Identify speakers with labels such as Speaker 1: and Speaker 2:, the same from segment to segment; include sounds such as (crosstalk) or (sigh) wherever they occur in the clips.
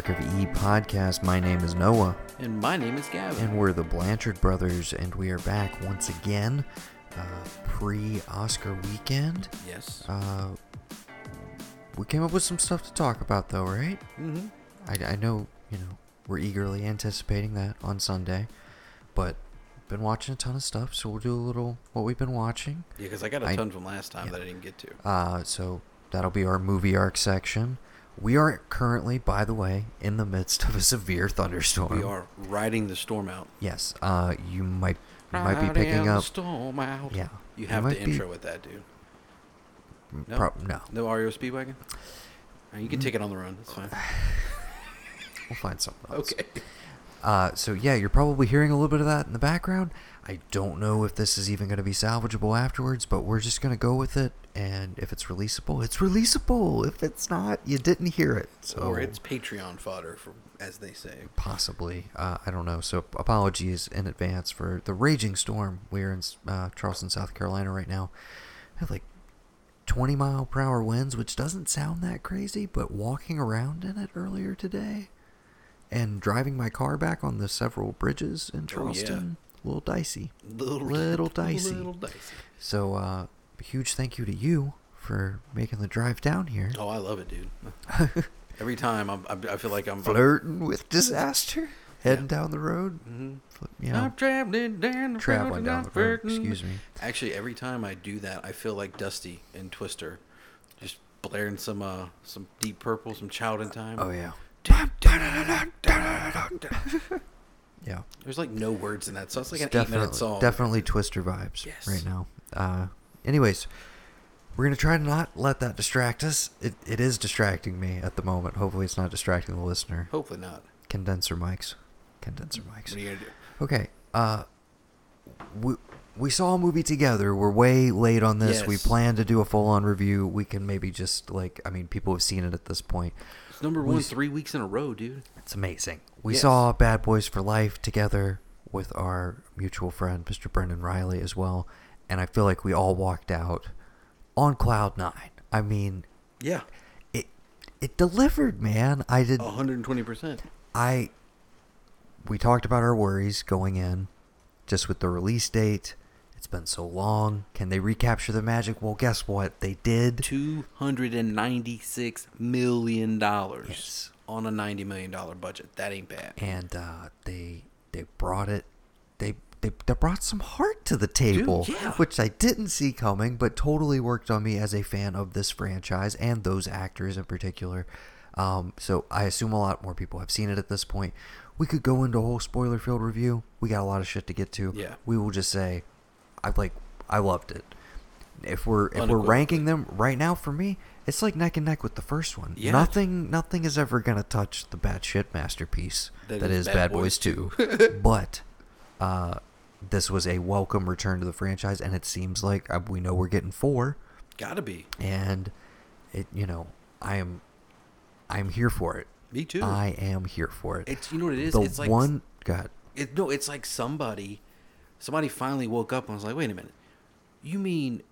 Speaker 1: Ark of E podcast. My name is Noah,
Speaker 2: And my name is Gavin.
Speaker 1: and we're the Blanchard brothers, and we are back once again, uh, pre-Oscar weekend.
Speaker 2: yes.
Speaker 1: Uh, we came up with some stuff to talk about, though, right?
Speaker 2: mm-hmm.
Speaker 1: I, I know, you know, we're eagerly anticipating that on Sunday, but been watching a ton of stuff, so we'll do a little what we've been watching.
Speaker 2: Yeah, because I got a
Speaker 1: I-
Speaker 2: ton from last time
Speaker 1: yeah.
Speaker 2: that I didn't get to.
Speaker 1: Uh, so that'll be our movie arc section. We are currently, by the way, in the midst of a severe thunderstorm.
Speaker 2: We are riding the storm out.
Speaker 1: Yes. Uh, you might you might be picking
Speaker 2: the
Speaker 1: up.
Speaker 2: storm out.
Speaker 1: Yeah.
Speaker 2: You have
Speaker 1: might
Speaker 2: to
Speaker 1: be-
Speaker 2: intro with that, dude. No?
Speaker 1: prob- no.
Speaker 2: No REO Speedwagon? Uh, you can take it on the run. That's fine. (sighs)
Speaker 1: We'll find something else.
Speaker 2: Okay.
Speaker 1: Uh, so yeah, you're probably hearing a little bit of that in the background. I don't know if this is even going to be salvageable afterwards, but we're just going to go with it. And if it's releasable, it's releasable. If it's not, you didn't hear it. So
Speaker 2: Or it's Patreon fodder, for, as they say.
Speaker 1: possibly. Uh, I don't know. So apologies in advance for the raging storm. We're in uh, Charleston, South Carolina right now. We have like 20 mile per hour winds, which doesn't sound that crazy, but walking around in it earlier today and driving my car back on the several bridges in
Speaker 2: Oh, yeah.
Speaker 1: Charleston, a little dicey.
Speaker 2: Little,
Speaker 1: Little (laughs) dicey.
Speaker 2: Little dicey.
Speaker 1: So, uh, a huge thank you to you for making the drive down here.
Speaker 2: Oh, I love it, dude. (laughs) Every time I'm, I'm, feel like I'm
Speaker 1: Flirting with disaster, heading down the road.
Speaker 2: hmm
Speaker 1: You know,
Speaker 2: I'm traveling down the
Speaker 1: traveling
Speaker 2: road,
Speaker 1: down the road. Excuse me.
Speaker 2: Actually, every time I do that, I feel like Dusty and Twister, just blaring some uh some Deep Purple, some Child in Time.
Speaker 1: Oh yeah. (laughs) Yeah.
Speaker 2: There's like no words in that, so it's like
Speaker 1: It's
Speaker 2: an eight minute song.
Speaker 1: definitely Twister vibes
Speaker 2: Yes.
Speaker 1: right now. Uh, anyways, we're gonna try to not let that distract us. It, it is distracting me at the moment. Hopefully, it's not distracting the listener.
Speaker 2: Hopefully not.
Speaker 1: Condenser mics. Condenser mics.
Speaker 2: What are you gonna do?
Speaker 1: Okay. Uh, we we saw a movie together. We're way late on this.
Speaker 2: Yes.
Speaker 1: We plan to do a full on review. We can maybe just like I mean, people have seen it at this point.
Speaker 2: It's number one
Speaker 1: s-
Speaker 2: three weeks in a row, dude.
Speaker 1: It's amazing. We
Speaker 2: Yes.
Speaker 1: saw Bad Boys for Life together with our mutual friend, Mr. Brendan Riley, as well. And I feel like we all walked out on cloud nine. I mean,
Speaker 2: Yeah,
Speaker 1: it it delivered, man. I did.
Speaker 2: 120 percent.
Speaker 1: I. We talked about our worries going in, just with the release date. It's been so long. Can they recapture the magic? Well, guess what? They did.
Speaker 2: Two hundred and ninety six million dollars
Speaker 1: Yes.
Speaker 2: on a ninety million dollar budget. That ain't bad.
Speaker 1: and uh, they they brought it they, they they brought some heart to the table
Speaker 2: yeah.
Speaker 1: which i didn't see coming but totally worked on me as a fan of this franchise and those actors in particular um, so i assume a lot more people have seen it at this point we could go into a whole spoiler filled review we got a lot of shit to get to
Speaker 2: Yeah.
Speaker 1: we will just say i like i loved it if we're if we're ranking them right now for me it's like neck and neck with the first one
Speaker 2: Yeah.
Speaker 1: nothing nothing is ever gonna touch the bad shit masterpiece
Speaker 2: That
Speaker 1: that
Speaker 2: is
Speaker 1: is,
Speaker 2: Bad
Speaker 1: Boys
Speaker 2: Boys
Speaker 1: 2. (laughs) but uh, this was a welcome return to the franchise, and it seems like uh, we know we're getting four,
Speaker 2: Gotta be.
Speaker 1: and it you know I am I'm here for it.
Speaker 2: Me too.
Speaker 1: I am here for it.
Speaker 2: It's you know what it is.
Speaker 1: the
Speaker 2: it's like
Speaker 1: one God.
Speaker 2: It, no, it's like somebody, somebody finally woke up and was like, "Wait a minute, you mean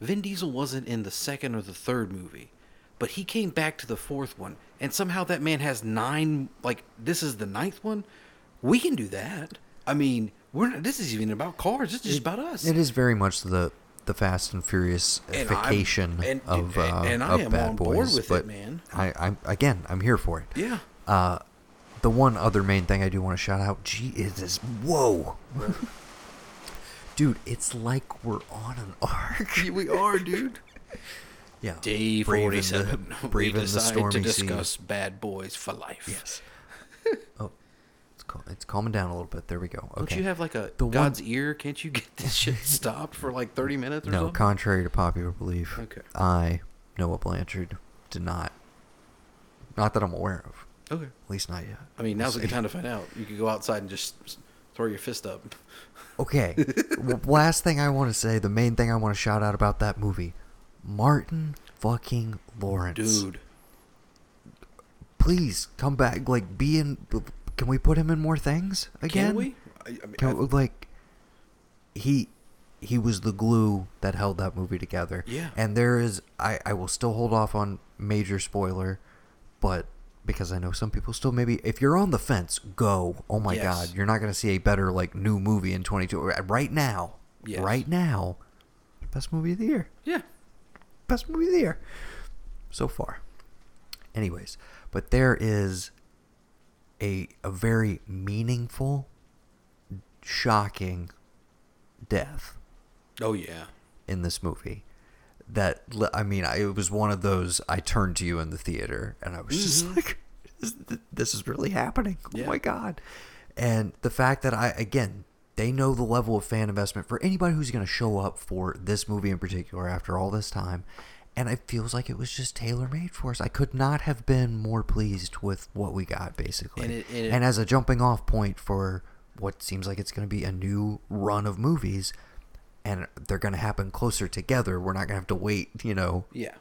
Speaker 2: Vin Diesel wasn't in the second or the third movie, but he came back to the fourth one, and somehow that man has nine. Like this is the ninth one. We can do that. I mean, we're not. This is even about cars. This is just about us.
Speaker 1: It is very much the the Fast and Furious
Speaker 2: And and-
Speaker 1: of uh,
Speaker 2: and- and I
Speaker 1: of
Speaker 2: am
Speaker 1: Bad
Speaker 2: on
Speaker 1: Boys.
Speaker 2: board with it,
Speaker 1: but
Speaker 2: man.
Speaker 1: I, I'm again I'm here for it.
Speaker 2: yeah.
Speaker 1: Uh, the one other main thing I do want to shout out, gee, is this. Whoa, dude! It's like we're on an arc. (laughs)
Speaker 2: we are, dude.
Speaker 1: Yeah,
Speaker 2: Day
Speaker 1: braving the-
Speaker 2: forty-seven. (laughs) we decide
Speaker 1: stormy
Speaker 2: to discuss Bad Boys for life.
Speaker 1: Yes. (laughs) oh, cal- it's calming down a little bit. There we go. Okay.
Speaker 2: Don't you have like a
Speaker 1: The one-
Speaker 2: God's ear? Can't you get this shit (laughs) stopped for like thirty minutes or
Speaker 1: no?
Speaker 2: something?
Speaker 1: Contrary to popular belief,
Speaker 2: Okay.
Speaker 1: I Noah Blanchard did not. Not that I'm aware of.
Speaker 2: Okay.
Speaker 1: At least not yet.
Speaker 2: I mean, now's a good time to find out. You could go outside and just throw your fist up. (laughs)
Speaker 1: Okay. last thing I want to say, the main thing I want to shout out about that movie, Martin fucking Lawrence.
Speaker 2: Dude.
Speaker 1: please come back. Like, be in. Can we put him in more things again?
Speaker 2: Can we? I, I mean,
Speaker 1: Can,
Speaker 2: I've-
Speaker 1: like, he he was the glue that held that movie together.
Speaker 2: Yeah.
Speaker 1: And there is, I I will still hold off on major spoiler, but because I know some people still maybe if you're on the fence, go. Oh my
Speaker 2: Yes.
Speaker 1: god, you're not going to see a better like new movie in 22 uh, right now.
Speaker 2: Yes.
Speaker 1: Right now. Best movie of the year.
Speaker 2: Yeah.
Speaker 1: Best movie of the year so far. Anyways, but there is a a very meaningful shocking death
Speaker 2: Oh yeah.
Speaker 1: in this movie that I mean, I, it was one of those I turned to you in the theater and I was just mm-hmm. like, this, is really happening. Oh
Speaker 2: Yeah.
Speaker 1: my god! And the fact that I again, they know the level of fan investment for anybody who's going to show up for this movie in particular after all this time. And it feels like it was just tailor made for us. I could not have been more pleased with what we got, basically.
Speaker 2: And it- and it-
Speaker 1: and as a jumping off point for what seems like it's going to be a new run of movies, and they're going to happen closer together. We're not going to have to wait, you know.
Speaker 2: Yeah.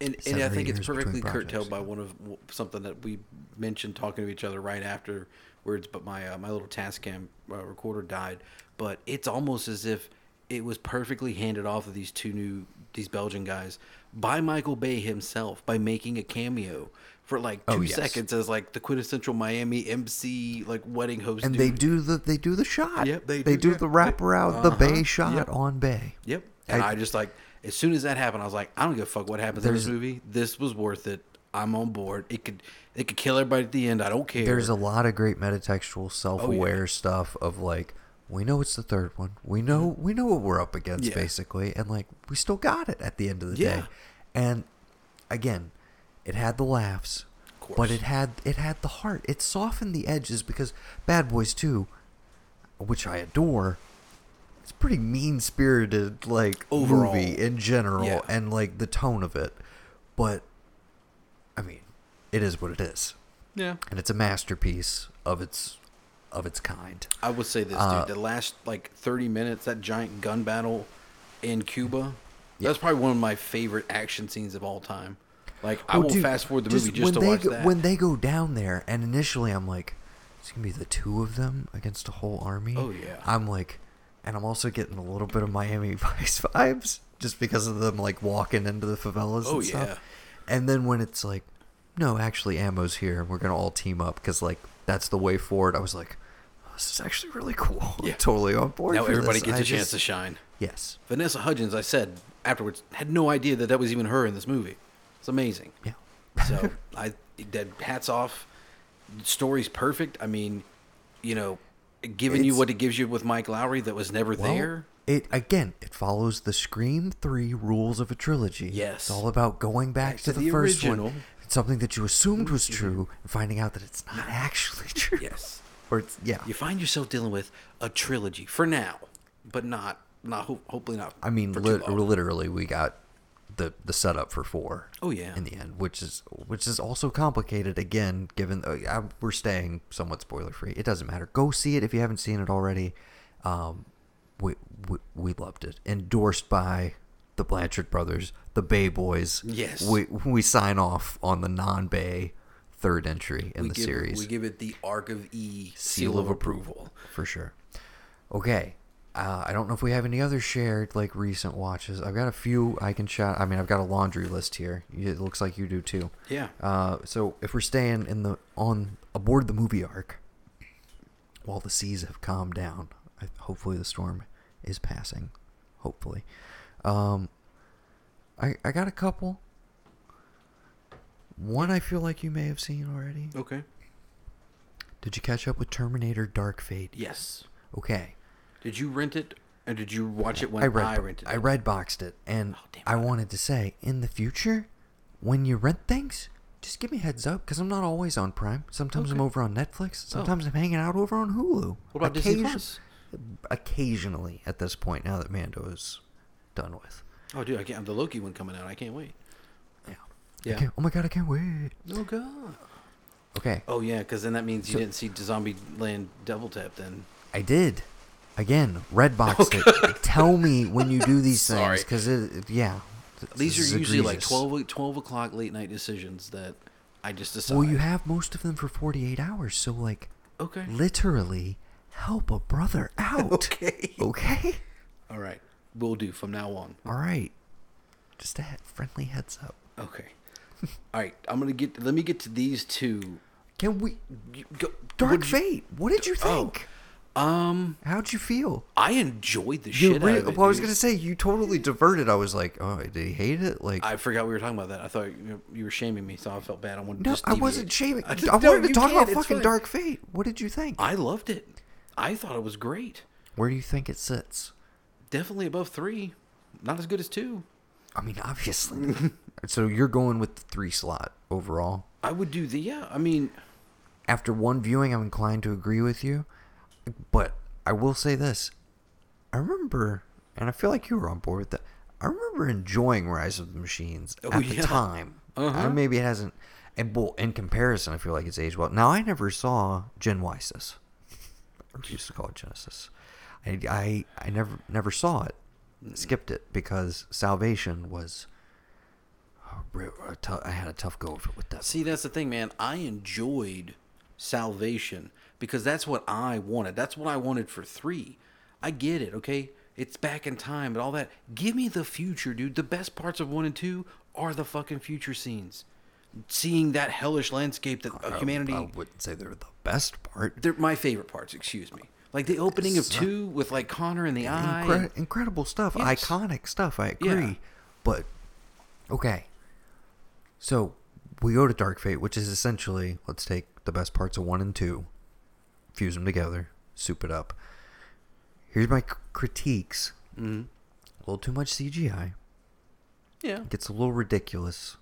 Speaker 2: And, and I think it's perfectly curtailed by one of something that we mentioned talking to each other right after words, but my uh, my little Tascam uh, recorder died. But it's almost as if it was perfectly handed off of these two new these Belgian guys by Michael Bay himself by making a cameo for like two
Speaker 1: Oh, yes.
Speaker 2: seconds as like the quintessential Miami MC like wedding host.
Speaker 1: And
Speaker 2: dude.
Speaker 1: they do the they do the shot.
Speaker 2: Yep, they
Speaker 1: they
Speaker 2: do
Speaker 1: do
Speaker 2: that.
Speaker 1: the wraparound, the
Speaker 2: Uh-huh.
Speaker 1: Bay shot
Speaker 2: Yep.
Speaker 1: on Bay.
Speaker 2: Yep. And
Speaker 1: I-
Speaker 2: I, just like as soon as that happened, I was like, I don't give a fuck what happens in this movie. This was worth it. I'm on board. It could it could kill everybody at the end. I don't care.
Speaker 1: There's a lot of great metatextual, self-aware
Speaker 2: Oh,
Speaker 1: stuff of like we know it's the third one. We know we know what we're up against.
Speaker 2: Yeah.
Speaker 1: basically, and like we still got it at the end of the
Speaker 2: Yeah.
Speaker 1: day. And again, it had the laughs, but it had it had the heart. It softened the edges because Bad Boys 2, which I adore, it's pretty mean spirited like
Speaker 2: Overall.
Speaker 1: movie in general
Speaker 2: Yeah.
Speaker 1: and like the tone of it. But I mean, it is what it is
Speaker 2: yeah.
Speaker 1: and it's a masterpiece of its of its kind.
Speaker 2: I would say this,
Speaker 1: Uh,
Speaker 2: dude. The last like 30 minutes, that giant gun battle in Cuba,
Speaker 1: Yeah.
Speaker 2: that's probably one of my favorite action scenes of all time. Like I
Speaker 1: Oh,
Speaker 2: will
Speaker 1: dude,
Speaker 2: fast forward the movie just
Speaker 1: when
Speaker 2: to
Speaker 1: they
Speaker 2: watch
Speaker 1: go,
Speaker 2: that.
Speaker 1: when they go down there, and initially I'm like, it's gonna be the two of them against a whole army.
Speaker 2: Oh, yeah.
Speaker 1: I'm like, and I'm also getting a little bit of Miami (laughs) Vice vibes just because of them like walking into the favelas.
Speaker 2: Oh,
Speaker 1: and stuff.
Speaker 2: yeah.
Speaker 1: And then when it's like, no, actually, ammo's here, and we're gonna all team up because like that's the way forward. I was like, this is actually really cool. I'm (laughs)
Speaker 2: Yeah.
Speaker 1: totally on board.
Speaker 2: now everybody
Speaker 1: this.
Speaker 2: gets
Speaker 1: I
Speaker 2: a chance to shine.
Speaker 1: Yes.
Speaker 2: Vanessa Hudgens, I said afterwards, had no idea that that was even her in this movie. It's amazing.
Speaker 1: Yeah.
Speaker 2: So (laughs) I that hats off. The story's perfect. I mean, you know, giving you what it gives you with Mike Lowry that was never
Speaker 1: Well,
Speaker 2: there.
Speaker 1: It again, it follows the Scream three rules of a trilogy.
Speaker 2: Yes.
Speaker 1: it's all about going back,
Speaker 2: Back
Speaker 1: to,
Speaker 2: to
Speaker 1: the,
Speaker 2: the
Speaker 1: first
Speaker 2: original.
Speaker 1: one. It's something that you assumed was mm-hmm. true, and finding out that it's not actually (laughs) true.
Speaker 2: Yes.
Speaker 1: Or it's yeah.
Speaker 2: You find yourself dealing with a trilogy for now, but not not ho- hopefully not.
Speaker 1: I mean,
Speaker 2: for too
Speaker 1: lit-
Speaker 2: long.
Speaker 1: literally, we got the the setup for four.
Speaker 2: Oh, yeah.
Speaker 1: in the end, which is which is also complicated. Again, given uh, we're staying somewhat spoiler free, it doesn't matter. Go see it if you haven't seen it already. Um, we we, we loved it. Endorsed by the Blanchard brothers, the Bay Boys.
Speaker 2: Yes.
Speaker 1: we we sign off on the non Bay third entry in
Speaker 2: we
Speaker 1: the
Speaker 2: give,
Speaker 1: series.
Speaker 2: We give it the Ark of E
Speaker 1: seal of approval for sure. Okay. Uh, I don't know if we have any other shared like recent watches. I've got a few I can shout. I mean, I've got a laundry list here. It looks like you do too.
Speaker 2: Yeah.
Speaker 1: Uh, so if we're staying in the on aboard the movie arc, while the seas have calmed down, I, hopefully the storm is passing. Hopefully, um, I I got a couple. One I feel like you may have seen already.
Speaker 2: Okay.
Speaker 1: Did you catch up with Terminator Dark Fate?
Speaker 2: Yes.
Speaker 1: Okay.
Speaker 2: Did you rent it, or did you watch it when
Speaker 1: I
Speaker 2: I, rented it?
Speaker 1: I read boxed it and
Speaker 2: Oh,
Speaker 1: I wanted to say in the future when you rent things just give me a heads up because I'm not always on Prime. Sometimes I'm over on Netflix. Oh. Sometimes I'm hanging out over on Hulu.
Speaker 2: What about Disney Plus?
Speaker 1: Occasionally, at this point, now that Mando is done with.
Speaker 2: Oh, dude, I can't. The Loki one coming out. I can't wait.
Speaker 1: Yeah.
Speaker 2: Yeah.
Speaker 1: I can't- oh my god, I can't wait.
Speaker 2: Oh God.
Speaker 1: Okay.
Speaker 2: Oh yeah, because then that means you
Speaker 1: So-
Speaker 2: didn't see Zombie Land Double Tap. Then
Speaker 1: I did. Again, red boxed it. Tell me when you do these (laughs)
Speaker 2: Sorry.
Speaker 1: things because it, it- yeah.
Speaker 2: these
Speaker 1: this is
Speaker 2: are usually like
Speaker 1: egregious.
Speaker 2: 12, o- 12 o'clock late night decisions that I just decide.
Speaker 1: Well, you have most of them for 48 hours, so like
Speaker 2: okay.
Speaker 1: literally help a brother out. (laughs)
Speaker 2: Okay.
Speaker 1: Okay.
Speaker 2: All right, we'll do from now on.
Speaker 1: All right. Just a he- friendly heads up.
Speaker 2: Okay. All right, I'm gonna get. Let me get to these two.
Speaker 1: Can we?
Speaker 2: You go,
Speaker 1: Dark
Speaker 2: did you-
Speaker 1: Fate. What did you
Speaker 2: Oh.
Speaker 1: think?
Speaker 2: Um,
Speaker 1: How'd you feel?
Speaker 2: I enjoyed the
Speaker 1: You
Speaker 2: shit
Speaker 1: re-
Speaker 2: out of it.
Speaker 1: well, I was gonna say you totally diverted. I was like, oh, did he hate it? Like,
Speaker 2: I forgot we were talking about that. I thought you, you were shaming me, so I felt bad. I wanted
Speaker 1: no. I wasn't shaming. (laughs) I,
Speaker 2: just-
Speaker 1: wanted
Speaker 2: no,
Speaker 1: to talk about fucking
Speaker 2: fine.
Speaker 1: Dark Fate. What did you think?
Speaker 2: I loved it. I thought it was great.
Speaker 1: Where do you think it sits?
Speaker 2: Definitely above three. Not as good as two.
Speaker 1: I mean, obviously. (laughs) so you're going with the three slot overall.
Speaker 2: I would do the yeah. I mean,
Speaker 1: After one viewing, I'm inclined to agree with you, but I will say this: I remember, and I feel like you were on board with that. I remember enjoying Rise of the Machines
Speaker 2: Oh,
Speaker 1: at the time.
Speaker 2: Uh-huh.
Speaker 1: Uh, maybe it hasn't. And well, in comparison, I feel like it's aged well. Now, I never saw Gen Genesis, or we used to call it Genesis. I, I, I never never saw it. Skipped it because Salvation was. a real- a tou- I had a tough go with that.
Speaker 2: see, that's the thing, man. I enjoyed Salvation because that's what I wanted. That's what I wanted for three. I get it, okay? It's back in time and all that. Give me the future, dude. The best parts of one and two are the fucking future scenes. Seeing that hellish landscape that uh,
Speaker 1: I-
Speaker 2: humanity.
Speaker 1: I wouldn't say they're the best part.
Speaker 2: They're my favorite parts. Excuse me. Like the opening of two with like Connor in the eye.
Speaker 1: Incredible stuff,
Speaker 2: Yes.
Speaker 1: iconic stuff. I agree,
Speaker 2: Yeah.
Speaker 1: but okay. So we go to Dark Fate, which is essentially let's take the best parts of one and two, fuse them together, soup it up. Here's my c- critiques.
Speaker 2: hmm
Speaker 1: A little too much CGI.
Speaker 2: Yeah.
Speaker 1: it Gets a little ridiculous.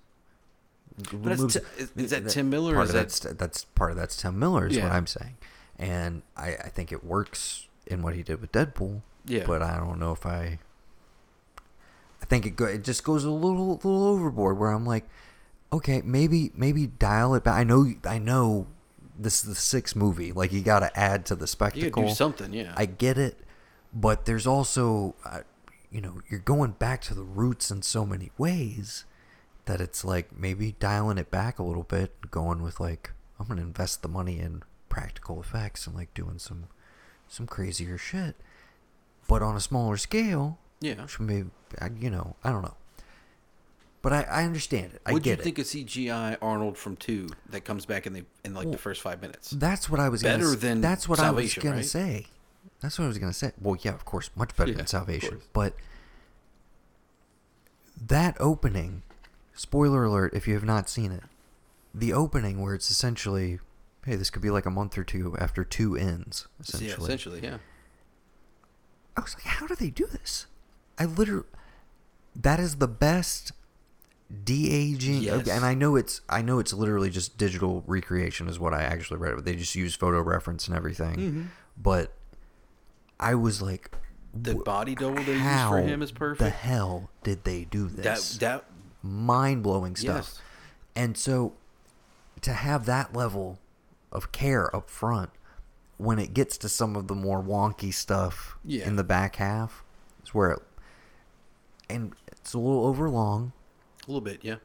Speaker 2: But that's
Speaker 1: Moves-
Speaker 2: Ti- is- is that Tim Miller
Speaker 1: Part
Speaker 2: is that-
Speaker 1: that's that's part of that's Tim Miller is what
Speaker 2: Yeah.
Speaker 1: I'm saying, and I I think it works in what he did with Deadpool.
Speaker 2: Yeah.
Speaker 1: But I don't know if I. I think it go, it just goes a little little overboard where I'm like, okay, maybe maybe dial it back. I know I know this is the sixth movie. Like you got to add to the spectacle.
Speaker 2: do something, yeah.
Speaker 1: I get it, but there's also, uh, you know, you're going back to the roots in so many ways that it's like maybe dialing it back a little bit, going with like I'm gonna invest the money in practical effects and like doing some some crazier shit, but on a smaller scale.
Speaker 2: Yeah.
Speaker 1: Which maybe you know I don't know, but I I understand it. I
Speaker 2: you
Speaker 1: get it.
Speaker 2: think of CGI Arnold from two that comes back in the in like
Speaker 1: Well,
Speaker 2: the first five minutes?
Speaker 1: That's what I was
Speaker 2: Better
Speaker 1: gonna,
Speaker 2: than
Speaker 1: That's what I was gonna
Speaker 2: right?
Speaker 1: say. That's what I was gonna say. Well, yeah, of course, much better
Speaker 2: Yeah,
Speaker 1: than Salvation. But that opening, spoiler alert, if you have not seen it, the opening where it's essentially, hey, this could be like a month or two after two ends. Essentially,
Speaker 2: Yeah, essentially, yeah.
Speaker 1: I was like, how do they do this? I literally, that is the best de aging,
Speaker 2: Yes.
Speaker 1: and I know it's I know it's literally just digital recreation is what I actually read. But they just use photo reference and everything.
Speaker 2: Mhm.
Speaker 1: But I was like,
Speaker 2: The body double they used for him is perfect.
Speaker 1: The hell did they do
Speaker 2: That
Speaker 1: this?
Speaker 2: that
Speaker 1: Mind blowing stuff.
Speaker 2: Yes.
Speaker 1: And so to have that level of care up front when it gets to some of the more wonky stuff
Speaker 2: Yeah.
Speaker 1: in the back half is where it and it's a little overlong
Speaker 2: a little bit, yeah.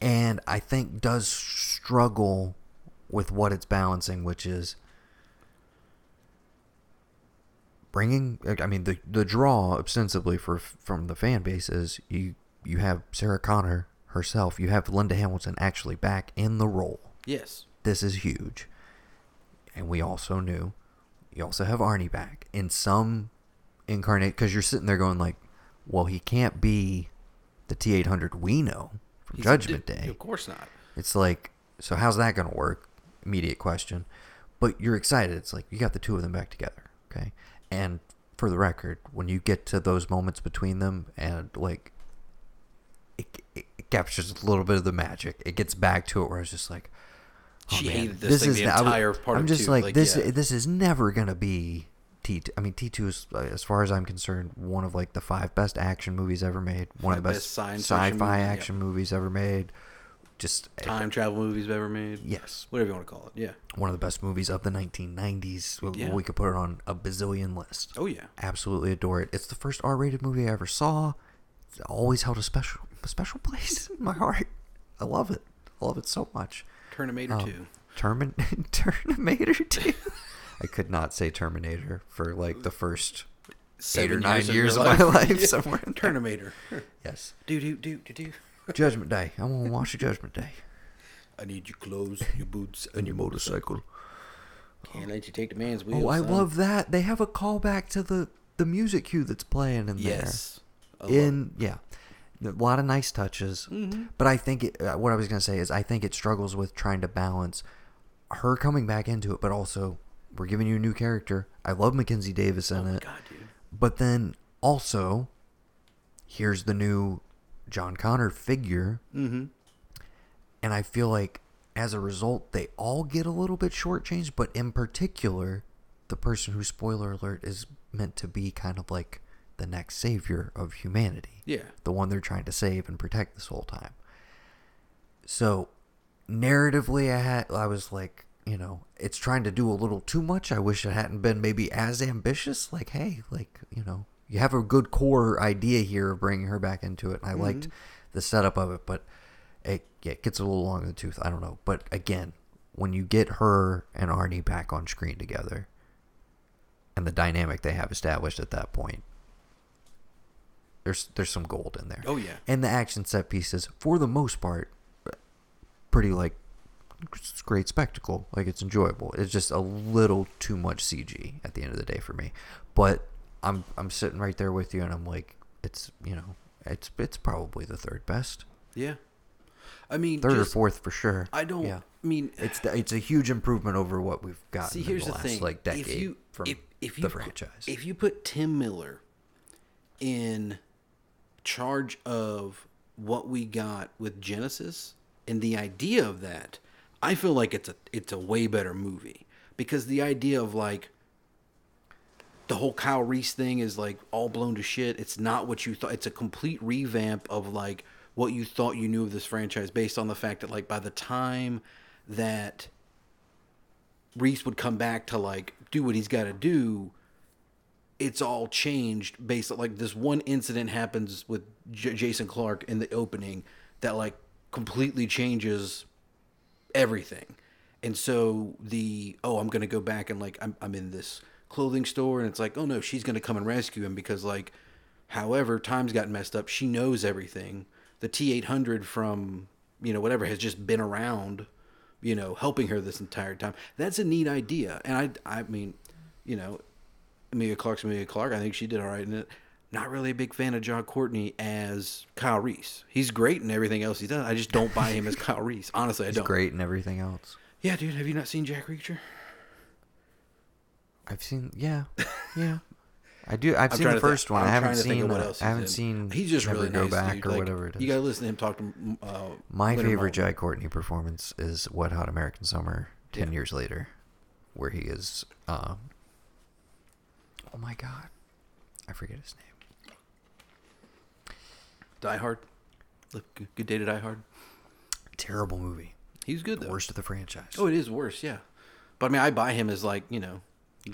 Speaker 1: and I think does struggle with what it's balancing, which is bringing. I mean, the the draw ostensibly for from the fan base is you you have Sarah Connor herself, you have Linda Hamilton actually back in the role.
Speaker 2: Yes.
Speaker 1: This is huge, and we also knew you also have Arnie back in some incarnate because you're sitting there going like, well, he can't be the T eight hundred we know from
Speaker 2: He's-
Speaker 1: Judgment Day.
Speaker 2: Of course not.
Speaker 1: It's like, so how's that going to work? Immediate question. But you're excited. It's like you got the two of them back together. Okay. And for the record, when you get to those moments between them and like, it, it, it captures a little bit of the magic. It gets back to it where it's just like, oh,
Speaker 2: She
Speaker 1: man,
Speaker 2: hated this, like, the
Speaker 1: I was-
Speaker 2: entire part
Speaker 1: I'm just like,
Speaker 2: like,
Speaker 1: this.
Speaker 2: yeah.
Speaker 1: This is never gonna be T. I mean, T two is, uh, as far as I'm concerned, one of like the five best action movies ever made. One of the best,
Speaker 2: best
Speaker 1: sci-fi
Speaker 2: movies, yeah.
Speaker 1: action movies ever made. Just
Speaker 2: Time travel movies ever made.
Speaker 1: Yes.
Speaker 2: Whatever you want to call it. Yeah.
Speaker 1: one of the best movies of the 1990s. We-
Speaker 2: Yeah.
Speaker 1: We could put it on a bazillion list.
Speaker 2: Oh yeah.
Speaker 1: Absolutely adore it. It's the first R-rated movie I ever saw. It's always held a special a special place (laughs) in my heart. I love it. I love it so much.
Speaker 2: Terminator
Speaker 1: Um,
Speaker 2: two.
Speaker 1: Termin (laughs) Terminator 2. (laughs) I could not say Terminator for like the first eight or
Speaker 2: Seven
Speaker 1: nine
Speaker 2: of
Speaker 1: years
Speaker 2: your
Speaker 1: of my
Speaker 2: life.
Speaker 1: life (laughs)
Speaker 2: Yeah.
Speaker 1: somewhere in there.
Speaker 2: Terminator.
Speaker 1: Yes.
Speaker 2: do do do do do.
Speaker 1: Judgment Day. I want to watch a Judgment Day.
Speaker 2: I need your clothes, your boots,
Speaker 1: And your motorcycle.
Speaker 2: Can't let you take the man's wheel.
Speaker 1: Oh, I
Speaker 2: son.
Speaker 1: love that. They have a callback to the the music cue that's playing in
Speaker 2: Yes.
Speaker 1: There.
Speaker 2: love-
Speaker 1: In yeah, a lot of nice touches.
Speaker 2: Mhm.
Speaker 1: But I think it, uh, what I was gonna say is I think it struggles with trying to balance her coming back into it, but also we're giving you a new character. I love Mackenzie Davis in
Speaker 2: Oh
Speaker 1: it,
Speaker 2: god, dude.
Speaker 1: but then also here's the new John Connor figure,
Speaker 2: Mm-hmm.
Speaker 1: and I feel like as a result they all get a little bit shortchanged. But in particular, the person who spoiler alert is meant to be kind of like the next savior of humanity
Speaker 2: Yeah.
Speaker 1: the one they're trying to save and protect this whole time. So, narratively, I had I was like, you know, it's trying to do a little too much. I wish it hadn't been maybe as ambitious. Like, hey, like you know, you have a good core idea here of bringing her back into it. And I mm-hmm. liked the setup of it, but it, yeah, it gets a little long in the tooth. I don't know, but again, when you get her and Arnie back on screen together, and the dynamic they have established at that point, there's there's some gold in there.
Speaker 2: Oh, yeah.
Speaker 1: And the action set pieces, for the most part, pretty like it's a great spectacle. Like it's enjoyable. It's just a little too much CG at the end of the day for me. But I'm I'm sitting right there with you, and I'm like, it's you know, it's it's probably the third best,
Speaker 2: Yeah. I mean,
Speaker 1: third
Speaker 2: just-
Speaker 1: or fourth for sure.
Speaker 2: I don't.
Speaker 1: Yeah.
Speaker 2: I mean,
Speaker 1: It's it's a huge improvement over what we've gotten
Speaker 2: see.
Speaker 1: in
Speaker 2: Here's
Speaker 1: the
Speaker 2: the,
Speaker 1: last
Speaker 2: thing.
Speaker 1: like decade
Speaker 2: if you
Speaker 1: from
Speaker 2: if, if you
Speaker 1: the franchise.
Speaker 2: if you put Tim Miller in charge of what we got with Genisys and the idea of that, I feel like it's a it's a way better movie because the idea of like the whole Kyle Reese thing is like all blown to shit. It's not what you thought. It's a complete revamp of like what you thought you knew of this franchise based on the fact that like by the time that Reese would come back to like do what he's got to do, it's all changed based on like this one incident happens with J- Jason Clarke in the opening that like completely changes everything. And so the oh, I'm gonna go back and like I'm I'm in this clothing store and it's like oh no, she's gonna come and rescue him because like, however, times got messed up. She knows everything. The T800 from you know whatever has just been around, you know, helping her this entire time. That's a neat idea, and I I mean, you know, Emilia Clarke's Emilia Clarke. I think she did all right in it. Not really a big fan of John Courtney as Kyle Reese. He's great in everything else he does. I just don't buy him as Kyle (laughs) Reese. Honestly, I
Speaker 1: He's
Speaker 2: don't.
Speaker 1: great and everything else.
Speaker 2: Yeah, dude. Have you not seen Jack Reacher?
Speaker 1: I've seen yeah, yeah. I do. I've
Speaker 2: I'm
Speaker 1: seen the first one.
Speaker 2: I'm
Speaker 1: I
Speaker 2: to think
Speaker 1: seen.
Speaker 2: what
Speaker 1: uh,
Speaker 2: else
Speaker 1: I haven't
Speaker 2: in.
Speaker 1: seen.
Speaker 2: He's just
Speaker 1: Never
Speaker 2: really
Speaker 1: go
Speaker 2: nice,
Speaker 1: back
Speaker 2: dude.
Speaker 1: or
Speaker 2: Like,
Speaker 1: whatever it is.
Speaker 2: You gotta listen to him talk to. Uh,
Speaker 1: My favorite
Speaker 2: Mall.
Speaker 1: Jai Courtney performance is Wet Hot American Summer. Ten
Speaker 2: Yeah.
Speaker 1: years later, where he is. Um, oh my god, I forget his name.
Speaker 2: Die Hard. Look, good, good day to Die Hard.
Speaker 1: Terrible movie.
Speaker 2: He's good
Speaker 1: The
Speaker 2: though.
Speaker 1: worst of the franchise.
Speaker 2: Oh, it is worse. Yeah, but I mean, I buy him as like you know,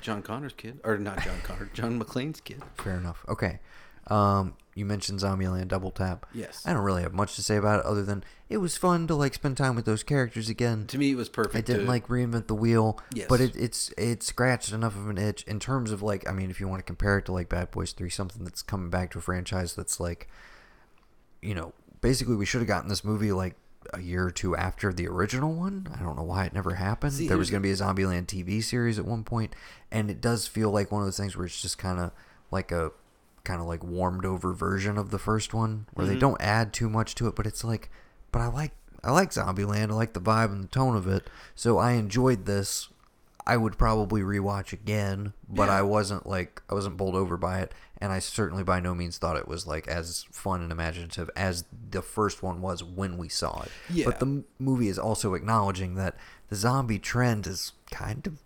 Speaker 2: John Connor's kid, or not John (laughs) Connor, John McClane's kid.
Speaker 1: Fair enough. Okay. Um, you mentioned Zombieland Double Tap.
Speaker 2: Yes.
Speaker 1: I don't really have much to say about it other than it was fun to like spend time with those characters again.
Speaker 2: To me, it was perfect.
Speaker 1: I didn't
Speaker 2: to-
Speaker 1: like reinvent the wheel,
Speaker 2: Yes.
Speaker 1: but it, it's it scratched enough of an itch in terms of like I mean, if you want to compare it to like Bad Boys Three, something that's coming back to a franchise that's like, you know, basically we should have gotten this movie like a year or two after the original one. I don't know why it never happened.
Speaker 2: See,
Speaker 1: there was going to be a Zombieland TV series at one point, and it does feel like one of those things where it's just kind of like a kind of like warmed over version of the first one, where they
Speaker 2: Mhm.
Speaker 1: don't add too much to it, but it's like, but I like I like Zombieland. I like the vibe and the tone of it, so I enjoyed this. I would probably rewatch again, but
Speaker 2: Yeah.
Speaker 1: I wasn't like I wasn't bowled over by it, and I certainly by no means thought it was like as fun and imaginative as the first one was when we saw it.
Speaker 2: Yeah.
Speaker 1: But the m- movie is also acknowledging that the zombie trend is kind of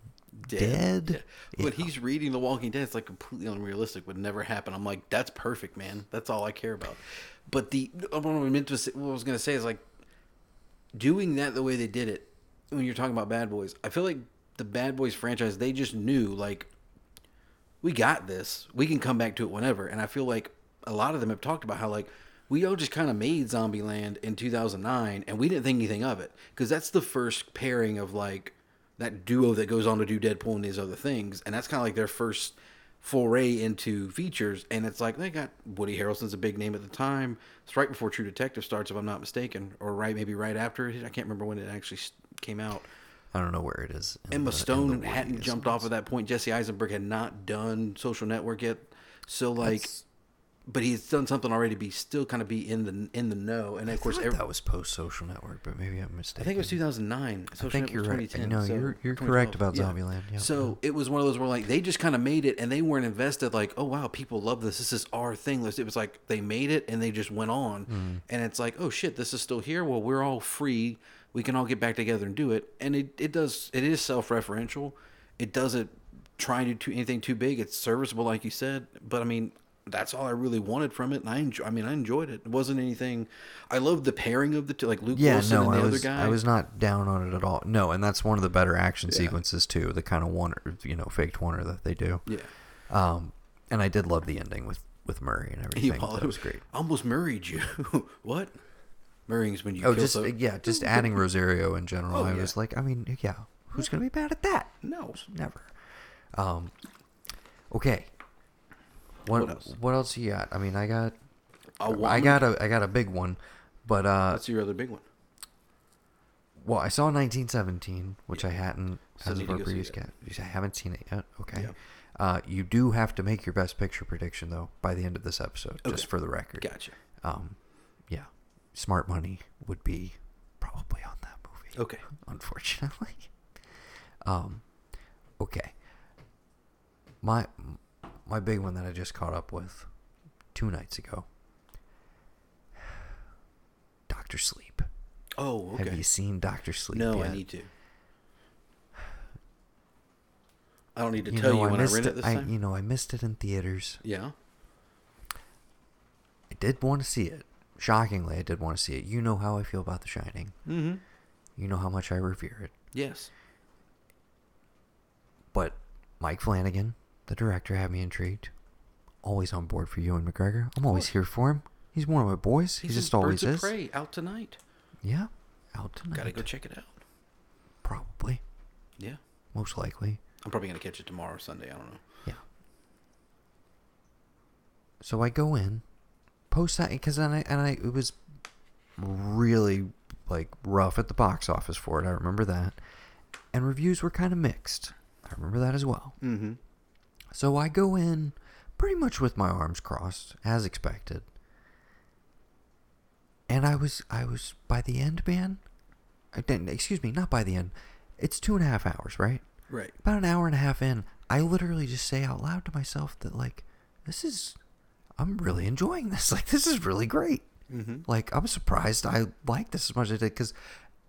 Speaker 1: dead.
Speaker 2: Yeah. When he's reading The Walking Dead, it's like completely unrealistic. Would never happen. I'm like, that's perfect, man. That's all I care about. But the uh, what I meant to say, what I was gonna say is like doing that the way they did it. When you're talking about Bad Boys, I feel like the Bad Boys franchise they just knew like we got this. We can come back to it whenever. And I feel like a lot of them have talked about how like we all just kind of made Zombieland in 2009 and we didn't think anything of it because that's the first pairing of like that duo that goes on to do Deadpool and these other things and that's kind of like their first foray into features, and it's like they got Woody Harrelson's a big name at the time. It's right before True Detective starts, if I'm not mistaken, or right maybe right after. I can't remember when it actually came out.
Speaker 1: I don't know where it is.
Speaker 2: Emma
Speaker 1: the-
Speaker 2: Stone hadn't jumped off at that point. Jesse Eisenberg had not done Social Network yet, so like,
Speaker 1: That's-
Speaker 2: but he's done something already. to Be still kind of be in the in the know, and of course, every,
Speaker 1: that was post Social Network, but maybe I'm mistaken.
Speaker 2: I think it was 2009. Social
Speaker 1: I think
Speaker 2: Network
Speaker 1: you're right.
Speaker 2: 2010,
Speaker 1: No,
Speaker 2: so
Speaker 1: you're you're correct about
Speaker 2: Yeah.
Speaker 1: Zombieland.
Speaker 2: So it was one of those where like they just kind of made it and they weren't invested. Like, oh wow, people love this. This is our thing. It was like they made it and they just went on.
Speaker 1: Mm-hmm.
Speaker 2: And it's like, oh shit, this is still here. Well, we're all free. We can all get back together and do it. And it, it does. It is self-referential. It doesn't try to do anything too big. It's serviceable, like you said. But I mean, that's all I really wanted from it. And I enjoy. I mean, I enjoyed it. It wasn't anything. I loved the pairing of the two, like Luke
Speaker 1: yeah,
Speaker 2: Wilson
Speaker 1: no,
Speaker 2: and the
Speaker 1: I
Speaker 2: other
Speaker 1: was
Speaker 2: guy.
Speaker 1: I was not down on it at all. No, and that's one of the better action
Speaker 2: Yeah.
Speaker 1: sequences too. The kind of wonder, you know, faked wonder that they do.
Speaker 2: Yeah.
Speaker 1: Um, and I did love the ending with with Murray and everything. He. That was great.
Speaker 2: Almost married you. (laughs) what? Marrying's when you
Speaker 1: Oh,
Speaker 2: kill
Speaker 1: just
Speaker 2: so-
Speaker 1: yeah, just adding Rosario in general.
Speaker 2: Oh,
Speaker 1: I
Speaker 2: yeah.
Speaker 1: was like, I mean, yeah, who's gonna be mad at that?
Speaker 2: No.
Speaker 1: Never. Um, okay. What
Speaker 2: What
Speaker 1: what
Speaker 2: else?
Speaker 1: else? you got? I mean, I got
Speaker 2: I,
Speaker 1: got a I got a big one, but uh,
Speaker 2: That's your other big one.
Speaker 1: well, I saw 1917, which I hadn't
Speaker 2: Still
Speaker 1: as of our previous cat. I haven't seen it yet. Okay.
Speaker 2: Yeah.
Speaker 1: Uh, you do have to make your best picture prediction though by the end of this episode, just for the record.
Speaker 2: Gotcha.
Speaker 1: Um, yeah, Smart Money would be probably on that movie.
Speaker 2: Okay. (laughs)
Speaker 1: Unfortunately. Um, okay. My my big one that I just caught up with two nights ago. (sighs) Doctor Sleep.
Speaker 2: Oh, okay.
Speaker 1: Have you seen Doctor Sleep
Speaker 2: no,
Speaker 1: yet?
Speaker 2: I need to. I don't need to
Speaker 1: You
Speaker 2: tell
Speaker 1: know,
Speaker 2: you when I rent it this
Speaker 1: I,
Speaker 2: time.
Speaker 1: You know, I missed it in theaters.
Speaker 2: yeah.
Speaker 1: I did want to see it. Shockingly, I did want to see it. You know how I feel about The Shining.
Speaker 2: Mm-hmm.
Speaker 1: You know how much I revere it.
Speaker 2: Yes.
Speaker 1: But Mike Flanagan, the director, had me intrigued. Always on board for Ewan McGregor. I'm always here for him. He's one of my boys. He
Speaker 2: He's
Speaker 1: just
Speaker 2: in
Speaker 1: always
Speaker 2: Birds
Speaker 1: is.
Speaker 2: of Prey out tonight.
Speaker 1: Yeah, out tonight.
Speaker 2: Gotta go check it out.
Speaker 1: Probably,
Speaker 2: Yeah.
Speaker 1: most likely.
Speaker 2: I'm probably gonna catch it tomorrow Sunday. I don't know.
Speaker 1: Yeah. So I go in, post that because then I and I it was really like rough at the box office for it. I remember that, and reviews were kind of mixed. I remember that as well.
Speaker 2: Mm-hmm.
Speaker 1: So I go in pretty much with my arms crossed, as expected. And I was, I was by the end, man. I didn't, excuse me, not by the end. It's two and a half hours, right?
Speaker 2: Right.
Speaker 1: About an hour and a half in, I literally just say out loud to myself that like, this is, I'm really enjoying this. (laughs) Like, this is really great.
Speaker 2: Mm-hmm.
Speaker 1: Like, I'm surprised I like this as much as I did because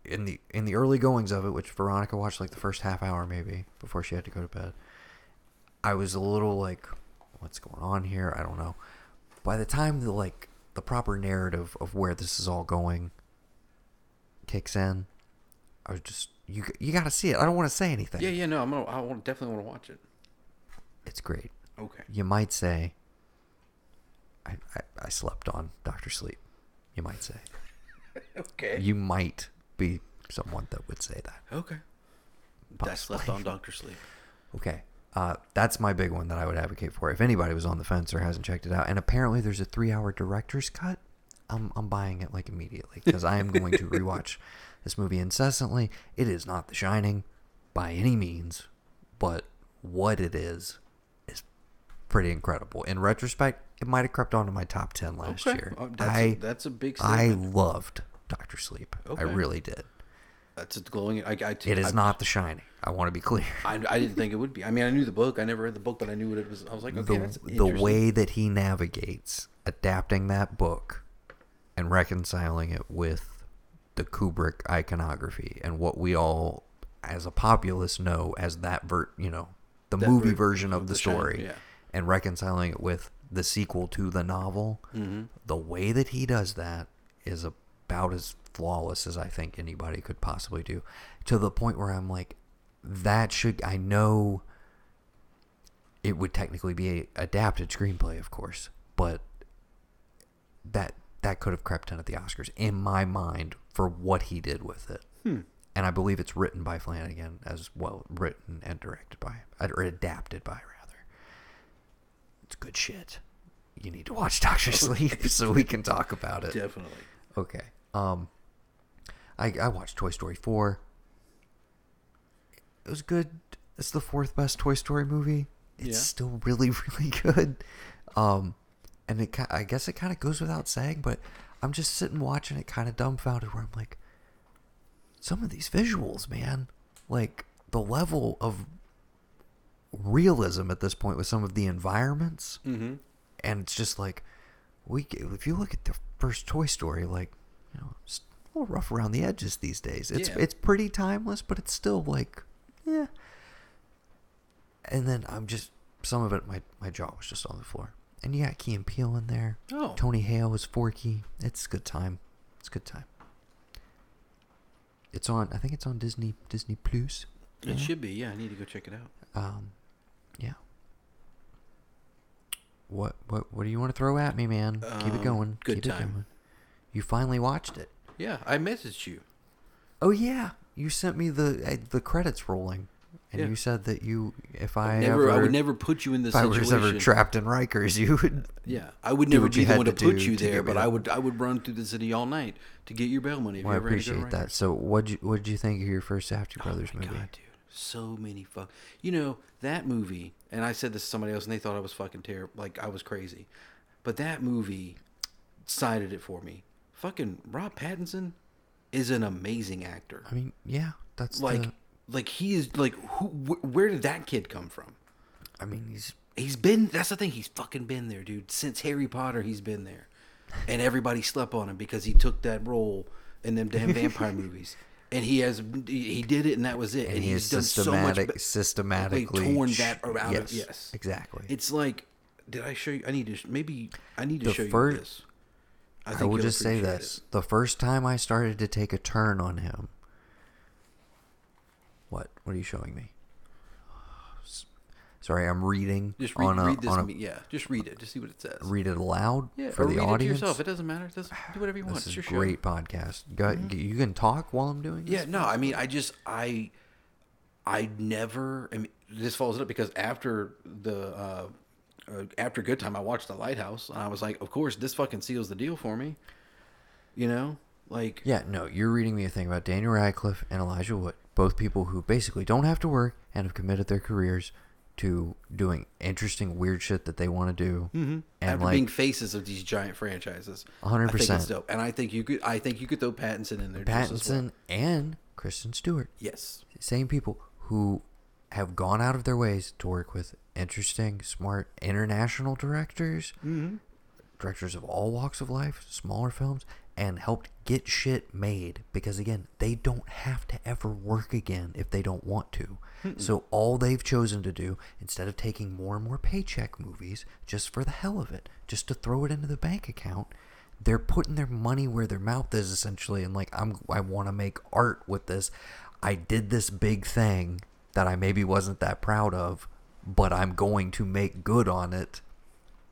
Speaker 1: in the in the early goings of it, which Veronica watched like the first half hour maybe before she had to go to bed, I was a little like, what's going on here? I don't know. By the time the like the proper narrative of where this is all going kicks in, I was just you you got to see it. I don't want to say anything.
Speaker 2: Yeah, yeah. No, I'm gonna. I definitely want to watch it.
Speaker 1: It's great.
Speaker 2: Okay.
Speaker 1: You might say, I, I, I slept on Doctor Sleep. You might say. (laughs)
Speaker 2: Okay.
Speaker 1: You might be someone that would say that.
Speaker 2: Okay. That's left
Speaker 1: Possibly.
Speaker 2: on Doctor Sleep.
Speaker 1: Okay. Uh, that's my big one that I would advocate for. If anybody was on the fence or hasn't checked it out, and apparently there's a three-hour director's cut, I'm I'm buying it like immediately because I am going to (laughs) rewatch this movie incessantly. It is not The Shining by any means, but what it is is pretty incredible. In retrospect, it might have crept onto my top ten last
Speaker 2: Okay.
Speaker 1: year.
Speaker 2: Oh, that's a-
Speaker 1: I
Speaker 2: that's a big
Speaker 1: I loved Doctor Sleep.
Speaker 2: Okay.
Speaker 1: I really did.
Speaker 2: That's a glowing. I, I,
Speaker 1: It is not The Shining. I want to be clear.
Speaker 2: I, I didn't think it would be. I mean, I knew the book. I never read the book, but I knew what it was. I was like, okay, that's
Speaker 1: the, the way that he navigates adapting that book and reconciling it with the Kubrick iconography and what we all as a populace know as that ver- you know the
Speaker 2: That
Speaker 1: movie
Speaker 2: ver-
Speaker 1: version of
Speaker 2: of
Speaker 1: the
Speaker 2: The Shining,
Speaker 1: story
Speaker 2: yeah.
Speaker 1: and reconciling it with the sequel to the novel
Speaker 2: Mm-hmm.
Speaker 1: the way that he does that is about as flawless as I think anybody could possibly do. To the point where I'm like, that should I know it would technically be a adapted screenplay, of course, but that that could have crept in at the Oscars in my mind for what he did with it.
Speaker 2: Hmm.
Speaker 1: And I believe it's written by Flanagan as well, written and directed by, or adapted by. It's good shit. You need to watch Doctor (laughs) Sleep so we can talk about it.
Speaker 2: Definitely.
Speaker 1: Okay. Um, I I watched Toy Story four. It was good. It's the fourth best Toy Story movie. It's
Speaker 2: Yeah.
Speaker 1: still really (laughs) really good. Um, and it I guess it kind of goes without saying, but I'm just sitting watching it, kind of dumbfounded, where I'm like, some of these visuals, man, like the level of realism at this point with some of the environments
Speaker 2: Mm-hmm.
Speaker 1: and it's just like we if you look at the first Toy Story, like you know, it's a little rough around the edges these days. It's
Speaker 2: Yeah.
Speaker 1: it's pretty timeless, but it's still like, yeah. And then I'm just some of it, my my jaw was just on the floor. And you got Key and Peele in there.
Speaker 2: Oh.
Speaker 1: Tony Hale is Forky. It's a good time. It's a good time. It's on. I think it's on Disney Disney Plus.
Speaker 2: It should be. Yeah, I need to go check it out.
Speaker 1: Um, yeah. What what what do you want to throw at me, man? Keep it
Speaker 2: Um,
Speaker 1: going.
Speaker 2: good
Speaker 1: Keep
Speaker 2: time.
Speaker 1: Going. You finally watched it.
Speaker 2: Yeah, I messaged you.
Speaker 1: Oh yeah, you sent me the uh, the credits rolling, and
Speaker 2: Yeah.
Speaker 1: you said that you if I
Speaker 2: never,
Speaker 1: ever
Speaker 2: I would never put you in this
Speaker 1: if I was ever trapped in Rikers, you would.
Speaker 2: Yeah, I would never be the one
Speaker 1: to
Speaker 2: to put you there, but I would I would run through the city all night to get your bail money. If
Speaker 1: Well, I
Speaker 2: you ever had to go to
Speaker 1: appreciate that. So what you what did you think of your first Safdie Brothers
Speaker 2: oh
Speaker 1: movie?
Speaker 2: God, so many fuck. You know that movie, and I said this to somebody else, and they thought I was fucking terrible, like I was crazy. But that movie cited it for me. Fucking Rob Pattinson is an amazing actor.
Speaker 1: I mean, yeah, that's
Speaker 2: Like,
Speaker 1: the,
Speaker 2: like he is like who? Wh- where did that kid come from?
Speaker 1: I mean, he's
Speaker 2: He's been. That's the thing. He's fucking been there, dude. Since Harry Potter, he's been there, and everybody slept on him because he took that role in them damn (laughs) vampire movies. And he has. He did it, and that was it.
Speaker 1: and
Speaker 2: And,
Speaker 1: he
Speaker 2: he's done so much. be-
Speaker 1: systematically
Speaker 2: torn that around.
Speaker 1: Yes,
Speaker 2: Yes,
Speaker 1: exactly.
Speaker 2: It's like. Did I show you? I need to. Maybe I need to
Speaker 1: The
Speaker 2: show
Speaker 1: fir-
Speaker 2: you this.
Speaker 1: I,
Speaker 2: think
Speaker 1: will just say this:
Speaker 2: it.
Speaker 1: the first time I started to take a turn on him. What? What are you showing me? Sorry, I'm reading
Speaker 2: Just read,
Speaker 1: on a
Speaker 2: read this.
Speaker 1: on a
Speaker 2: yeah, just read it. Just see what it says.
Speaker 1: read it aloud
Speaker 2: yeah,
Speaker 1: for
Speaker 2: or
Speaker 1: the
Speaker 2: read
Speaker 1: audience.
Speaker 2: it to yourself. It doesn't matter. It doesn't, do whatever you want.
Speaker 1: this
Speaker 2: It's
Speaker 1: is
Speaker 2: your
Speaker 1: a
Speaker 2: show.
Speaker 1: great podcast. You, got, you can talk while I'm doing This?
Speaker 2: Yeah, no, I mean, I just, I, I never. I mean, this follows it up because after the, uh, uh, after Good Time, I watched The Lighthouse, and I was like, of course, this fucking seals the deal for me. You know, like,
Speaker 1: Yeah, no, you're reading me a thing about Daniel Radcliffe and Elijah Wood, both people who basically don't have to work and have committed their careers to doing interesting, weird shit that they want to do. Mm-hmm. And
Speaker 2: after
Speaker 1: like,
Speaker 2: being faces of these giant franchises,
Speaker 1: A hundred
Speaker 2: I think it's
Speaker 1: percent.
Speaker 2: dope, and I think you could, I think you could throw Pattinson in there. just as well.
Speaker 1: Pattinson and Kristen Stewart,
Speaker 2: yes,
Speaker 1: same people who have gone out of their ways to work with interesting, smart international directors,
Speaker 2: mm-hmm.
Speaker 1: directors of all walks of life, smaller films, and helped get shit made because again, they don't have to ever work again if they don't want to. So all they've chosen to do instead of taking more and more paycheck movies just for the hell of it, just to throw it into the bank account, they're putting their money where their mouth is essentially and like I'm I want to make art with this. I did this big thing that I maybe wasn't that proud of, but I'm going to make good on it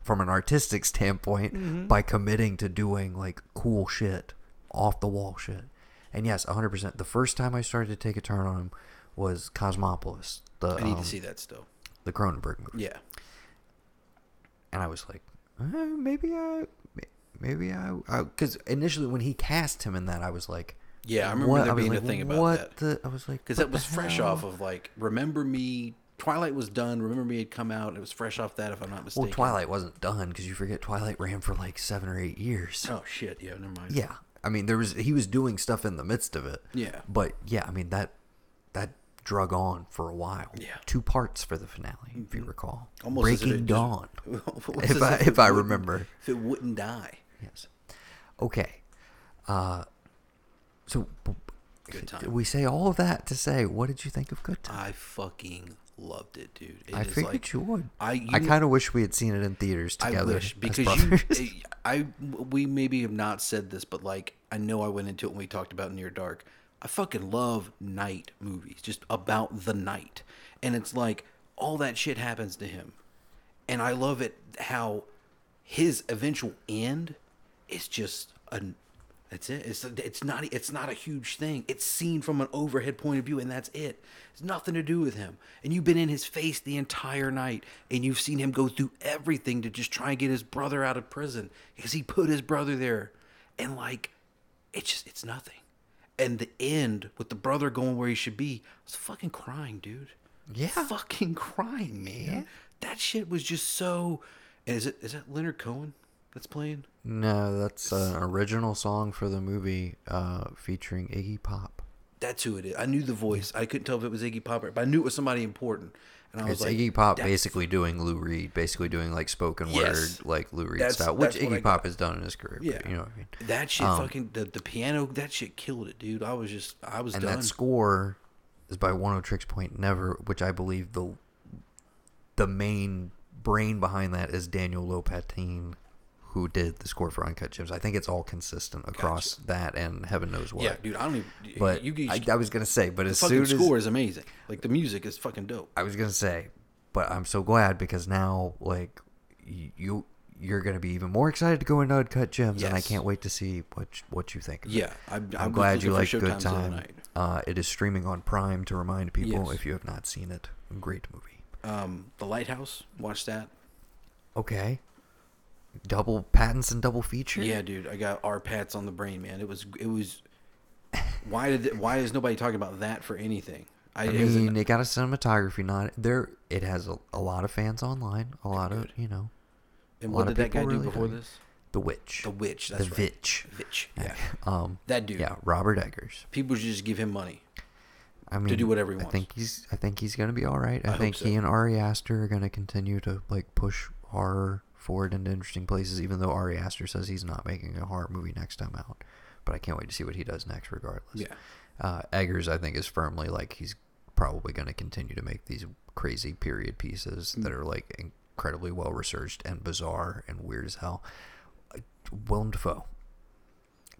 Speaker 1: from an artistic standpoint by committing to doing like cool shit, off the wall shit. And yes, 100%. The first time I started to take a turn on him was Cosmopolis, the
Speaker 2: I need
Speaker 1: um,
Speaker 2: to see that still.
Speaker 1: the Cronenberg movie.
Speaker 2: Yeah,
Speaker 1: And I was like, eh, maybe I maybe I cuz initially when he cast him in that I was like
Speaker 2: yeah, I remember
Speaker 1: what?
Speaker 2: there being
Speaker 1: like,
Speaker 2: a thing about
Speaker 1: what
Speaker 2: that.
Speaker 1: the I was like
Speaker 2: because that was fresh
Speaker 1: hell?
Speaker 2: off of like Remember Me. Twilight was done. Remember Me had come out. It was fresh off that, if I'm not mistaken.
Speaker 1: Well, Twilight wasn't done because you forget Twilight ran for like seven or eight years.
Speaker 2: Oh shit! Yeah, never mind.
Speaker 1: Yeah, I mean there was he was doing stuff in the midst of it.
Speaker 2: Yeah.
Speaker 1: but yeah, I mean that that drug on for a while.
Speaker 2: Yeah. Mm-hmm.
Speaker 1: two parts for the finale, if you recall.
Speaker 2: Almost
Speaker 1: Breaking Dawn. (laughs) If I
Speaker 2: it
Speaker 1: if I remember.
Speaker 2: if it wouldn't die.
Speaker 1: Yes. Okay. Uh, so
Speaker 2: Good time.
Speaker 1: we say all of that to say, what did you think of Good Time?
Speaker 2: I fucking loved it, dude. It
Speaker 1: I
Speaker 2: is
Speaker 1: figured
Speaker 2: like,
Speaker 1: you would.
Speaker 2: I
Speaker 1: I kind of wish we had seen it in theaters
Speaker 2: I
Speaker 1: together.
Speaker 2: wish because you, (laughs) eh, I, we maybe have not said this, but like I know I went into it when we talked about Near Dark. I fucking love night movies, just about the night, and it's like all that shit happens to him, and I love it how his eventual end is just an That's it. It's it's not it's not a huge thing. It's seen from an overhead point of view, and that's it. It's nothing to do with him. And you've been in his face the entire night, and you've seen him go through everything to just try and get his brother out of prison because he put his brother there, and like, it's just it's nothing. And the end with the brother going where he should be, I was fucking crying, dude.
Speaker 1: Yeah.
Speaker 2: fucking crying, man. That shit was just so. And is it is that Leonard Cohen that's playing?
Speaker 1: No, that's an original song for the movie uh, featuring Iggy Pop.
Speaker 2: That's who it is. I knew the voice. I couldn't tell if it was Iggy Pop, or, but I knew it was somebody important. And I was
Speaker 1: It's
Speaker 2: like,
Speaker 1: Iggy Pop basically doing Lou Reed, basically doing like spoken
Speaker 2: Yes.
Speaker 1: word, like Lou Reed
Speaker 2: That's-
Speaker 1: style, which
Speaker 2: that's I
Speaker 1: Iggy Pop has done in his career. but
Speaker 2: Yeah,
Speaker 1: you know what I mean.
Speaker 2: That shit,
Speaker 1: Um,
Speaker 2: fucking the, the piano, that shit killed it, dude. I was just, I was
Speaker 1: and
Speaker 2: done.
Speaker 1: that score is by Oneohtrix Point Never, which I believe the the main brain behind that is Daniel Lopatin, who did the score for Uncut Gems. I think it's all consistent across that and Heaven Knows What.
Speaker 2: yeah, dude. I don't even.
Speaker 1: But
Speaker 2: you, you,
Speaker 1: I, I was gonna say, but
Speaker 2: the
Speaker 1: as
Speaker 2: fucking
Speaker 1: soon as
Speaker 2: score is amazing. Like the music is fucking dope.
Speaker 1: I was gonna say, but I'm so glad because now like you you're gonna be even more excited to go into Uncut Gems, and I can't wait to see what what you think. Of it.
Speaker 2: Yeah, I'm,
Speaker 1: I'm,
Speaker 2: I'm
Speaker 1: glad you like Good Time. Uh, it is streaming on Prime to remind people
Speaker 2: Yes.
Speaker 1: if you have not seen it. Great movie.
Speaker 2: Um, the Lighthouse. Watch that.
Speaker 1: Okay. Double patents and double feature.
Speaker 2: Yeah, dude. I got our pats on the brain, man. It was, it was. Why did? Why is nobody talking about that for anything?
Speaker 1: I
Speaker 2: an-
Speaker 1: mean, it got a cinematography nod. There, it has a, a lot of fans online. A lot of you know,
Speaker 2: and what did that guy
Speaker 1: people
Speaker 2: do
Speaker 1: really
Speaker 2: before
Speaker 1: it.
Speaker 2: this?
Speaker 1: The Witch.
Speaker 2: The Witch.
Speaker 1: The
Speaker 2: That's right.
Speaker 1: Vitch.
Speaker 2: Vitch. (laughs) Yeah.
Speaker 1: Um,
Speaker 2: That dude.
Speaker 1: yeah, Robert Eggers.
Speaker 2: People should just give him money.
Speaker 1: I mean, to
Speaker 2: do whatever he wants.
Speaker 1: I think he's. I think he's gonna be all right. I,
Speaker 2: I
Speaker 1: think he and Ari Aster are gonna continue to like push horror forward into interesting places. Even though Ari Aster says he's not making a horror movie next time out, but I can't wait to see what he does next, regardless.
Speaker 2: Yeah.
Speaker 1: Uh, Eggers, I think, is firmly like he's probably going to continue to make these crazy period pieces that are like incredibly well researched and bizarre and weird as hell. Willem Dafoe.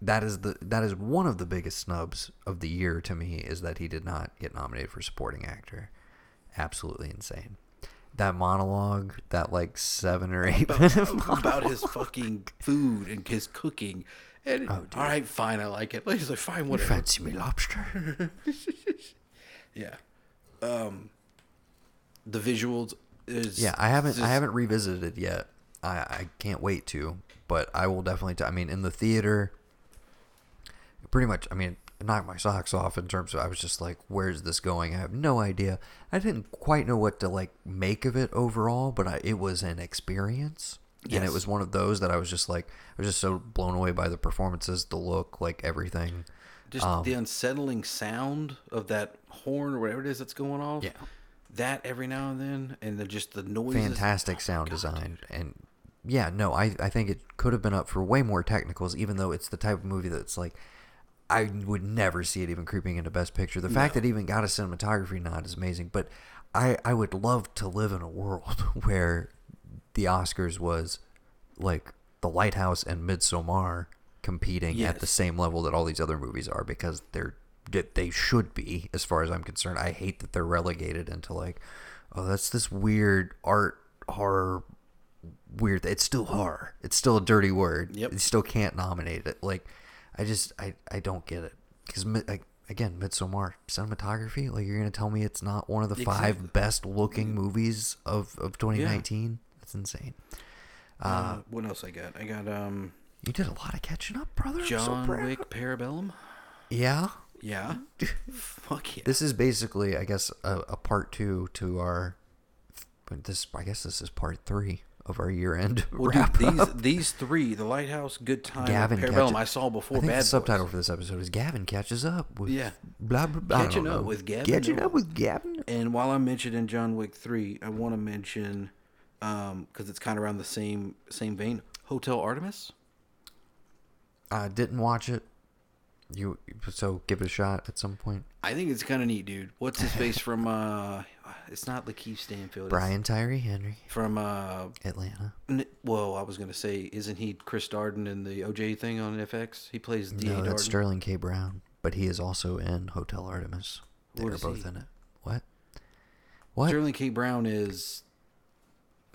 Speaker 1: That is the that is one of the biggest snubs of the year to me is that he did not get nominated for supporting actor. Absolutely insane. That monologue, that like seven or eight
Speaker 2: about, (laughs) about his fucking food and his cooking. And
Speaker 1: Oh,
Speaker 2: all right, fine, I like it. He's like, fine,
Speaker 1: You fancy me lobster? (laughs)
Speaker 2: Yeah. Um, the visuals is
Speaker 1: Yeah, I haven't I haven't revisited it yet. I I can't wait to, but I will definitely. T- I mean, in the theater, pretty much. I mean, knocked my socks off in terms of I was just like, "Where's this going?" I have no idea. I didn't quite know what to like make of it overall, but I, it was an experience, and it was one of those that I was just like, I was just so blown away by the performances, the look, like everything.
Speaker 2: Just
Speaker 1: Um,
Speaker 2: the unsettling sound of that horn or whatever it is that's going off.
Speaker 1: Yeah.
Speaker 2: That every now and then, and the, just the noise.
Speaker 1: fantastic
Speaker 2: Oh
Speaker 1: sound
Speaker 2: God,
Speaker 1: design
Speaker 2: dude.
Speaker 1: and yeah no I, I think it could have been up for way more technicals even though it's the type of movie that's like i would never see it even creeping into best picture. The fact that it even got a cinematography nod is amazing but i i would love to live in a world (laughs) where the oscars was like the lighthouse and midsommar competing at the same level that all these other movies are because they're they should be as far as i'm concerned. I hate that they're relegated into like oh that's this weird art horror weird it's still horror. It's still a dirty word.
Speaker 2: Yep.
Speaker 1: you still can't nominate it. Like i just i i don't get it because like, again midsommar cinematography like you're gonna tell me it's not one of the
Speaker 2: Exactly.
Speaker 1: five best looking movies of of 2019 that's insane
Speaker 2: Uh, what else I got? I got um
Speaker 1: you did a lot of catching up brother so
Speaker 2: John
Speaker 1: proud.
Speaker 2: Wick Parabellum.
Speaker 1: yeah
Speaker 2: Yeah. (laughs) Fuck yeah.
Speaker 1: this is basically i guess a, a part two to our but this i guess this is part three of our year end
Speaker 2: Well,
Speaker 1: wrap
Speaker 2: dude, these these three, the Lighthouse, Good Time,
Speaker 1: Gavin
Speaker 2: Parabellum,
Speaker 1: catches-
Speaker 2: I saw before
Speaker 1: I think
Speaker 2: Bad
Speaker 1: the subtitle
Speaker 2: Boys.
Speaker 1: for this episode is Gavin catches up with
Speaker 2: Yeah.
Speaker 1: blah blah blah.
Speaker 2: Catching up
Speaker 1: know.
Speaker 2: with Gavin
Speaker 1: Catching up with Gavin.
Speaker 2: And while I'm mentioning John Wick three, I want to mention because it's kind of around the same same vein. Hotel Artemis.
Speaker 1: I didn't watch it. You so give it a shot at some point.
Speaker 2: I think it's kind of neat, dude. What's his face from? uh It's not Lakeith Stanfield.
Speaker 1: Brian Tyree Henry,
Speaker 2: from. uh
Speaker 1: Atlanta.
Speaker 2: N- Well, I was gonna say, isn't he Chris Darden in the OJ thing on FX? He plays D.
Speaker 1: No, that's Sterling K. Brown, but he is also in Hotel Artemis. They are both
Speaker 2: he?
Speaker 1: in it. What? What?
Speaker 2: Sterling K. Brown is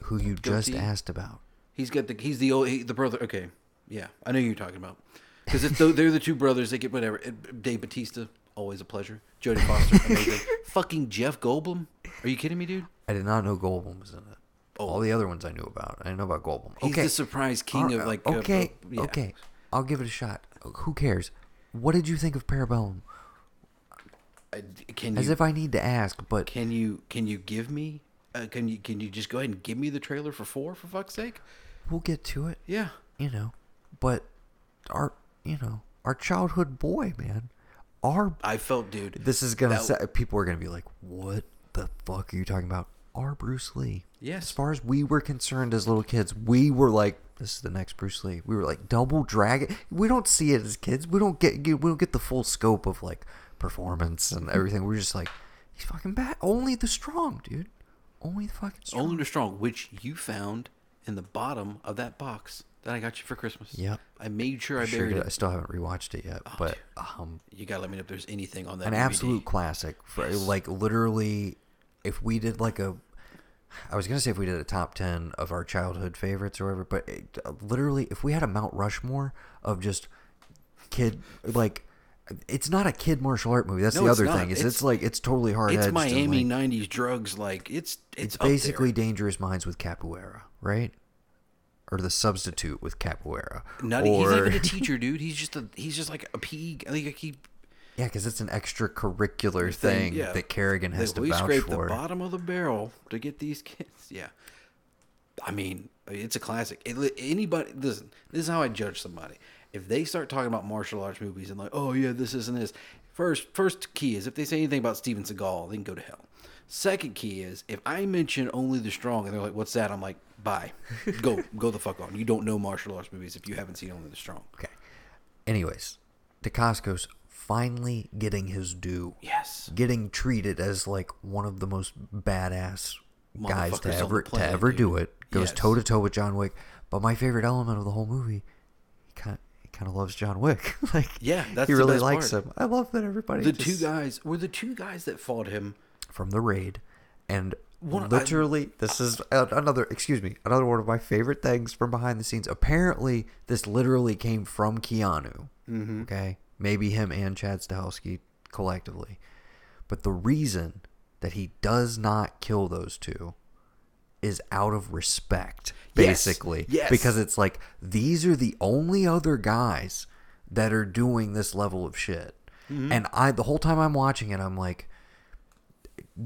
Speaker 1: Who you just asked about?
Speaker 2: He's got the he's the old he, the brother. Okay, yeah, I know who you're talking about. Because they're the two brothers. They get whatever. Dave Bautista, always a pleasure. Jodie Foster, (laughs) amazing. Fucking Jeff Goldblum. Are you kidding me, dude?
Speaker 1: I did not know Goldblum was in it. All the other ones I knew about. I didn't know about Goldblum.
Speaker 2: He's
Speaker 1: okay.
Speaker 2: the surprise king
Speaker 1: All
Speaker 2: of like. uh,
Speaker 1: okay,
Speaker 2: yeah.
Speaker 1: okay. I'll give it a shot. Who cares? What did you think of Parabellum?
Speaker 2: I- Can
Speaker 1: As if I need to ask, but
Speaker 2: can you can you give me? Uh, can you can you just go ahead and give me the trailer for four for fuck's sake?
Speaker 1: we'll get to it.
Speaker 2: Yeah.
Speaker 1: You know, but our, you know, our childhood boy, man, our.
Speaker 2: I felt, dude.
Speaker 1: This is gonna.
Speaker 2: that-
Speaker 1: Sa- people are gonna be like, "What the fuck are you talking about?" Our Bruce Lee.
Speaker 2: Yes.
Speaker 1: As far as we were concerned as little kids, we were like, "This is the next Bruce Lee." We were like, "Double Dragon." We don't see it as kids. We don't get. We don't get the full scope of like performance and everything. We're just like, he's fucking bad. Only the strong, dude. Only the fucking strong.
Speaker 2: Only the strong, which you found in the bottom of that box that I got you for Christmas.
Speaker 1: Yep.
Speaker 2: I made sure I
Speaker 1: Sure
Speaker 2: buried
Speaker 1: did. I still haven't rewatched it yet, but um,
Speaker 2: You gotta let me know if there's anything on that.
Speaker 1: an
Speaker 2: DVD.
Speaker 1: absolute classic. For,
Speaker 2: Yes.
Speaker 1: Like literally, if we did like a, I was gonna say if we did a top ten of our childhood favorites or whatever, but it, literally, if we had a Mount Rushmore of just kid like. It's not a kid martial art movie. That's
Speaker 2: No,
Speaker 1: the other
Speaker 2: not.
Speaker 1: thing. Is
Speaker 2: It's-
Speaker 1: it's, like it's totally hard.
Speaker 2: It's Miami
Speaker 1: like,
Speaker 2: '90s drugs. Like it's
Speaker 1: it's
Speaker 2: it's, up there.
Speaker 1: basically Dangerous Minds with capoeira, right? Or the substitute with capoeira.
Speaker 2: Not, he's not even a teacher, (laughs) dude. He's just a he's just like a PE. Like he
Speaker 1: yeah, because it's an extracurricular thing,
Speaker 2: yeah.
Speaker 1: that Kerrigan has
Speaker 2: that
Speaker 1: to
Speaker 2: we
Speaker 1: vouch
Speaker 2: scrape
Speaker 1: for.
Speaker 2: the bottom of the barrel to get these kids. (laughs) Yeah, I mean it's a classic. It, anybody listen. This is how I judge somebody. If they start talking about martial arts movies and like, oh yeah, this isn't this. First, first key is if they say anything about Steven Seagal, they can go to hell. Second key is if I mention only the strong and they're like, "What's that?" I'm like, "Bye, go, go the fuck on." You don't know martial arts movies if you haven't seen only the strong.
Speaker 1: Okay. Anyways, Dacascos finally getting his due.
Speaker 2: Yes.
Speaker 1: Getting treated as like one of the most badass guys to ever to
Speaker 2: planet,
Speaker 1: ever do it. Goes toe to toe with John Wick. But my favorite element of the whole movie, he kind he kind of loves John Wick. (laughs) like
Speaker 2: Yeah, that's
Speaker 1: he really likes
Speaker 2: part.
Speaker 1: him. I love that everybody
Speaker 2: The
Speaker 1: just-
Speaker 2: two guys were the two guys that fought him.
Speaker 1: from the raid and
Speaker 2: I-
Speaker 1: literally this is another excuse me another one of my favorite things from behind the scenes apparently this literally came from keanu
Speaker 2: Mm-hmm.
Speaker 1: okay maybe him and chad stahelski collectively but the reason that he does not kill those two is out of respect
Speaker 2: Yes.
Speaker 1: basically
Speaker 2: Yes.
Speaker 1: because it's like these are the only other guys that are doing this level of shit
Speaker 2: Mm-hmm.
Speaker 1: and i the whole time i'm watching it i'm like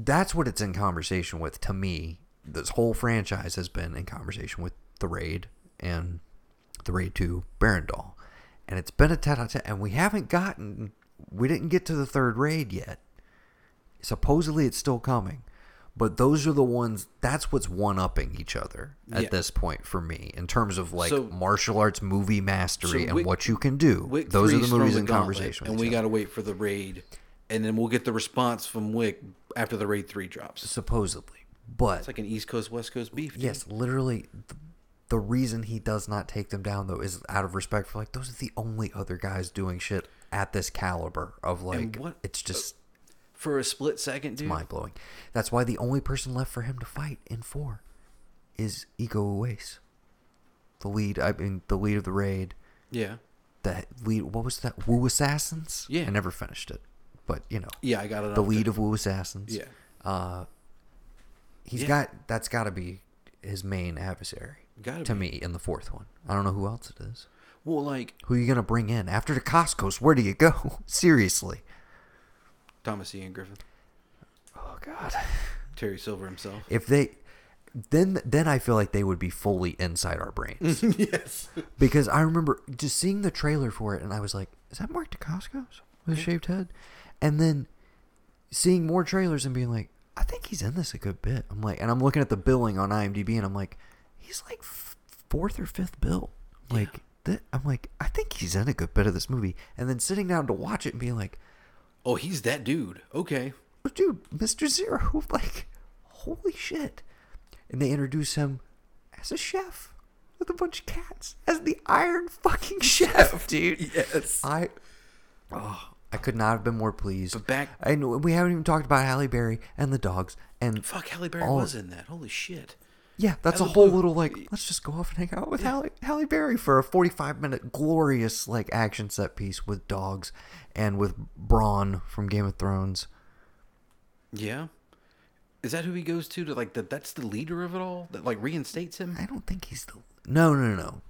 Speaker 1: that's what it's in conversation with to me. This whole franchise has been in conversation with the raid and the raid 2 Berandal and it's been a tete-a-tete and we haven't gotten we didn't get to the third raid yet. Supposedly it's still coming but those are the ones that's what's one-upping each other at
Speaker 2: Yeah.
Speaker 1: this point for me in terms of like
Speaker 2: So-
Speaker 1: martial arts movie mastery
Speaker 2: So
Speaker 1: and
Speaker 2: Wick-
Speaker 1: what you can do.
Speaker 2: Wick
Speaker 1: those are
Speaker 2: 3
Speaker 1: the movies in conversation
Speaker 2: and we got to wait for the raid, and then we'll get the response from Wick after the raid three drops.
Speaker 1: supposedly but
Speaker 2: It's like an East Coast West Coast beef. dude.
Speaker 1: Yes, literally. The, the reason he does not take them down though is out of respect for like those are the only other guys doing shit at this caliber of like
Speaker 2: what-
Speaker 1: it's uh, just
Speaker 2: For a split second, dude.
Speaker 1: mind blowing. That's why the only person left for him to fight in four is Iko Uwais, the lead. I mean, the lead of the raid.
Speaker 2: Yeah.
Speaker 1: The lead. What was that? Wu Assassins.
Speaker 2: Yeah.
Speaker 1: I never finished it, but you know,
Speaker 2: Yeah, I got it.
Speaker 1: the lead
Speaker 2: there.
Speaker 1: of Wu Assassins.
Speaker 2: Yeah.
Speaker 1: Uh, he's
Speaker 2: Yeah.
Speaker 1: got that's got to be his main adversary.
Speaker 2: Gotta
Speaker 1: to
Speaker 2: be.
Speaker 1: me in the fourth one. I don't know who else it is.
Speaker 2: Well, like
Speaker 1: Who are you gonna bring in after Dacascos? Where do you go? (laughs) Seriously.
Speaker 2: Thomas Ian Griffith,
Speaker 1: Oh God.
Speaker 2: Terry Silver himself.
Speaker 1: If they, then then I feel like they would be fully inside our brains (laughs)
Speaker 2: yes.
Speaker 1: because I remember just seeing the trailer for it and I was like, is that Mark Dacascos with a shaved head? And then seeing more trailers and being like, I think he's in this a good bit. I'm like, and I'm looking at the billing on IMDb and I'm like, he's like f- fourth or fifth bill. Like, th- I'm like, I think he's in a good bit of this movie. And then sitting down to watch it and being like,
Speaker 2: Oh, he's that dude. Okay.
Speaker 1: oh, dude, Mr. Zero, (laughs) like, holy shit. And they introduce him as a chef with a bunch of cats, as the Iron fucking (laughs) Chef, dude.
Speaker 2: Yes.
Speaker 1: I, oh, I could not have been more pleased.
Speaker 2: But back-
Speaker 1: and we haven't even talked about Halle Berry and the dogs and
Speaker 2: Fuck, Halle Berry
Speaker 1: all-
Speaker 2: was in that. Holy shit.
Speaker 1: Yeah, that's a
Speaker 2: Out of the
Speaker 1: whole
Speaker 2: blue.
Speaker 1: little like. Let's just go off and hang out with Halle, Halle Berry for a forty-five minute glorious like action set piece with dogs, and with Bronn from Game of Thrones.
Speaker 2: Yeah. Is that who he goes to? To like that? That's the leader of it all. That like reinstates him.
Speaker 1: I don't think he's the. No, no, no, no.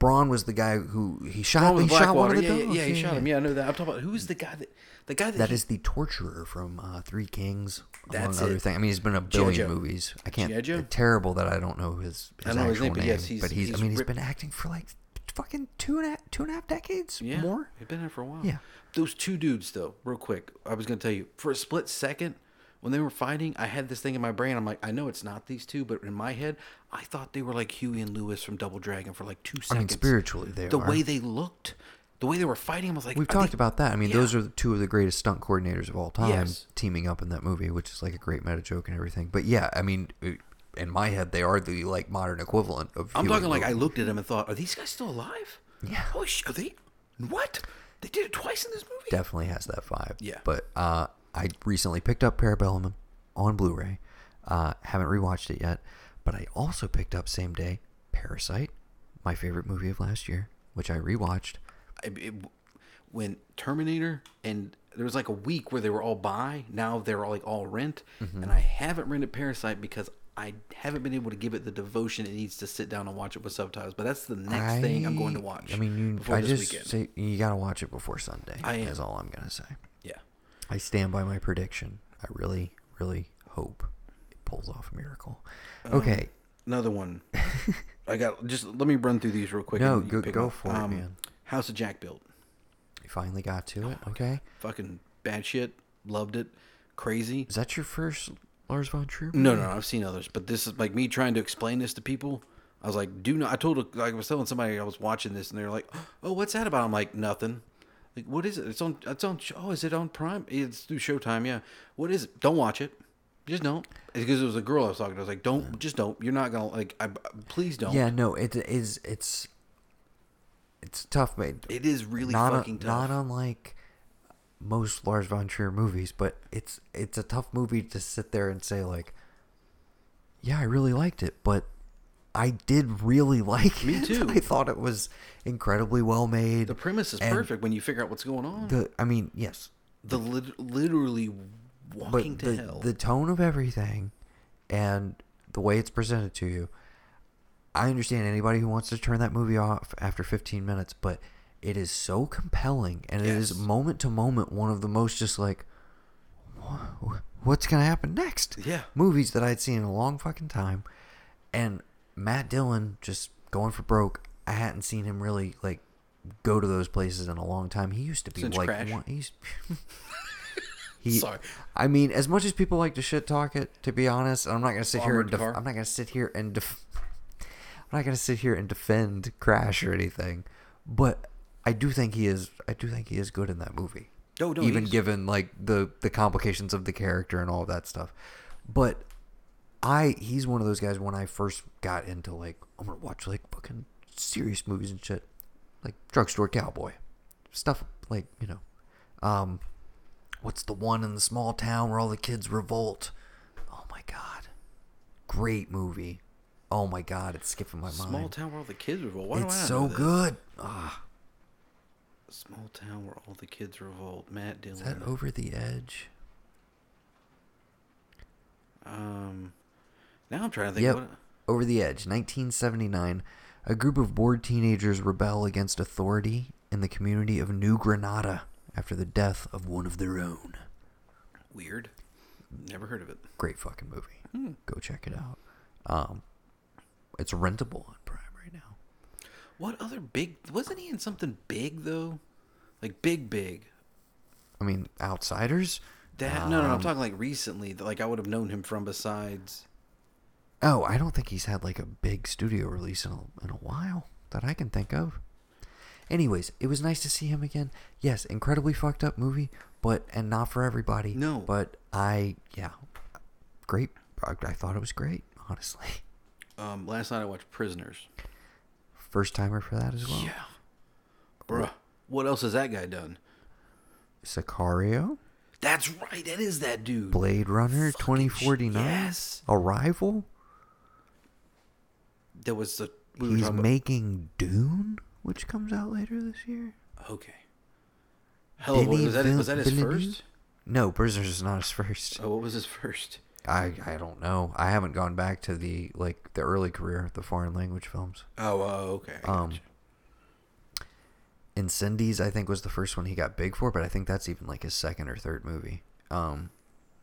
Speaker 1: Bronn was the guy who he shot.
Speaker 2: Oh,
Speaker 1: he shot one of the
Speaker 2: yeah,
Speaker 1: dogs.
Speaker 2: yeah, yeah, he shot him. Yeah, I know that. I'm talking about who's the guy that the guy that,
Speaker 1: That
Speaker 2: he-
Speaker 1: is the torturer from uh, Three Kings, among
Speaker 2: That's
Speaker 1: other
Speaker 2: it.
Speaker 1: things. I mean, he's been in a billion movies. I can't. Terrible that I don't know his, his
Speaker 2: I know his
Speaker 1: actual
Speaker 2: name, but yes, he's-
Speaker 1: but he's.
Speaker 2: he's
Speaker 1: I mean, he's been acting for like fucking two and a, two and a half decades
Speaker 2: yeah,
Speaker 1: more.
Speaker 2: He's been there for a while.
Speaker 1: Yeah.
Speaker 2: Those two dudes, though, real quick. I was gonna tell you for a split second when they were fighting, I had this thing in my brain. I'm like, I know it's not these two, but in my head, I thought they were like Huey and Lewis from Double Dragon for like two seconds.
Speaker 1: I mean, spiritually, they
Speaker 2: the
Speaker 1: are.
Speaker 2: way they looked, the way they were fighting, I was like,
Speaker 1: We've talked
Speaker 2: they-
Speaker 1: about that. I mean,
Speaker 2: Yeah.
Speaker 1: those are two of the greatest stunt coordinators of all time
Speaker 2: Yes.
Speaker 1: teaming up in that movie, which is like a great meta joke and everything. But yeah, I mean, it- in my head, they are the like modern equivalent of.
Speaker 2: I'm
Speaker 1: Huey
Speaker 2: talking like I looked at them and thought, are these guys still alive?
Speaker 1: Yeah.
Speaker 2: Holy shit, are they? What? They did it twice in this movie.
Speaker 1: definitely has that vibe.
Speaker 2: Yeah.
Speaker 1: But uh, I recently picked up Parabellum on Blu-ray. Uh, haven't rewatched it yet, but I also picked up same day Parasite, my favorite movie of last year, which I rewatched.
Speaker 2: I- it- when Terminator and there was like a week where they were all buy. Now they're all like all rent,
Speaker 1: Mm-hmm.
Speaker 2: and I haven't rented Parasite because I haven't been able to give it the devotion it needs to sit down and watch it with subtitles. But that's the next thing I'm going to watch.
Speaker 1: I mean, you,
Speaker 2: before
Speaker 1: I just
Speaker 2: weekend.
Speaker 1: say you gotta watch it before Sunday.
Speaker 2: I am.
Speaker 1: Is all I'm gonna say.
Speaker 2: yeah.
Speaker 1: I stand by my prediction. I really, really hope it pulls off a miracle.
Speaker 2: Um,
Speaker 1: Okay.
Speaker 2: Another one. (laughs) I got just let me run through these real quick.
Speaker 1: No, go- go
Speaker 2: up.
Speaker 1: for it, man.
Speaker 2: House of Jack built.
Speaker 1: you finally got to it. Okay.
Speaker 2: Fucking bad shit. Loved it. Crazy.
Speaker 1: Is that your first Lars von Trier?
Speaker 2: No, no, no, I've seen others, but this is like me trying to explain this to people. I was like, do not. I told, like, I was telling somebody I was watching this, and they're like, "Oh, what's that about?" I'm like, "Nothing." Like, what is it? It's on. It's on. Oh, is it on Prime? It's through Showtime. Yeah. What is it? Don't watch it. Just don't. It's Because it was a girl I was talking to. I was like, "Don't. Just don't. You're not gonna like. I, please don't."
Speaker 1: Yeah, no, it is. It's it's tough, mate.
Speaker 2: It is really
Speaker 1: not
Speaker 2: fucking tough.
Speaker 1: Not unlike most Lars von Trier movies, but it's it's a tough movie to sit there and say like, yeah, I really liked it, but I did really (laughs) like it.
Speaker 2: Me
Speaker 1: it.
Speaker 2: too.
Speaker 1: I thought it was incredibly well made.
Speaker 2: the premise is
Speaker 1: and
Speaker 2: perfect when you figure out what's going on.
Speaker 1: The I mean, yes,
Speaker 2: the lit- literally walking to
Speaker 1: the,
Speaker 2: hell.
Speaker 1: the tone of everything and the way it's presented to you i understand anybody who wants to turn that movie off after 15 minutes but it is so compelling and it is moment to moment one of the most just like what's gonna happen next
Speaker 2: Yeah.
Speaker 1: movies that i'd seen in a long fucking time and matt dillon just going for broke i hadn't seen him really like go to those places in a long time he used to be
Speaker 2: Since
Speaker 1: like
Speaker 2: Crash?
Speaker 1: one, he's (laughs) He,
Speaker 2: Sorry.
Speaker 1: I mean, as much as people like to shit talk it, to be honest, I'm not gonna sit here and def-
Speaker 2: car?
Speaker 1: I'm not gonna sit here and def- I'm not gonna sit here and defend Crash or anything, but I do think he is. I do think he is good in that movie.
Speaker 2: Oh, no, no,
Speaker 1: even given like the the complications of the character and all that stuff. But I he's one of those guys when I first got into like I'm gonna watch like fucking serious movies and shit, like Drugstore Cowboy, stuff like you know, um, what's the one in the small town where all the kids revolt? Oh my god, great movie. Oh my god, it's skipping my
Speaker 2: Small
Speaker 1: mind.
Speaker 2: Small town where all the kids revolt. Why
Speaker 1: it's
Speaker 2: do I not
Speaker 1: so good. Ah,
Speaker 2: Small town where all the kids revolt. Matt Dillon.
Speaker 1: is that over the edge?
Speaker 2: Um, now I'm trying to think.
Speaker 1: Yep.
Speaker 2: What,
Speaker 1: Over the Edge, 1979. A group of bored teenagers rebel against authority in the community of New Granada after the death of one of their own.
Speaker 2: weird. Never heard of it.
Speaker 1: Great fucking movie.
Speaker 2: Hmm.
Speaker 1: Go check it out. Um, it's rentable on Prime right now.
Speaker 2: What other big? Wasn't he in something big though? Like big, big.
Speaker 1: I mean, Outsiders.
Speaker 2: That no, no, no. I'm
Speaker 1: Um,
Speaker 2: talking like recently. Like I would have known him from besides.
Speaker 1: Oh, I don't think he's had like a big studio release in a, in a while that I can think of. Anyways, it was nice to see him again. Yes, incredibly fucked up movie, but and not for everybody.
Speaker 2: No.
Speaker 1: but I yeah, great. I, I thought it was great, honestly. (laughs)
Speaker 2: Um, last night I watched Prisoners.
Speaker 1: First timer for that as well.
Speaker 2: Yeah, bruh. What else has that guy done?
Speaker 1: Sicario,
Speaker 2: That's right. That is that dude.
Speaker 1: Blade Runner,
Speaker 2: Fucking
Speaker 1: twenty forty nine,
Speaker 2: sh- yes.
Speaker 1: Arrival.
Speaker 2: There was the we
Speaker 1: He's making Dune, which comes out later this year.
Speaker 2: okay. Hell, what, was that? Was that his first?
Speaker 1: No, Prisoners is not his first.
Speaker 2: Oh, what was his first?
Speaker 1: I I don't know. I haven't gone back to the like the early career, the foreign language films.
Speaker 2: Oh, uh, okay. I
Speaker 1: Um,
Speaker 2: gotcha.
Speaker 1: Incendies, I think, was the first one he got big for, but I think that's even like his second or third movie. Um,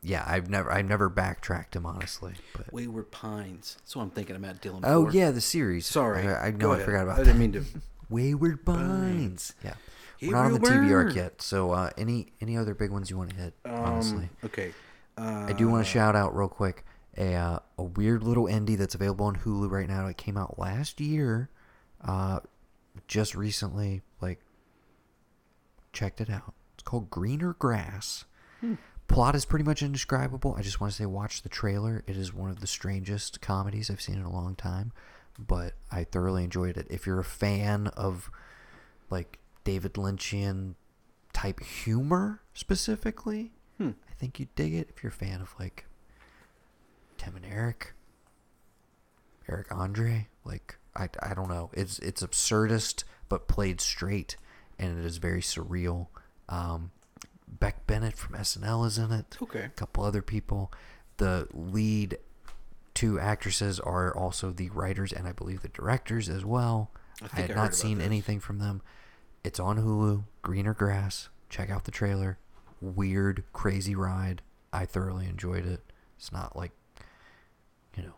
Speaker 1: yeah, I've never I've never backtracked him honestly. But
Speaker 2: Wayward Pines. That's what I'm thinking about Matt Dillon.
Speaker 1: oh
Speaker 2: for.
Speaker 1: yeah, the series.
Speaker 2: Sorry.
Speaker 1: I, I know I forgot about
Speaker 2: I didn't mean to. (laughs)
Speaker 1: Wayward Pines. Yeah, we're not on the
Speaker 2: Gabriel
Speaker 1: TV arc yet. So uh, any any other big ones you want to hit? honestly,
Speaker 2: Um, okay. Uh,
Speaker 1: I do want to shout out real quick a uh, a weird little indie that's available on Hulu right now. It came out last year, uh, just recently. Like, checked it out. It's called Greener Grass. Plot is pretty much indescribable. I just want to say, watch the trailer. It is one of the strangest comedies I've seen in a long time, but I thoroughly enjoyed it. If you're a fan of like David Lynchian type humor specifically,
Speaker 2: Hmm.
Speaker 1: I think you'd dig it. If you're a fan of like Tim and Eric, Eric Andre, like I, I don't know. It's it's absurdist but played straight, and it is very surreal. Um, Beck Bennett from SNL is in it.
Speaker 2: Okay.
Speaker 1: A couple other people. The lead two actresses are also the writers and I believe the directors as well.
Speaker 2: I
Speaker 1: I,
Speaker 2: I
Speaker 1: had
Speaker 2: heard
Speaker 1: not seen anything from them. It's on Hulu. Greener Grass. Check out the trailer. Weird, crazy ride. I thoroughly enjoyed it. It's not like, you know,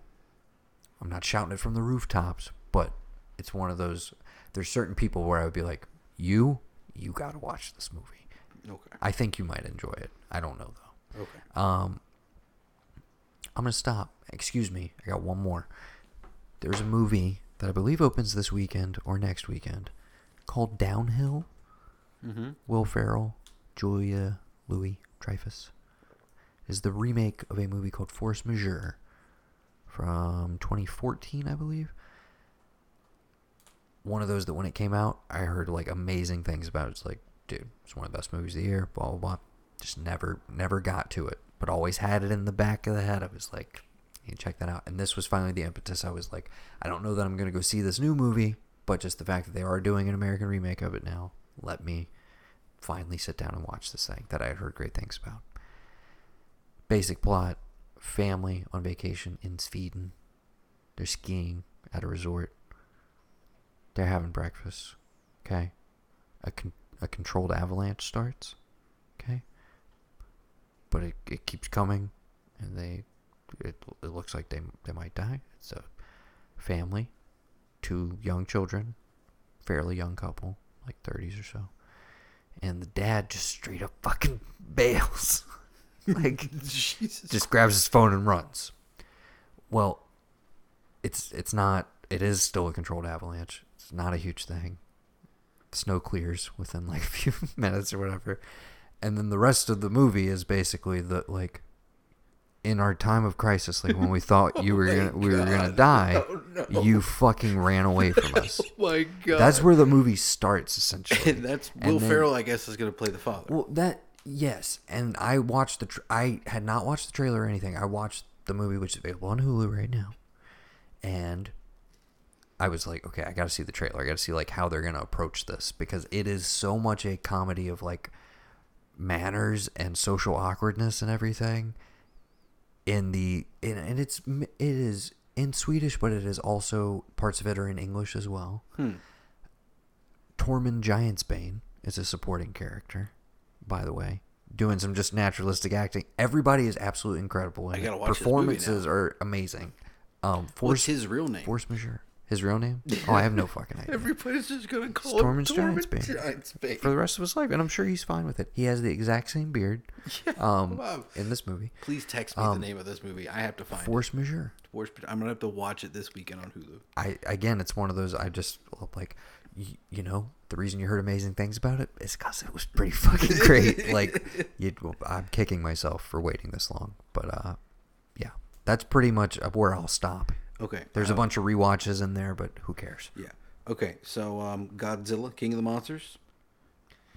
Speaker 1: I'm not shouting it from the rooftops, but it's one of those. There's certain people where I would be like, you, you got to watch this movie.
Speaker 2: Okay.
Speaker 1: I think you might enjoy it. I don't know though.
Speaker 2: Okay.
Speaker 1: Um, I'm gonna stop. Excuse me. I got one more. There's a movie that I believe opens this weekend or next weekend called Downhill.
Speaker 2: Mm-hmm.
Speaker 1: Will Ferrell, Julia Louis Dreyfus is the remake of a movie called Force Majeure from 2014, I believe. One of those that when it came out, I heard like amazing things about. It's like, dude, it's one of the best movies of the year. Blah blah blah. Just never, never got to it, but always had it in the back of the head. I was like, you check that out. And this was finally the impetus. I was like, I don't know that I'm gonna go see this new movie, but just the fact that they are doing an American remake of it now, let me finally sit down and watch this thing that I had heard great things about. Basic plot family on vacation in Sweden. They're skiing at a resort. They're having breakfast. Okay. A, con- a controlled avalanche starts. Okay. But it, it keeps coming and they it, it looks like they they might die. It's a family, two young children, fairly young couple, like 30s or so and the dad just straight up fucking (laughs) bails. (laughs) like (laughs)
Speaker 2: Jesus.
Speaker 1: just grabs his phone and runs. Well, it's it's not it is still a controlled avalanche. It's not a huge thing. Snow clears within like (laughs) a few minutes or whatever. And then the rest of the movie is basically the like in our time of crisis, like when we (laughs) thought you were
Speaker 2: Oh
Speaker 1: gonna we were gonna die,
Speaker 2: Oh, no.
Speaker 1: you fucking ran away from (laughs) oh us.
Speaker 2: Oh my god.
Speaker 1: That's where the movie starts essentially.
Speaker 2: And that's
Speaker 1: And
Speaker 2: Will
Speaker 1: then-
Speaker 2: Ferrell, I guess, is to play the father.
Speaker 1: Well, that yes, and I watched the. Tra- I had not watched the trailer or anything. I watched the movie, which is available on Hulu right now, and I was like, okay, I got to see the trailer. I got to see like how they're gonna approach this because it is so much a comedy of like manners and social awkwardness and everything. In the in, and it's it is in Swedish, but it is also parts of it are in English as well.
Speaker 2: Hmm.
Speaker 1: Tormund Giantsbane is a supporting character, by the way, doing some just naturalistic acting. Everybody is absolutely incredible. In
Speaker 2: I gotta watch this movie
Speaker 1: Performances are amazing. Um,
Speaker 2: What's
Speaker 1: Force
Speaker 2: his real name?
Speaker 1: Force Majeure. His real name? Oh, I have no fucking (laughs) idea.
Speaker 2: Everybody's just going to call
Speaker 1: It's
Speaker 2: him
Speaker 1: Tormund
Speaker 2: Tormund
Speaker 1: Giantsbane.
Speaker 2: Giantsbane.
Speaker 1: For the rest of his life, and I'm sure he's fine with it. He has the exact same beard. Um,
Speaker 2: wow.
Speaker 1: in this movie,
Speaker 2: Please text me
Speaker 1: Um,
Speaker 2: the name of this movie. I have to find
Speaker 1: Force Majeure.
Speaker 2: it. Force. I'm going to have to watch it this weekend on Hulu.
Speaker 1: I again, it's one of those I just like, you, you know, the reason you heard amazing things about it is because it was pretty (laughs) fucking great. like, you, I'm kicking myself for waiting this long, but uh, yeah, that's pretty much where I'll stop.
Speaker 2: Okay.
Speaker 1: There's a
Speaker 2: um,
Speaker 1: bunch of rewatches in there, but who cares?
Speaker 2: Yeah. Okay. So, um, Godzilla, King of the Monsters.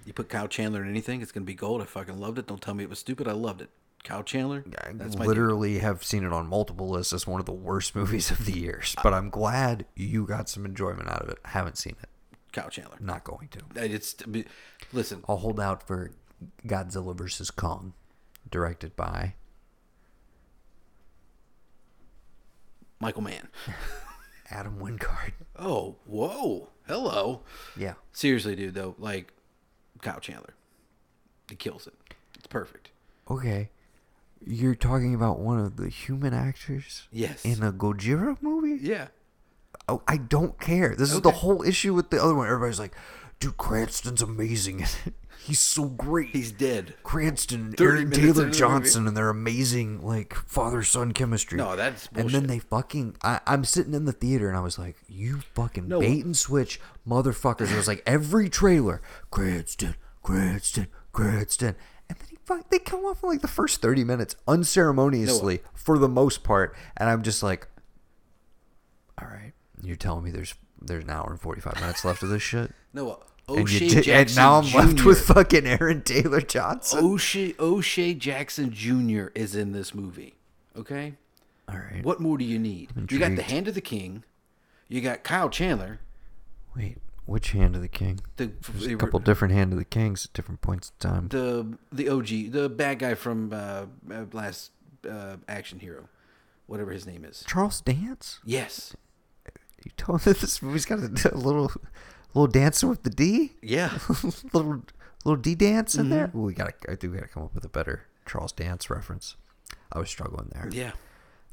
Speaker 2: You put Kyle Chandler in anything, it's gonna be gold. I fucking loved it. Don't tell me it was stupid. I loved it. Cow Chandler.
Speaker 1: I
Speaker 2: That's my
Speaker 1: literally have seen it on multiple lists as one of the worst (laughs) movies of the years. But I'm glad you got some enjoyment out of it. I haven't seen it.
Speaker 2: Cow Chandler.
Speaker 1: Not going to.
Speaker 2: It's listen.
Speaker 1: I'll hold out for Godzilla vs Kong, directed by
Speaker 2: Michael Mann. (laughs)
Speaker 1: Adam Wingard.
Speaker 2: Oh, whoa, hello.
Speaker 1: Yeah.
Speaker 2: Seriously, dude, though, like Kyle Chandler, he kills it. It's perfect.
Speaker 1: Okay. You're talking about one of the human actors
Speaker 2: Yes.
Speaker 1: in a Gojira movie?
Speaker 2: Yeah.
Speaker 1: Oh, I don't care. This is the whole issue with the other one. Everybody's like, dude, Cranston's amazing. He's so great.
Speaker 2: He's dead.
Speaker 1: Cranston,
Speaker 2: 30
Speaker 1: Aaron Taylor
Speaker 2: into the.
Speaker 1: Johnson, and their amazing like father son chemistry.
Speaker 2: No, that's
Speaker 1: And then they fucking. I, I'm sitting in the theater and I was like, "You fucking
Speaker 2: No.
Speaker 1: bait and switch, motherfuckers!" It was like every trailer, Cranston, Cranston, Cranston, and then he fuck. They come off in like the first thirty minutes unceremoniously for the most part, and I'm just like, "All right, you're telling me there's there's an hour and forty five minutes left of this shit."
Speaker 2: No,
Speaker 1: And,
Speaker 2: O'Shea
Speaker 1: and
Speaker 2: Jackson
Speaker 1: now I'm
Speaker 2: Jr.
Speaker 1: left with fucking Aaron Taylor Johnson.
Speaker 2: O'Shea, O'Shea Jackson Jr. is in this movie. Okay,
Speaker 1: All right.
Speaker 2: what more do you need? You got the. Hand of the King. You got Kyle Chandler.
Speaker 1: Wait, which hand of the king?
Speaker 2: The
Speaker 1: There's a couple different hand of the kings at different points in time.
Speaker 2: the the OG, the bad guy from uh, uh, last uh, action hero, whatever his name is.
Speaker 1: Charles Dance?
Speaker 2: Yes.
Speaker 1: You told me (laughs) this movie's got a, a little, little dancing with the D,
Speaker 2: Yeah. (laughs)
Speaker 1: little, little D dance in
Speaker 2: Mm-hmm.
Speaker 1: there. We gotta, I think we gotta come up with a better Charles Dance reference. I was struggling there.
Speaker 2: yeah.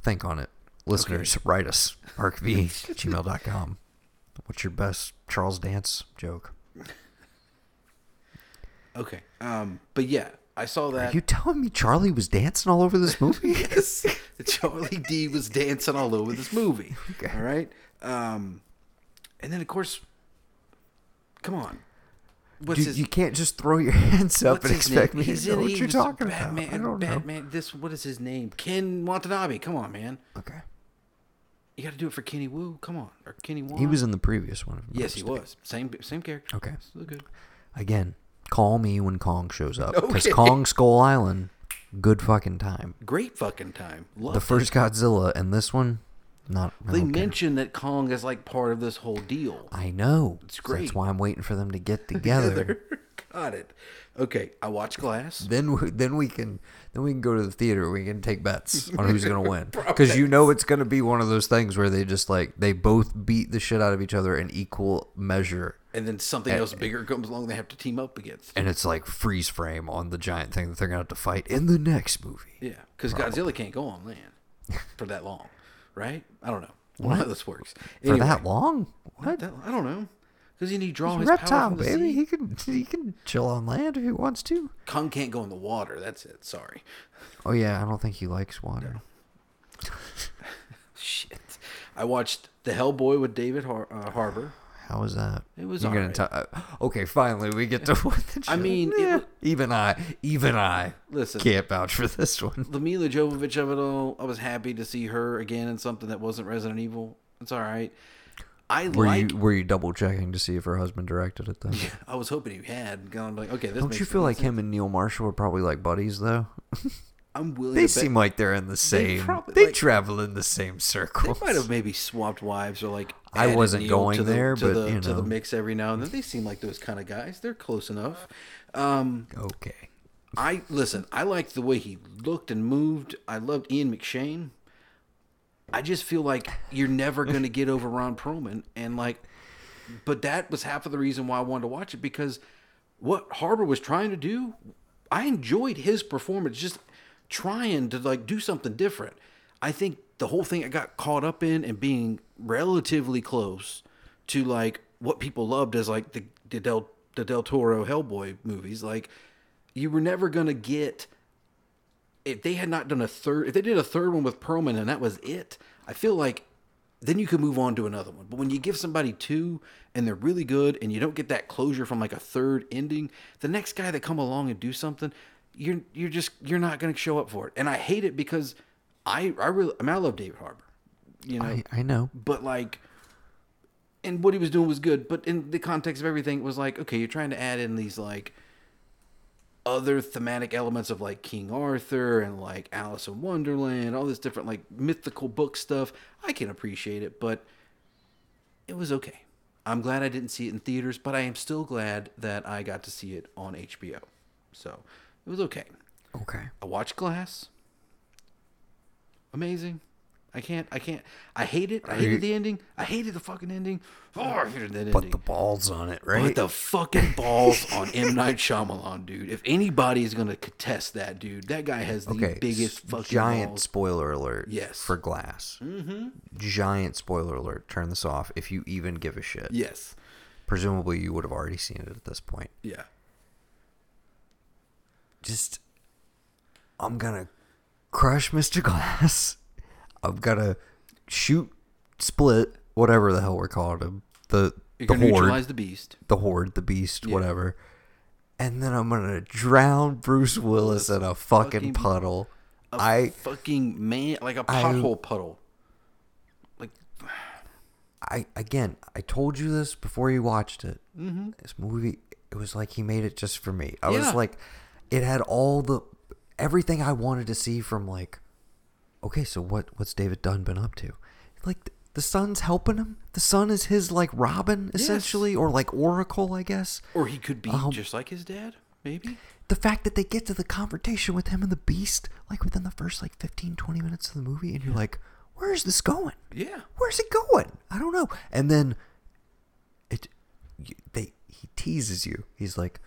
Speaker 1: Think on it, listeners. Write us arcv (laughs) gmail.com. What's your best Charles Dance joke?
Speaker 2: Okay. Um. But yeah, I saw
Speaker 1: Are
Speaker 2: that.
Speaker 1: you telling me Charlie was dancing all over this movie? (laughs)
Speaker 2: yes. Charlie D was dancing all over this movie.
Speaker 1: Okay.
Speaker 2: All right. Um, and then of course, come on. What's
Speaker 1: Dude,
Speaker 2: his?
Speaker 1: you can't just throw your (laughs) hands up and expect
Speaker 2: name?
Speaker 1: me
Speaker 2: He's
Speaker 1: to know what you're talking
Speaker 2: Batman,
Speaker 1: about. I don't know.
Speaker 2: Batman. This what is his name? Ken Watanabe. Come on, man.
Speaker 1: Okay.
Speaker 2: You got to do it for Kenny Wu. Come on, or Kenny Wan.
Speaker 1: He was in the previous one.
Speaker 2: Yes, he was. Same same character.
Speaker 1: Okay.
Speaker 2: Still good.
Speaker 1: Again, call me when Kong shows up. Because (laughs)
Speaker 2: Okay.
Speaker 1: Kong Skull Island, good fucking time.
Speaker 2: Great fucking time. Love
Speaker 1: The first Godzilla and this one, not. I
Speaker 2: They
Speaker 1: don't care.
Speaker 2: mentioned that Kong is like part of this whole deal.
Speaker 1: I know.
Speaker 2: It's
Speaker 1: So
Speaker 2: great.
Speaker 1: That's why I'm waiting for them to get (laughs) together. (laughs)
Speaker 2: Got it. Okay, I watch Glass.
Speaker 1: then, we, then we can, then we can go to the theater. We can take bets (laughs) on who's gonna win. Because you know it's gonna be one of those things where they just like they both beat the shit out of each other in equal measure,
Speaker 2: And then something else bigger comes along they have to team up against.
Speaker 1: and it's like freeze frame on the giant thing that they're gonna have to fight in the next movie.
Speaker 2: Yeah, because Godzilla can't go on land for that long, right? I don't know. Know how this works.
Speaker 1: For that long?
Speaker 2: What?
Speaker 1: What?
Speaker 2: I don't know. Because you need to draw his
Speaker 1: reptile,
Speaker 2: power from the
Speaker 1: baby.
Speaker 2: sea.
Speaker 1: He can he can chill on land if he wants to.
Speaker 2: Kong can't go in the water. That's it. Sorry.
Speaker 1: Oh yeah, I don't think he likes water. (laughs) (laughs)
Speaker 2: Shit. I watched The Hellboy with David Har- uh, Harbour.
Speaker 1: How was that?
Speaker 2: It was
Speaker 1: You're gonna
Speaker 2: alright.
Speaker 1: tell- uh, okay, finally we get to (laughs) what the
Speaker 2: I mean,
Speaker 1: Yeah,
Speaker 2: wa-
Speaker 1: even I, even I,
Speaker 2: Listen.
Speaker 1: can't vouch for this one.
Speaker 2: The Milla Jovovich of it all, I was happy to see her again in something that wasn't Resident Evil. It's all right. I
Speaker 1: Were
Speaker 2: like.
Speaker 1: you were you double checking to see if her husband directed it then? (laughs)
Speaker 2: I was hoping he had gone like, okay, this
Speaker 1: Don't you feel
Speaker 2: sense.
Speaker 1: like him and Neil Marshall are probably like buddies though? (laughs)
Speaker 2: I'm willing.
Speaker 1: They
Speaker 2: to bet
Speaker 1: seem like they're in the same.
Speaker 2: probably,
Speaker 1: they
Speaker 2: like-
Speaker 1: travel in the same circles.
Speaker 2: They might have maybe swapped wives or like.
Speaker 1: I wasn't going
Speaker 2: to the,
Speaker 1: there,
Speaker 2: to
Speaker 1: but,
Speaker 2: the,
Speaker 1: you
Speaker 2: to the mix every now and then. They seem like those kind of guys. They're close enough. Um,
Speaker 1: Okay.
Speaker 2: I listen. I liked the way he looked and moved. I loved Ian McShane. I just feel like you're never going to get over Ron Perlman, and like, but that was half of the reason why I wanted to watch it because what Harbour was trying to do, I enjoyed his performance, just trying to like do something different. I think the whole thing I got caught up in and being relatively close to like what people loved as like the, the Del the Del Toro Hellboy movies, like you were never gonna get if they had not done a third if they did a third one with Perlman and that was it, I feel like then you could move on to another one. But when you give somebody two and they're really good and you don't get that closure from like a third ending, the next guy that come along and do something, you're you're just you're not gonna show up for it. And I hate it because I I really I mean I love David Harbour. You know,
Speaker 1: I, I know.
Speaker 2: but like and what he was doing was good but in the context of everything it was like okay you're trying to add in these like other thematic elements of like King Arthur and like Alice in Wonderland, all this different like mythical book stuff, I can appreciate it, but it was okay. I'm glad I didn't see it in theaters, but I am still glad that I got to see it on HBO. So it was okay.
Speaker 1: Okay.
Speaker 2: I watched Glass. Amazing. I can't. I can't. I hate it. I hated
Speaker 1: you-
Speaker 2: the ending. I hated the fucking ending. Oh, I hated that
Speaker 1: But
Speaker 2: ending.
Speaker 1: the balls on it,
Speaker 2: But
Speaker 1: right?
Speaker 2: the fucking balls on M Night Shyamalan, dude. If anybody is gonna contest that, dude, that guy has the
Speaker 1: okay.
Speaker 2: biggest fucking
Speaker 1: giant
Speaker 2: balls.
Speaker 1: spoiler alert.
Speaker 2: Yes.
Speaker 1: For Glass. Mm-hmm. Giant spoiler alert. Turn this off if you even give a shit.
Speaker 2: Yes.
Speaker 1: Presumably, you would have already seen it at this point.
Speaker 2: Yeah.
Speaker 1: just I'm gonna crush Mr. Glass. I'm gonna shoot, split, whatever the hell we're calling him. The
Speaker 2: You're
Speaker 1: the
Speaker 2: gonna
Speaker 1: horde,
Speaker 2: neutralize the beast.
Speaker 1: the horde, the beast,
Speaker 2: Yeah.
Speaker 1: whatever. And then I'm gonna drown Bruce Willis in a fucking,
Speaker 2: fucking-
Speaker 1: puddle.
Speaker 2: A
Speaker 1: I
Speaker 2: fucking man, like a pothole puddle. Like
Speaker 1: I again, I told you this before you watched it. Mm-hmm. This movie, it was like he made it just for me. I
Speaker 2: Yeah.
Speaker 1: was like, it had all the everything I wanted to see from like, okay, so what what's David Dunn been up to? Like th- the son's helping him. The son is his like Robin essentially, or like Oracle, I guess.
Speaker 2: Or he could be
Speaker 1: Um,
Speaker 2: just like his dad, maybe.
Speaker 1: The fact that they get to the confrontation with him and the Beast like within the first like 15, 20 minutes of the movie, and you're like, where's this going?
Speaker 2: Yeah.
Speaker 1: where's it going? I don't know. And then it they he teases you. He's like,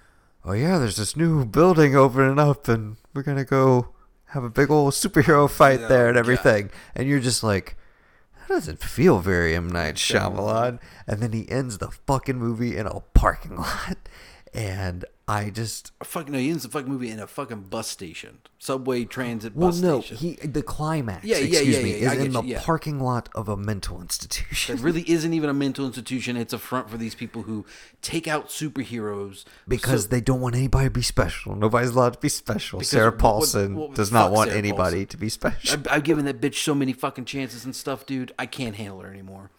Speaker 1: "Oh yeah, there's this new building opening up and we're to go have a big old superhero (laughs) fight
Speaker 2: Oh,
Speaker 1: there and
Speaker 2: God.
Speaker 1: everything." And you're just like, that doesn't feel very M Night Shyamalan. And then he ends the fucking movie in a parking (laughs) lot. And I just
Speaker 2: A fucking no, he ends the fucking movie in a fucking bus station, subway transit
Speaker 1: well,
Speaker 2: bus
Speaker 1: no,
Speaker 2: station.
Speaker 1: he the climax.
Speaker 2: Yeah, yeah,
Speaker 1: excuse
Speaker 2: yeah,
Speaker 1: me,
Speaker 2: yeah, yeah,
Speaker 1: is in
Speaker 2: you,
Speaker 1: the
Speaker 2: yeah.
Speaker 1: parking lot of a mental institution.
Speaker 2: It really isn't even a mental institution. It's a front for these people who take out superheroes
Speaker 1: because
Speaker 2: So-
Speaker 1: they don't want anybody to be special. Nobody's allowed to be special. Sarah
Speaker 2: what- what-
Speaker 1: Paulson
Speaker 2: what-
Speaker 1: does not want
Speaker 2: Sarah
Speaker 1: anybody
Speaker 2: Paulson.
Speaker 1: to be special.
Speaker 2: I've, I've given that bitch so many fucking chances and stuff, dude. I can't handle her anymore.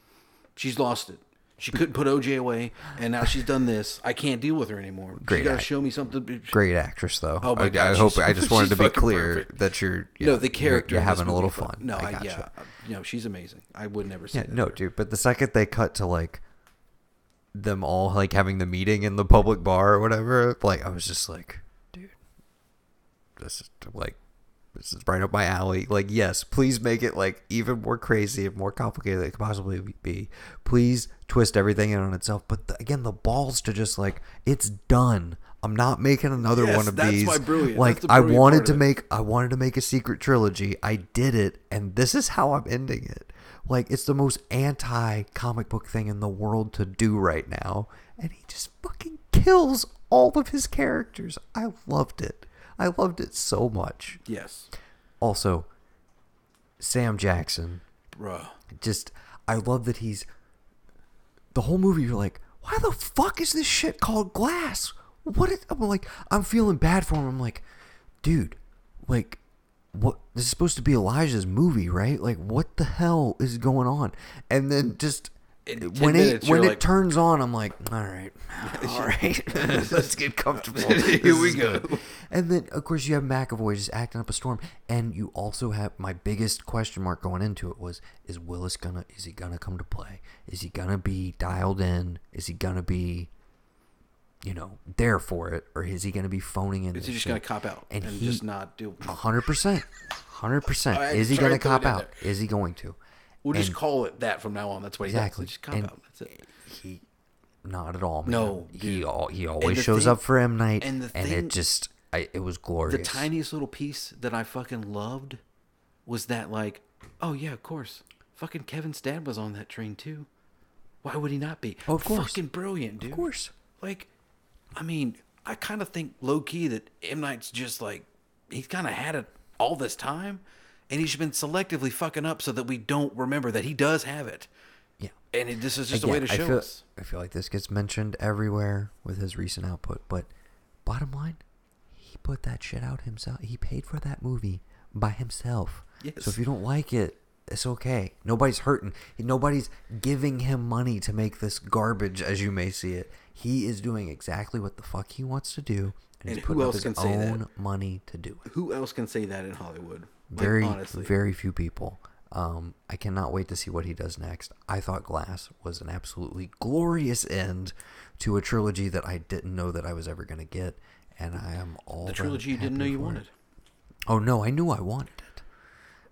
Speaker 2: She's lost it. She couldn't put OJ away, and now she's done this. I can't deal with her anymore.
Speaker 1: Great
Speaker 2: She got to
Speaker 1: act.
Speaker 2: show me something.
Speaker 1: Great actress, though.
Speaker 2: Oh my
Speaker 1: I,
Speaker 2: God,
Speaker 1: I hope. I (laughs) just wanted to be clear
Speaker 2: perfect.
Speaker 1: that you're. Yeah,
Speaker 2: no, the character.
Speaker 1: You're, you're having a little fun.
Speaker 2: No,
Speaker 1: I
Speaker 2: I, yeah, uh, no, she's amazing. I would never say
Speaker 1: Yeah,
Speaker 2: that.
Speaker 1: no, dude. But the second they cut to like them all like having the meeting in the public bar or whatever, like I was just like, dude, this is like this is right up my alley. Like, yes, please make it like even more crazy and more complicated than it could possibly be. Please twist everything in on itself. But the, again, the balls to just like it's done. I'm not making another
Speaker 2: Yes,
Speaker 1: one of
Speaker 2: that's
Speaker 1: these. Like
Speaker 2: That's the
Speaker 1: I wanted to make I wanted to make a secret trilogy. I did it, and this is how I'm ending it. Like it's the most anti comic book thing in the world to do right now, and he just fucking kills all of his characters. I loved it. I loved it so much.
Speaker 2: Yes,
Speaker 1: Also, Sam Jackson,
Speaker 2: bruh.
Speaker 1: just I love that he's the whole movie. You're like, why the fuck is this shit called Glass? What? Is, I'm like, I'm feeling bad for him. I'm like, dude, like, what? This is supposed to be Elijah's movie, right? Like, what the hell is going on? And then just.
Speaker 2: In 10
Speaker 1: when
Speaker 2: minutes,
Speaker 1: it when it
Speaker 2: like-
Speaker 1: turns on, I'm like, all right, (laughs) all right, (laughs) (laughs) let's get comfortable.
Speaker 2: Here we go.
Speaker 1: And then, of course, you have McAvoy just acting up a storm, and you also have my biggest question mark going into it was: Is Willis gonna? Is he gonna come to play? Is he gonna be dialed in? Is he gonna be, you know, there for it, or is he gonna be phoning in?
Speaker 2: Is he just
Speaker 1: shit?
Speaker 2: gonna cop out
Speaker 1: And
Speaker 2: and,
Speaker 1: he-
Speaker 2: just not do?
Speaker 1: hundred percent, hundred percent. Is he gonna
Speaker 2: to throw it
Speaker 1: cop out? Is he going to?
Speaker 2: We'll just call it that from now on. That's what he
Speaker 1: Exactly.
Speaker 2: does. Just cop
Speaker 1: And
Speaker 2: out. That's it.
Speaker 1: He, not at all. Man.
Speaker 2: No,
Speaker 1: he
Speaker 2: dude.
Speaker 1: al- he always shows
Speaker 2: thing-
Speaker 1: up for M Night,
Speaker 2: and
Speaker 1: and,
Speaker 2: the thing-
Speaker 1: it just, I, it was glorious.
Speaker 2: The tiniest little piece that I fucking loved was that like, oh yeah, of course, fucking Kevin's dad was on that train too. Why would he not be?
Speaker 1: Oh, of course.
Speaker 2: Fucking brilliant, dude.
Speaker 1: Of course.
Speaker 2: Like, I mean, I kind of think low key that M Night's just like he's kind of had it all this time, and he's been selectively fucking up so that we don't remember that he does have it.
Speaker 1: Yeah.
Speaker 2: And it, this is just a way to show
Speaker 1: I feel,
Speaker 2: us.
Speaker 1: I feel like this gets mentioned everywhere with his recent output, but bottom line, he put that shit out himself. He paid for that movie by himself.
Speaker 2: Yes.
Speaker 1: So if you don't like it, it's okay. Nobody's hurting. Nobody's giving him money to make this garbage, as you may see it. He is doing exactly what the fuck he wants to do, and he's
Speaker 2: And who
Speaker 1: putting up
Speaker 2: else
Speaker 1: his
Speaker 2: can say that?
Speaker 1: own money to do it.
Speaker 2: Who else can say that in Hollywood? Like,
Speaker 1: Very,
Speaker 2: honestly.
Speaker 1: very few people. Um, I cannot wait to see what he does next. I thought Glass was an absolutely glorious end to a trilogy that I didn't know that I was ever going to get, and I am all
Speaker 2: the trilogy you didn't know you
Speaker 1: for it.
Speaker 2: wanted.
Speaker 1: Oh no, I knew I wanted it.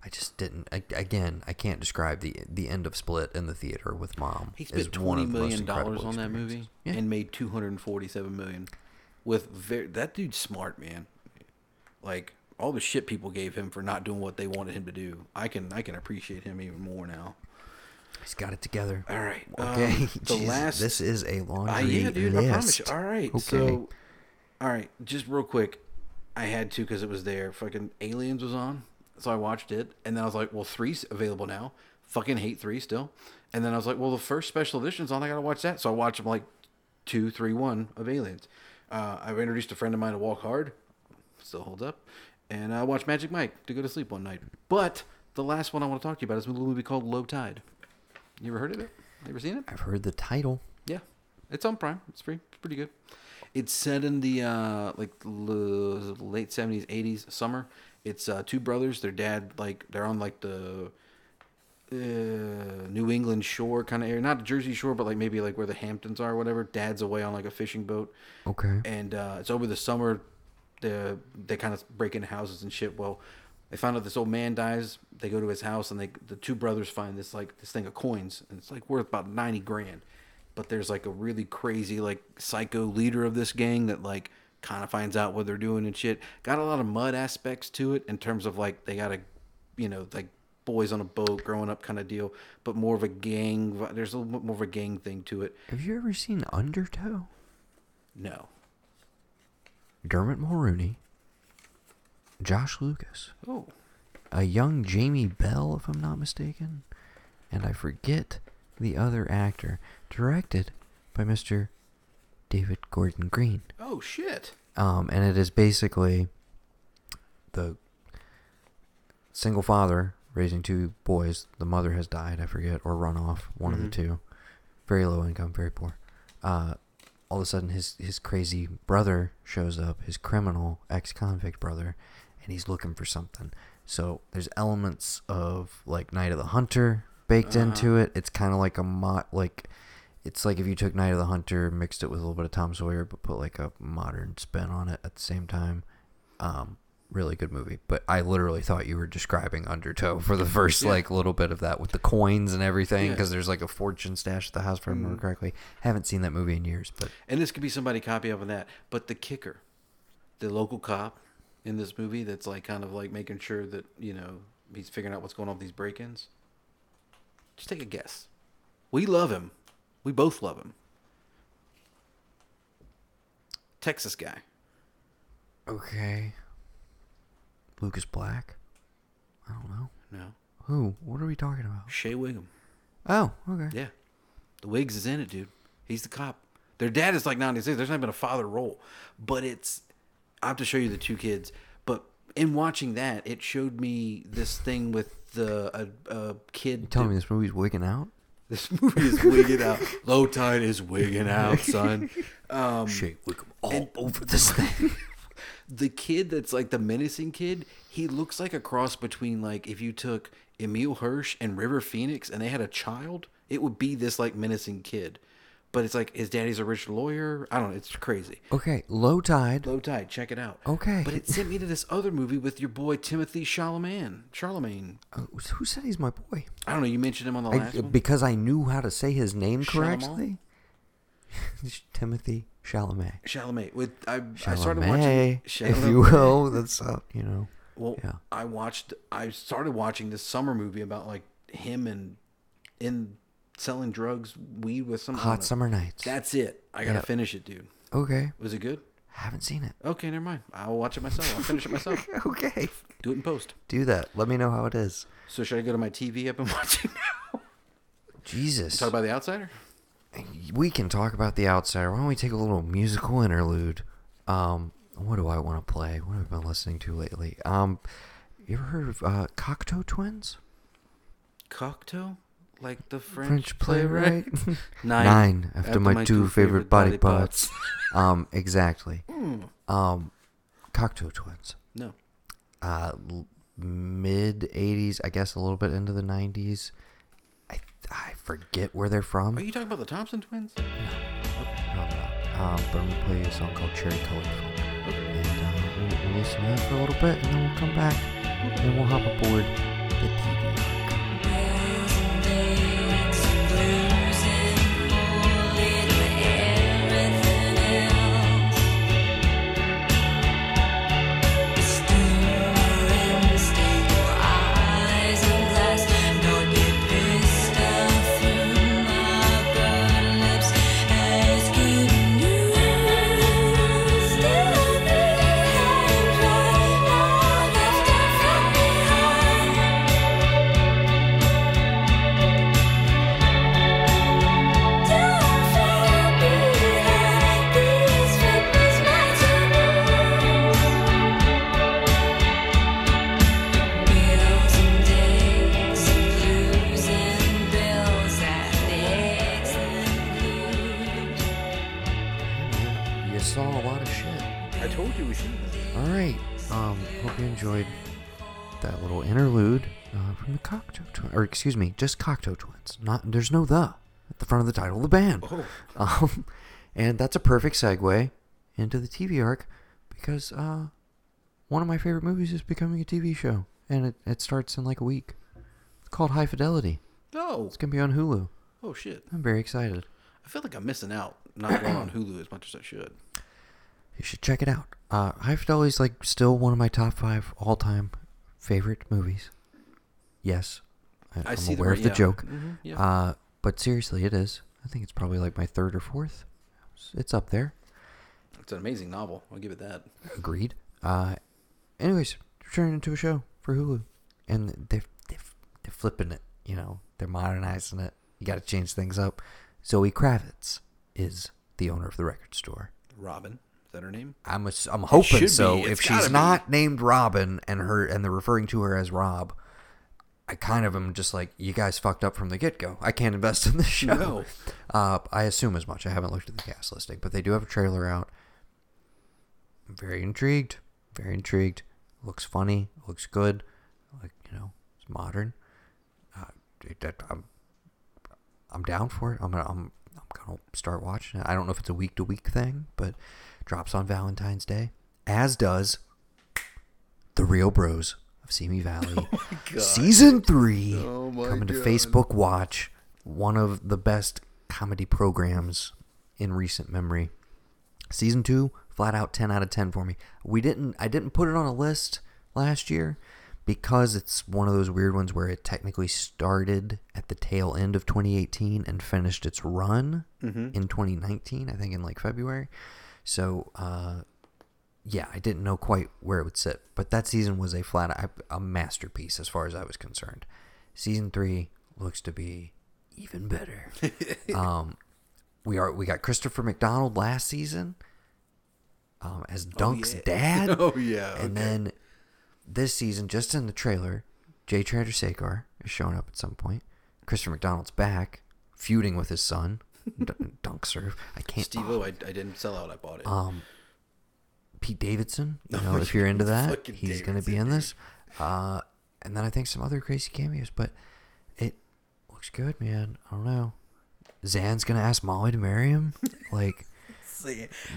Speaker 1: I just didn't. I, again, I can't describe the the end of Split in the theater with mom.
Speaker 2: He spent twenty
Speaker 1: of the most
Speaker 2: million dollars on that movie.
Speaker 1: Yeah.
Speaker 2: and made two hundred and forty-seven million. With very, that dude's smart, man. Like all the shit people gave him for not doing what they wanted him to do, I can I can appreciate him even more now.
Speaker 1: He's got it together.
Speaker 2: All right,
Speaker 1: Okay.
Speaker 2: um, (laughs) the
Speaker 1: Jeez,
Speaker 2: last
Speaker 1: This is a long.
Speaker 2: Uh, yeah, dude,
Speaker 1: list.
Speaker 2: I promise you. All right,
Speaker 1: Okay.
Speaker 2: so, all right, just real quick, I had to because it was there. Fucking Aliens was on, so I watched it, and then I was like, well, three's available now. Fucking hate three still, and then I was like, well, the first special edition's on. I gotta watch that, so I watched them like two, three, one of Aliens. Uh, I introduced a friend of mine to Walk Hard, still holds up, and I watched Magic Mike to go to sleep one night. But the last one I want to talk to you about is a little movie called Low Tide. You ever heard of it? You ever seen it?
Speaker 1: I've heard the title.
Speaker 2: Yeah, it's on Prime. It's free. It's pretty good. It's set in the uh, like l- late seventies, eighties summer. It's uh, two brothers. Their dad like they're on like the uh, New England shore kind of area, not Jersey Shore, but like maybe like where the Hamptons are, or whatever. Dad's away on like a fishing boat,
Speaker 1: Okay.
Speaker 2: and uh, it's over the summer. The they kind of break into houses and shit. Well, they find out this old man dies. They go to his house, and they the two brothers find this like this thing of coins, and it's like worth about ninety grand. But there's like a really crazy like psycho leader of this gang that like kind of finds out what they're doing and shit. Got a lot of mud aspects to it in terms of like they got to, you know, like boys on a boat growing up kind of deal, but more of a gang. There's a little bit more of a gang thing to it.
Speaker 1: Have you ever seen Undertow?
Speaker 2: No.
Speaker 1: Dermot Mulroney, Josh Lucas,
Speaker 2: Oh.
Speaker 1: a young Jamie Bell, if I'm not mistaken, and I forget the other actor. Directed by Mr. David Gordon Green.
Speaker 2: Oh shit.
Speaker 1: Um, and it is basically the single father raising two boys. The mother has died, I forget, or run off, one of
Speaker 2: Mhm.
Speaker 1: the two. Very low income, very poor. Uh, all of a sudden, his his crazy brother shows up, his criminal ex convict brother, and he's looking for something. So there's elements of like Night of the Hunter baked
Speaker 2: Uh-huh.
Speaker 1: into it. It's kind of like a mo- like it's like if you took Night of the Hunter, mixed it with a little bit of Tom Sawyer, but put like a modern spin on it at the same time. Um, really good movie. But I literally thought you were describing Undertow (laughs) for the (laughs) first
Speaker 2: Yeah.
Speaker 1: like little bit of that with the coins and everything,
Speaker 2: Yeah.
Speaker 1: because there's like a fortune stash at the house, if I remember
Speaker 2: Mhm.
Speaker 1: correctly. Haven't seen that movie in years, but
Speaker 2: And this could be somebody copy of that. But the kicker, the local cop in this movie that's like kind of like making sure that, you know, he's figuring out what's going on with these break ins. Just take a guess. We love him. We both love him. Texas guy.
Speaker 1: okay. Lucas Black. I don't know
Speaker 2: No.
Speaker 1: who. What are we talking about?
Speaker 2: Shea Whigham.
Speaker 1: Oh, okay.
Speaker 2: Yeah. The Wiggs is in it, dude. He's the cop. Their dad is like 96. There's not been a father role. But it's. I have to show you the two kids. But in watching that, it showed me this thing with the a, a kid.
Speaker 1: You telling
Speaker 2: that-
Speaker 1: me this movie's wigging out?
Speaker 2: This movie is wigging out. Low tide is wigging out, son. Um, (laughs)
Speaker 1: Shea Whigham all over this thing. (laughs)
Speaker 2: the kid that's like the menacing kid, he looks like a cross between like if you took Emile Hirsch and River Phoenix and they had a child, it would be this like menacing kid. But it's like his daddy's a rich lawyer. I don't know. It's crazy.
Speaker 1: okay, Low Tide.
Speaker 2: Low tide, check it out.
Speaker 1: Okay.
Speaker 2: But it sent me to this other movie with your boy Timothy Chalamet. Charlemagne.
Speaker 1: Uh, who said he's my boy?
Speaker 2: I don't know. You mentioned him on the
Speaker 1: I,
Speaker 2: last one.
Speaker 1: because I knew how to say his name correctly. (laughs) Timothy Chalamet.
Speaker 2: Chalamet. With I, I started watching.
Speaker 1: Chalamet, if you will. That's uh, you know.
Speaker 2: Well,
Speaker 1: Yeah.
Speaker 2: I watched. I started watching this summer movie about like him and in selling drugs, weed with some
Speaker 1: Hot. Summer Nights.
Speaker 2: That's it. I gotta
Speaker 1: Yeah.
Speaker 2: finish it, dude.
Speaker 1: okay.
Speaker 2: Was it good?
Speaker 1: Haven't seen it.
Speaker 2: Okay, never mind. I'll watch it myself. I'll finish it myself. (laughs)
Speaker 1: okay.
Speaker 2: Do it in post.
Speaker 1: Do that. Let me know how it is.
Speaker 2: So should I go to my TV up and (laughs) watch it now?
Speaker 1: Jesus.
Speaker 2: Talk about the outsider.
Speaker 1: We can talk about the outsider. Why don't we take a little musical interlude? Um, what do I want to play? What have I been listening to lately? Um, you ever heard of uh, Cocteau Twins?
Speaker 2: Cocteau. like the French,
Speaker 1: French
Speaker 2: playwright.
Speaker 1: playwright. (laughs) (laughs)
Speaker 2: Nine.
Speaker 1: Nine after, my, two, favorite, body parts. (laughs) um, exactly.
Speaker 2: Hmm.
Speaker 1: Um, Cocteau Twins.
Speaker 2: No.
Speaker 1: Uh, mid '80s, I guess, a little bit into the '90s. I I forget where they're from.
Speaker 2: Are you talking about the Thompson twins?
Speaker 1: No, no, no. Um, but I'm gonna play a song called Cherry Colored Funk. And uh, we'll, we'll listen to that for a little bit, and then we'll come back, and we'll hop aboard the TV. Enjoyed that little interlude uh, from the Cocteau Twins, or excuse me, just Cocteau Twins. Not there's no the at the front of the title of the band.
Speaker 2: Oh. (laughs)
Speaker 1: Um, and that's a perfect segue into the TV arc because uh, one of my favorite movies is becoming a TV show, and it, it starts in like a week. It's called High Fidelity.
Speaker 2: Oh.
Speaker 1: It's gonna be on Hulu.
Speaker 2: Oh shit.
Speaker 1: I'm very excited.
Speaker 2: I feel like I'm missing out. Not going on Hulu as much as I should.
Speaker 1: You should check it out. Uh, Fidelity is like still one of my top five all-time favorite movies. Yes, I, am
Speaker 2: see the
Speaker 1: aware
Speaker 2: ra-
Speaker 1: of the
Speaker 2: yeah.
Speaker 1: joke.
Speaker 2: Mhm, yeah.
Speaker 1: Uh, but seriously, it is. I think it's probably like my third or fourth. It's up there.
Speaker 2: It's an amazing novel. I'll give it that.
Speaker 1: Agreed. Uh, anyways, turning into a show for Hulu, and they're they're, they're flipping it. You know, they're modernizing it. You got to change things up. Zoe Kravitz is the owner of the record store.
Speaker 2: Robin. That her name?
Speaker 1: I'm ass- I'm hoping so. If she's
Speaker 2: be.
Speaker 1: not named Robin and her and they're referring to her as Rob, I kind of am just like you guys fucked up from the get go. I can't invest in this show.
Speaker 2: No. (laughs)
Speaker 1: Uh, I assume as much. I haven't looked at the cast listing, but they do have a trailer out. I'm very intrigued. Very intrigued. Looks funny. Looks good. Like you know, it's modern. Uh, I'm I'm down for it. I'm gonna I'm I'm gonna start watching it. I don't know if it's a week to week thing, but drops on Valentine's Day, as does the Real Bros of Simi Valley, (laughs) season three,
Speaker 2: Oh my
Speaker 1: coming to Facebook Watch. One of the best comedy programs in recent memory. Season two, flat out ten out of ten for me. We didn't I didn't put it on a list last year because it's one of those weird ones where it technically started at the tail end of 2018 and finished its run
Speaker 2: Mhm.
Speaker 1: in 2019, I think in like February. So, uh, yeah, I didn't know quite where it would sit, but that season was a flat a, masterpiece as far as I was concerned. Season three looks to be even better. (laughs) um, we are we got Christopher McDonald last season um, as Dunk's
Speaker 2: yeah.
Speaker 1: dad. (laughs)
Speaker 2: Oh, yeah,
Speaker 1: and
Speaker 2: okay.
Speaker 1: then this season, just in the trailer, Jay Chandrasekhar is showing up at some point. Christopher McDonald's back, feuding with his son, Dunk Surf. I can't.
Speaker 2: Steve
Speaker 1: oh,
Speaker 2: I, I didn't sell out. I bought it.
Speaker 1: um, Pete Davidson. You (laughs) know, if you're into that, he's going to be in this. Uh, and then I think some other crazy cameos, but it looks good, man. I don't know. Xan's going to ask Molly to marry him. (laughs) Like,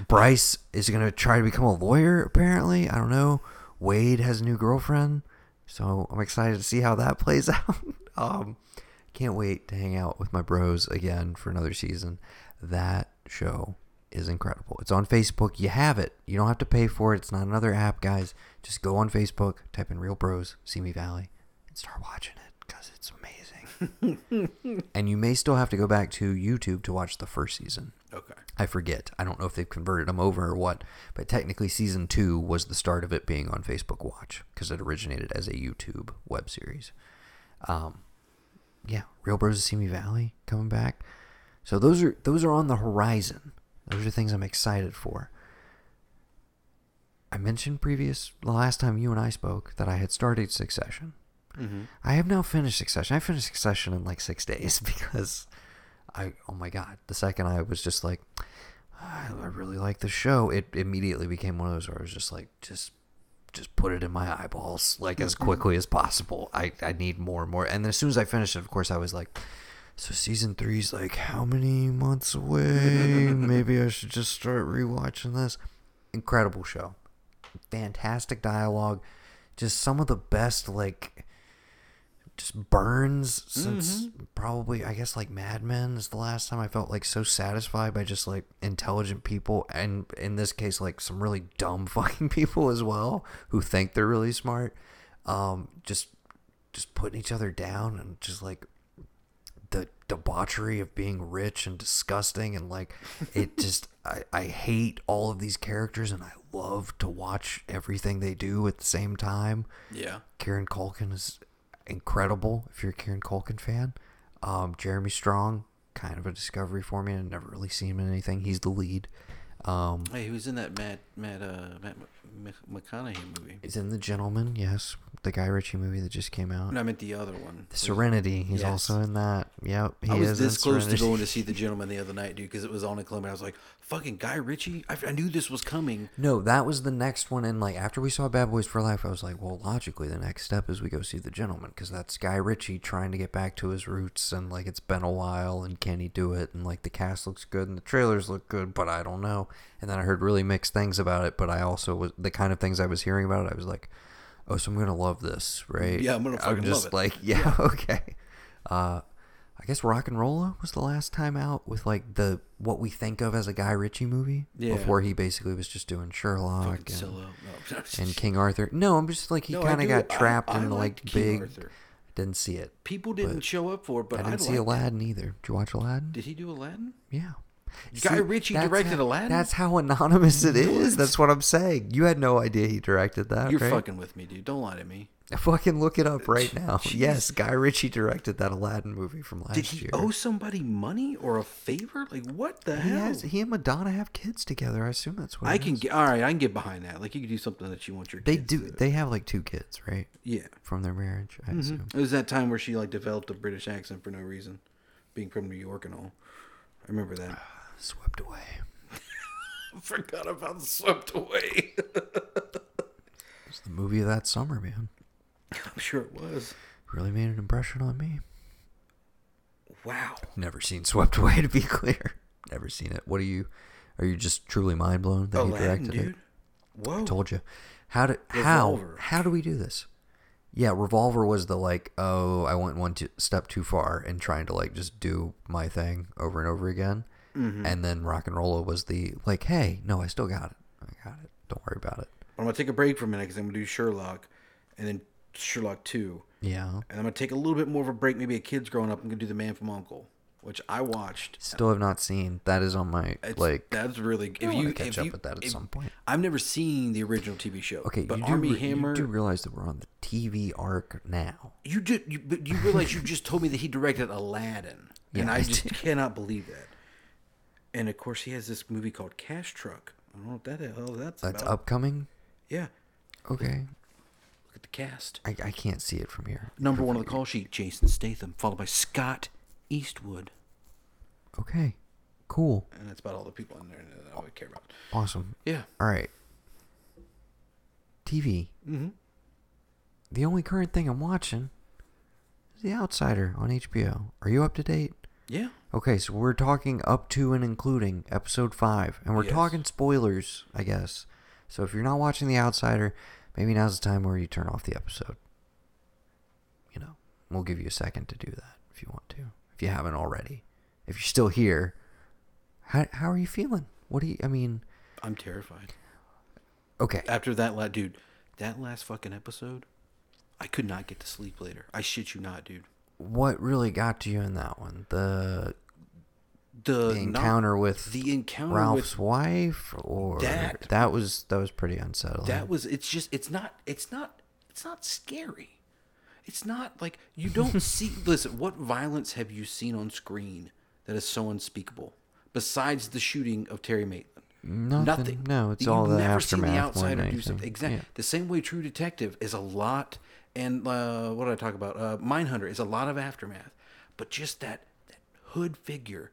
Speaker 1: Bryce is going to try to become a lawyer, apparently. I don't know. Wade has a new girlfriend. So I'm excited to see how that plays (laughs) out. um, can't wait to hang out with my bros again for another season. That show is incredible. It's on Facebook. You have it. You don't have to pay for it. It's not another app, guys. Just go on Facebook, type in Real Bros, Simi Valley, and start watching it because it's amazing. (laughs) and you may still have to go back to YouTube to watch the first season.
Speaker 2: okay.
Speaker 1: I forget. I don't know if they've converted them over or what, but technically season two was the start of it being on Facebook Watch because it originated as a YouTube web series. Um, yeah, Real Bros of Simi Valley coming back. So those are those are on the horizon. Those are things I'm excited for. I mentioned previous the last time you and I spoke that I had started Succession. Mm-hmm. I have now finished Succession. I finished Succession in like six days (laughs) because I oh my god, the second I was just like, I I really like the show, it immediately became one of those where I was just like, just just put it in my eyeballs like as mm-hmm. quickly as possible. I I need more and more. And then as soon as I finished it, of course, I was like. So season three's like how many months away? (laughs) Maybe I should just start rewatching this. Incredible show, fantastic dialogue, just some of the best like just burns since probably I guess like Mad Men is the last time I felt like so satisfied by just like intelligent people and in this case like some really dumb (laughs) fucking people as well who think they're really smart. Um just just putting each other down and just like the debauchery of being rich and disgusting and like it (laughs) just I, I hate all of these characters and I love to watch everything they do at the same time.
Speaker 2: Yeah.
Speaker 1: Karen Culkin is incredible if you're a Kieran Culkin fan. Um, Jeremy Strong, kind of a discovery for me. I've never really seen him in anything. He's the lead. Um,
Speaker 2: Hey, he was in that Matt Matt uh Matt McConaughey movie.
Speaker 1: he's in The Gentlemen, yes, the Guy Ritchie movie that just came out.
Speaker 2: No, I meant the other one.
Speaker 1: Serenity, he's
Speaker 2: Yes.
Speaker 1: also in that. Yep, he
Speaker 2: I was
Speaker 1: is
Speaker 2: this close to going to see the gentlemen the other night, dude, because it was on a club, and I was like, "Fucking Guy Ritchie!" I, I knew this was coming.
Speaker 1: No, that was the next one. And like after we saw Bad Boys for Life, I was like, well, logically, the next step is we go see The Gentlemen because that's Guy Ritchie trying to get back to his roots. And like it's been a while, and can he do it? And like the cast looks good and the trailers look good, but I don't know. And then I heard really mixed things about it, but I also was the kind of things I was hearing about it. I was like, oh, so I'm gonna love this, right?
Speaker 2: Yeah, I'm gonna fucking love
Speaker 1: just
Speaker 2: it.
Speaker 1: like, (laughs) yeah, okay. Uh, I guess RocknRolla was the last time out with like the what we think of as a Guy Ritchie movie.
Speaker 2: Yeah.
Speaker 1: Before he basically was just doing Sherlock and,
Speaker 2: No.
Speaker 1: and King Arthur. No, I'm just like he
Speaker 2: No,
Speaker 1: kind of got trapped
Speaker 2: I
Speaker 1: in like big.
Speaker 2: Arthur.
Speaker 1: Didn't see it.
Speaker 2: People didn't show up for it, but
Speaker 1: I
Speaker 2: I,
Speaker 1: didn't see
Speaker 2: liked it.
Speaker 1: Aladdin either. Did you watch Aladdin?
Speaker 2: Did he do Aladdin?
Speaker 1: Yeah.
Speaker 2: Guy Ritchie directed
Speaker 1: how-
Speaker 2: Aladdin?
Speaker 1: That's how anonymous it is.
Speaker 2: What?
Speaker 1: That's what I'm saying. You had no idea he directed that.
Speaker 2: You're
Speaker 1: right?
Speaker 2: fucking with me, dude. Don't lie to me. (laughs)
Speaker 1: Fucking look it up uh, right now.
Speaker 2: Jeez.
Speaker 1: Yes, Guy Ritchie directed that Aladdin movie from last year.
Speaker 2: Did he
Speaker 1: year.
Speaker 2: owe somebody money or a favor? Like what the
Speaker 1: he
Speaker 2: hell?
Speaker 1: has he and Madonna have kids together. I assume that's what
Speaker 2: I can
Speaker 1: is.
Speaker 2: get all right. I can get behind that. Like you can do something that you want your
Speaker 1: They do. They have like two kids, right?
Speaker 2: yeah.
Speaker 1: From their marriage, I mm-hmm. assume.
Speaker 2: It was that time where she like developed a British accent for no reason, being from New York and all. I remember that.
Speaker 1: Ah, Swept away. (laughs)
Speaker 2: Forgot about Swept Away. (laughs)
Speaker 1: It's the movie of that summer, man.
Speaker 2: I'm sure it was.
Speaker 1: Really made an impression on me.
Speaker 2: Wow.
Speaker 1: Never seen Swept Away, to be (laughs) clear. Never seen it. What are you? Are you just truly mind blown that he directed
Speaker 2: dude.
Speaker 1: it?
Speaker 2: Whoa.
Speaker 1: I told you. How did how how do we do this? Yeah, Revolver was the like, oh, I went one t- step too far in trying to like just do my thing over and over again,
Speaker 2: Mm-hmm.
Speaker 1: and then RocknRolla was the like, hey, no, I still got it. I got it. Don't worry about it.
Speaker 2: I'm gonna take a break for a minute because I'm gonna do Sherlock, and then Sherlock Two,
Speaker 1: Yeah.
Speaker 2: and I'm gonna take a little bit more of a break. Maybe a kid's growing up. I'm gonna do The Man from Uncle, which I watched.
Speaker 1: Still have not seen. That is on my
Speaker 2: It's,
Speaker 1: like.
Speaker 2: that's really if you
Speaker 1: catch up
Speaker 2: you,
Speaker 1: with that at
Speaker 2: if-
Speaker 1: some point.
Speaker 2: I've never seen the original TV show.
Speaker 1: Okay,
Speaker 2: but
Speaker 1: you do,
Speaker 2: Army
Speaker 1: re-
Speaker 2: Hammer.
Speaker 1: you do realize that we're on the TV arc now.
Speaker 2: You did, you, but you realize you just told me that he directed Aladdin, (laughs) and I
Speaker 1: I
Speaker 2: just
Speaker 1: did.
Speaker 2: cannot believe that. And of course, he has this movie called Cash Truck. I don't know what that the hell that's
Speaker 1: That's
Speaker 2: about.
Speaker 1: upcoming.
Speaker 2: Yeah,
Speaker 1: Okay,
Speaker 2: look at the cast.
Speaker 1: I, I can't see it from here.
Speaker 2: Number one on the call sheet: Jason Statham, followed by Scott Eastwood,
Speaker 1: Okay, cool,
Speaker 2: and that's about all the people in there that I would care about.
Speaker 1: awesome.
Speaker 2: Yeah.
Speaker 1: All right. TV.
Speaker 2: Mm-hmm.
Speaker 1: The only current thing I'm watching is The Outsider on HBO. Are you up to date?
Speaker 2: Yeah.
Speaker 1: Okay, so we're talking up to and including episode five, and we're
Speaker 2: Yes.
Speaker 1: talking spoilers, I guess. So if you're not watching The Outsider, maybe now's the time where you turn off the episode. You know, we'll give you a second to do that if you want to, if you haven't already. If you're still here, how how are you feeling? What do you? I mean,
Speaker 2: I'm terrified.
Speaker 1: okay,
Speaker 2: After that, la- dude, that last fucking episode, I could not get to sleep later. I shit you not, dude.
Speaker 1: What really got to you in that one? The
Speaker 2: The,
Speaker 1: the
Speaker 2: not-
Speaker 1: encounter with
Speaker 2: the encounter
Speaker 1: Ralph's
Speaker 2: with
Speaker 1: wife, or
Speaker 2: That-
Speaker 1: that was that was pretty unsettling.
Speaker 2: that was it's just it's not it's not it's not scary. It's not like you don't (laughs) see listen, what violence have you seen on screen that is so unspeakable besides the shooting of Terry Maitland?
Speaker 1: Nothing. No, it's
Speaker 2: You've
Speaker 1: all the
Speaker 2: never seen
Speaker 1: aftermath
Speaker 2: the outsider do something. Exactly.
Speaker 1: Yeah.
Speaker 2: The same way True Detective is a lot and uh, what did I talk about? Uh, Mindhunter is a lot of aftermath, but just that, that hood figure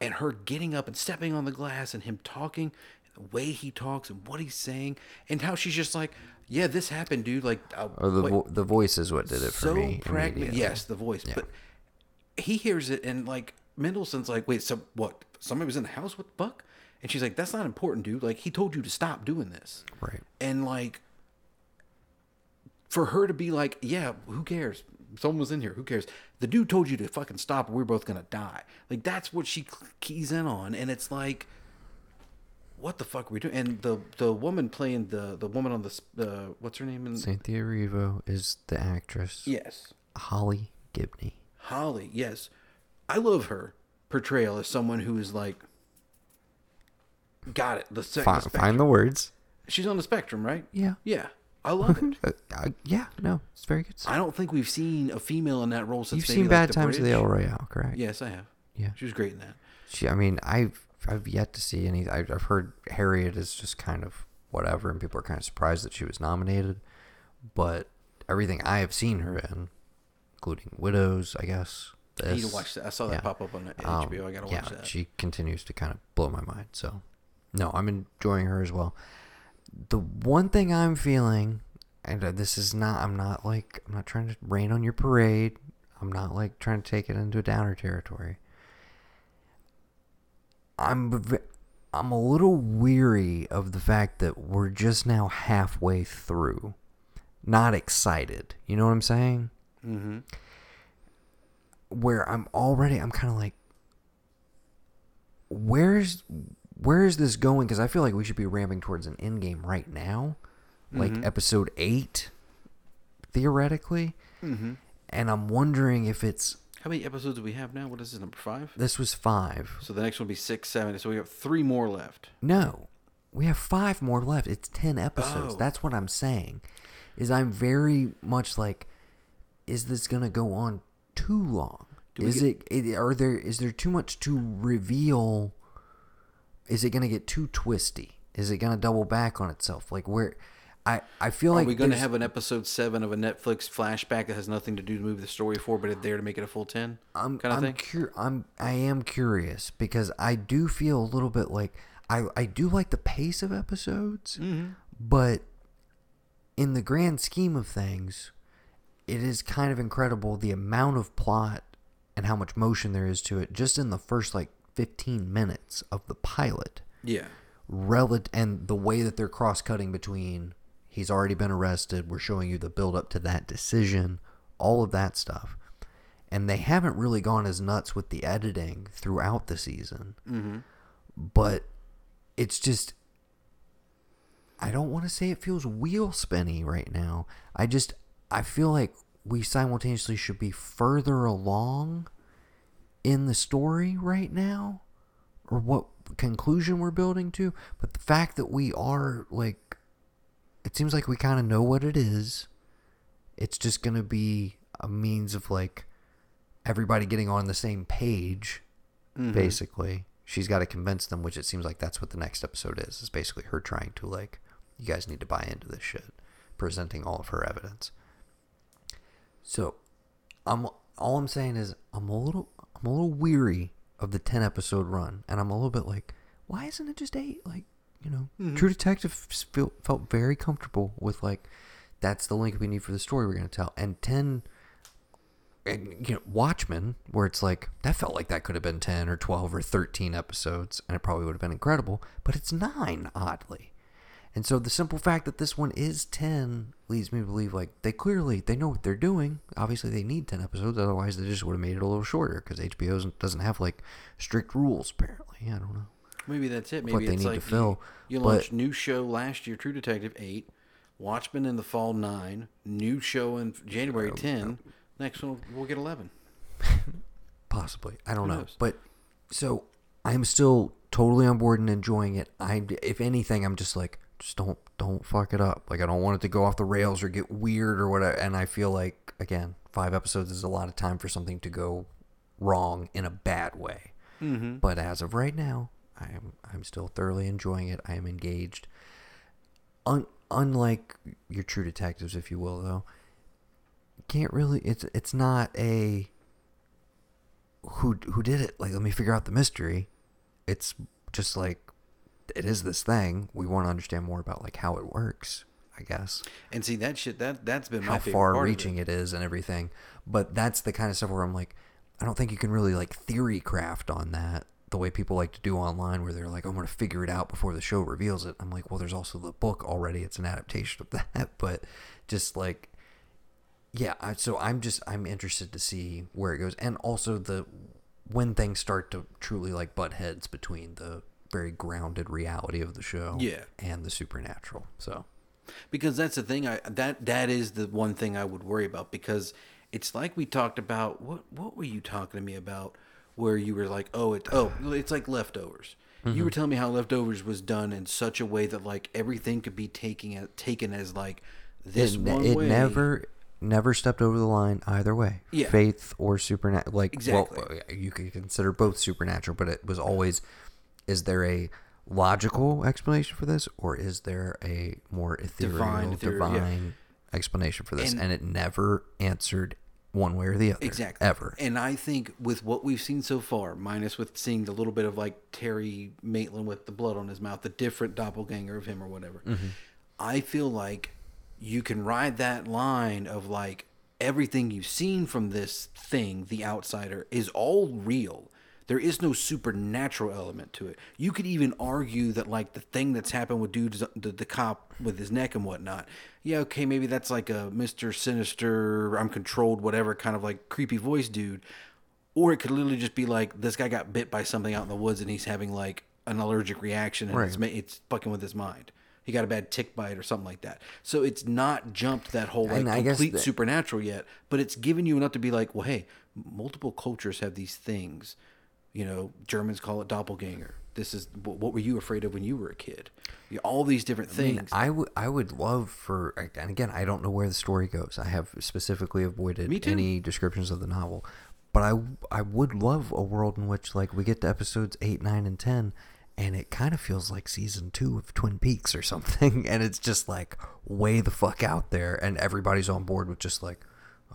Speaker 2: and her getting up and stepping on the glass and him talking, the way he talks and what he's saying, and how she's just like, "Yeah, this happened, dude." Like, uh,
Speaker 1: Or the vo- the voice is what did it for
Speaker 2: so
Speaker 1: me. immediately.
Speaker 2: Yes, the voice, but he hears it and like Mendelsohn's like, "Wait, so what? Somebody was in the house with Buck?" And she's like, "That's not important, dude. Like, he told you to stop doing this."
Speaker 1: Right.
Speaker 2: and like for her to be like, yeah, who cares? Someone was in here. Who cares? The dude told you to fucking stop. or We're both gonna die. Like that's what she keys in on, and it's like, what the fuck are we doing? And the the woman playing the the woman on the uh, what's her name? In,
Speaker 1: Cynthia Erivo is the actress.
Speaker 2: yes,
Speaker 1: Holly Gibney.
Speaker 2: Holly. Yes, I love her portrayal as someone who is like, got it. The, sec-
Speaker 1: Fi-
Speaker 2: the spectrum.
Speaker 1: find the words.
Speaker 2: She's on the spectrum, right?
Speaker 1: Yeah.
Speaker 2: Yeah, I love it. (laughs)
Speaker 1: Uh, uh, yeah, no, it's very good. stuff.
Speaker 2: I don't think we've seen a female in that role since
Speaker 1: You've
Speaker 2: maybe,
Speaker 1: seen
Speaker 2: like,
Speaker 1: Bad
Speaker 2: the
Speaker 1: Times of the. El Royale, correct?
Speaker 2: Yes, I have.
Speaker 1: Yeah.
Speaker 2: She was great in that.
Speaker 1: She, I mean, I've I've yet to see any. I've, I've heard Harriet is just kind of whatever, and people are kind of surprised that she was nominated. But everything I have seen her in, including Widows, I guess.
Speaker 2: I need to watch that. I saw that
Speaker 1: yeah.
Speaker 2: pop up on the
Speaker 1: Um,
Speaker 2: HBO. I gotta
Speaker 1: yeah,
Speaker 2: watch that.
Speaker 1: she continues to kind of blow my mind. So, no, I'm enjoying her as well. The one thing I'm feeling, and uh, this is not, I'm not like, I'm not trying to rain on your parade. I'm not like trying to take it into a downer territory. I'm, I'm a little weary of the fact that we're just now halfway through. Not excited. You know what I'm saying?
Speaker 2: mm-hmm.
Speaker 1: where I'm already I'm kind of like where's where is this going because I feel like we should be ramping towards an end game right now like
Speaker 2: Mhm.
Speaker 1: episode 8 theoretically
Speaker 2: Mm-hmm.
Speaker 1: and I'm wondering if it's
Speaker 2: How many episodes do we have now? What is this number five?
Speaker 1: this was 5
Speaker 2: So the next one will be six, seven. So we have three more left.
Speaker 1: no we have 5 more left it's 10 episodes
Speaker 2: Oh.
Speaker 1: that's what I'm saying is I'm very much like is this going to go on too long is
Speaker 2: get-
Speaker 1: it are there is there too much to reveal is it going to get too twisty is it going to double back on itself like where i i feel like
Speaker 2: Are
Speaker 1: like
Speaker 2: we going to have an episode seven of a Netflix flashback that has nothing to do to move the story forward, but it's there to make it a full ten?
Speaker 1: I'm
Speaker 2: kind of
Speaker 1: I'm,
Speaker 2: thing.
Speaker 1: cur- I'm I am curious because I do feel a little bit like I I do like the pace of episodes,
Speaker 2: Mm-hmm.
Speaker 1: but in the grand scheme of things, it is kind of incredible the amount of plot and how much motion there is to it just in the first like 15 minutes of the pilot.
Speaker 2: Yeah.
Speaker 1: Rel- and the way that they're cross-cutting between he's already been arrested, we're showing you the build up to that decision, all of that stuff. And they haven't really gone as nuts with the editing throughout the season.
Speaker 2: Mm-hmm.
Speaker 1: But it's just I don't want to say it feels wheel spinny right now. I just I feel like we simultaneously should be further along in the story right now or what conclusion we're building to, but the fact that we are like it seems like we kind of know what it is. It's just going to be a means of like everybody getting on the same page
Speaker 2: Mm-hmm.
Speaker 1: basically. She's got to convince them, which it seems like that's what the next episode is. Is basically her trying to like, you guys need to buy into this shit, presenting all of her evidence. So, I'm all I'm saying is I'm a little I'm a little weary of the ten episode run, and I'm a little bit like, why isn't it just eight? Like, you know,
Speaker 2: Mhm.
Speaker 1: True Detective feel, felt very comfortable with like, that's the link we need for the story we're gonna tell, and ten and you know Watchmen, where it's like that felt like that could have been ten or twelve or thirteen episodes, and it probably would have been incredible. But it's nine, oddly, and so the simple fact that this one is ten leads me to believe like they clearly they know what they're doing. Obviously, they need ten episodes, otherwise they just would have made it a little shorter because HBO doesn't- have like strict rules. Apparently, I don't know.
Speaker 2: Maybe that's it.
Speaker 1: what
Speaker 2: Maybe
Speaker 1: they
Speaker 2: it's
Speaker 1: need to fill,
Speaker 2: You, you
Speaker 1: but-
Speaker 2: launched new show last year, True Detective eight, Watchmen in the fall nine, new show in January oh, ten. Next one we'll get eleven. (laughs)
Speaker 1: Possibly. I don't
Speaker 2: Who
Speaker 1: know.
Speaker 2: knows?
Speaker 1: But so I'm still totally on board and enjoying it. I if anything I'm just like just don't don't fuck it up. Like I don't want it to go off the rails or get weird or whatever and I feel like again, 5 episodes is a lot of time for something to go wrong in a bad way.
Speaker 2: Mm-hmm.
Speaker 1: But as of right now, I am I'm still thoroughly enjoying it. I am engaged. Un, unlike your true detectives if you will though, can't really. It's it's not a who who did it. Like, let me figure out the mystery. It's just like it is this thing. We want to understand more about like how it works. I guess
Speaker 2: And see that shit that that's been my
Speaker 1: how far reaching it is and everything. But that's the kind of stuff where I'm like, I don't think you can really like theory craft on that the way people like to do online, where they're like, I'm going to figure it out before the show reveals it. I'm like, well, there's also the book already. It's an adaptation of (laughs) that, but just like, yeah. I, so I'm just I'm interested to see where it goes, and also the when things start to truly like butt heads between the very grounded reality of the show,
Speaker 2: Yeah.
Speaker 1: and the supernatural. So
Speaker 2: because that's the thing I that that is the one thing I would worry about because it's like we talked about what what were you talking to me about where you were like oh it oh it's like leftovers you were mm-hmm. telling me how leftovers was done in such a way that like everything could be taken as, taken as like this
Speaker 1: it,
Speaker 2: one
Speaker 1: it
Speaker 2: way
Speaker 1: never never stepped over the line either way
Speaker 2: Yeah.
Speaker 1: faith or supernatural like
Speaker 2: Exactly.
Speaker 1: well you could consider both supernatural but it was always is there a logical explanation for this or is there a more ethereal
Speaker 2: Divine,
Speaker 1: divine,
Speaker 2: yeah.
Speaker 1: explanation for this
Speaker 2: And-
Speaker 1: and, it never answered one way or the other
Speaker 2: Exactly.
Speaker 1: ever
Speaker 2: And I think with what we've seen so far, minus with seeing the little bit of like Terry Maitland with the blood on his mouth, the different doppelganger of him or whatever, mm-hmm. I feel like you can ride that line of like everything you've seen from this thing, the outsider, is all real. There is no supernatural element to it. You could even argue that like the thing that's happened with dude the, the cop with his neck and whatnot. Yeah, okay, maybe that's like a Mister Sinister, I'm controlled, whatever kind of like creepy voice dude. Or it could literally just be like this guy got bit by something out in the woods and he's having like an allergic reaction and it's it's fucking with his mind. He got a bad tick bite or something like that. So it's not jumped that whole like complete
Speaker 1: that-
Speaker 2: supernatural yet, but it's given you enough to be like, well, hey, multiple cultures have these things. You know, Germans call it doppelganger. This is what were you afraid of when you were a kid? You- All these different
Speaker 1: I mean,
Speaker 2: things.
Speaker 1: I would I would love for and again I don't know where the story goes. I have specifically avoided any descriptions of the novel, but I I would love a world in which like we get to episodes eight, nine, and ten, and it kind of feels like season two of Twin Peaks or (laughs) something, and it's just like way the fuck out there, and everybody's on board with just like,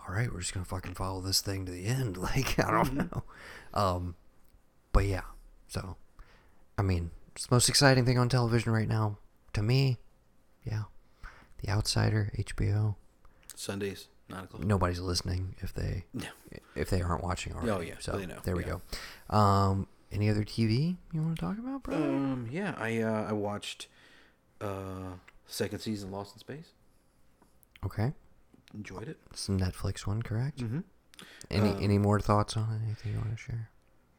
Speaker 1: all right, we're just gonna fucking follow this thing to the end. (laughs) Like I don't know, um, but yeah, so I mean, it's the most exciting thing on television right now to me. Yeah, The Outsider, HBO.
Speaker 2: Sundays, nine o'clock.
Speaker 1: Nobody's listening if they
Speaker 2: No.
Speaker 1: if they aren't watching already.
Speaker 2: Oh, yeah,
Speaker 1: so
Speaker 2: they know,
Speaker 1: there we
Speaker 2: yeah.
Speaker 1: go. Um, any other TV you want to talk about, bro?
Speaker 2: Um, yeah, I uh, I watched uh second season Lost in Space.
Speaker 1: okay,
Speaker 2: Enjoyed it.
Speaker 1: it's a Netflix one, correct?
Speaker 2: Mm-hmm.
Speaker 1: Any
Speaker 2: Um,
Speaker 1: any more thoughts on it? Anything you want to share?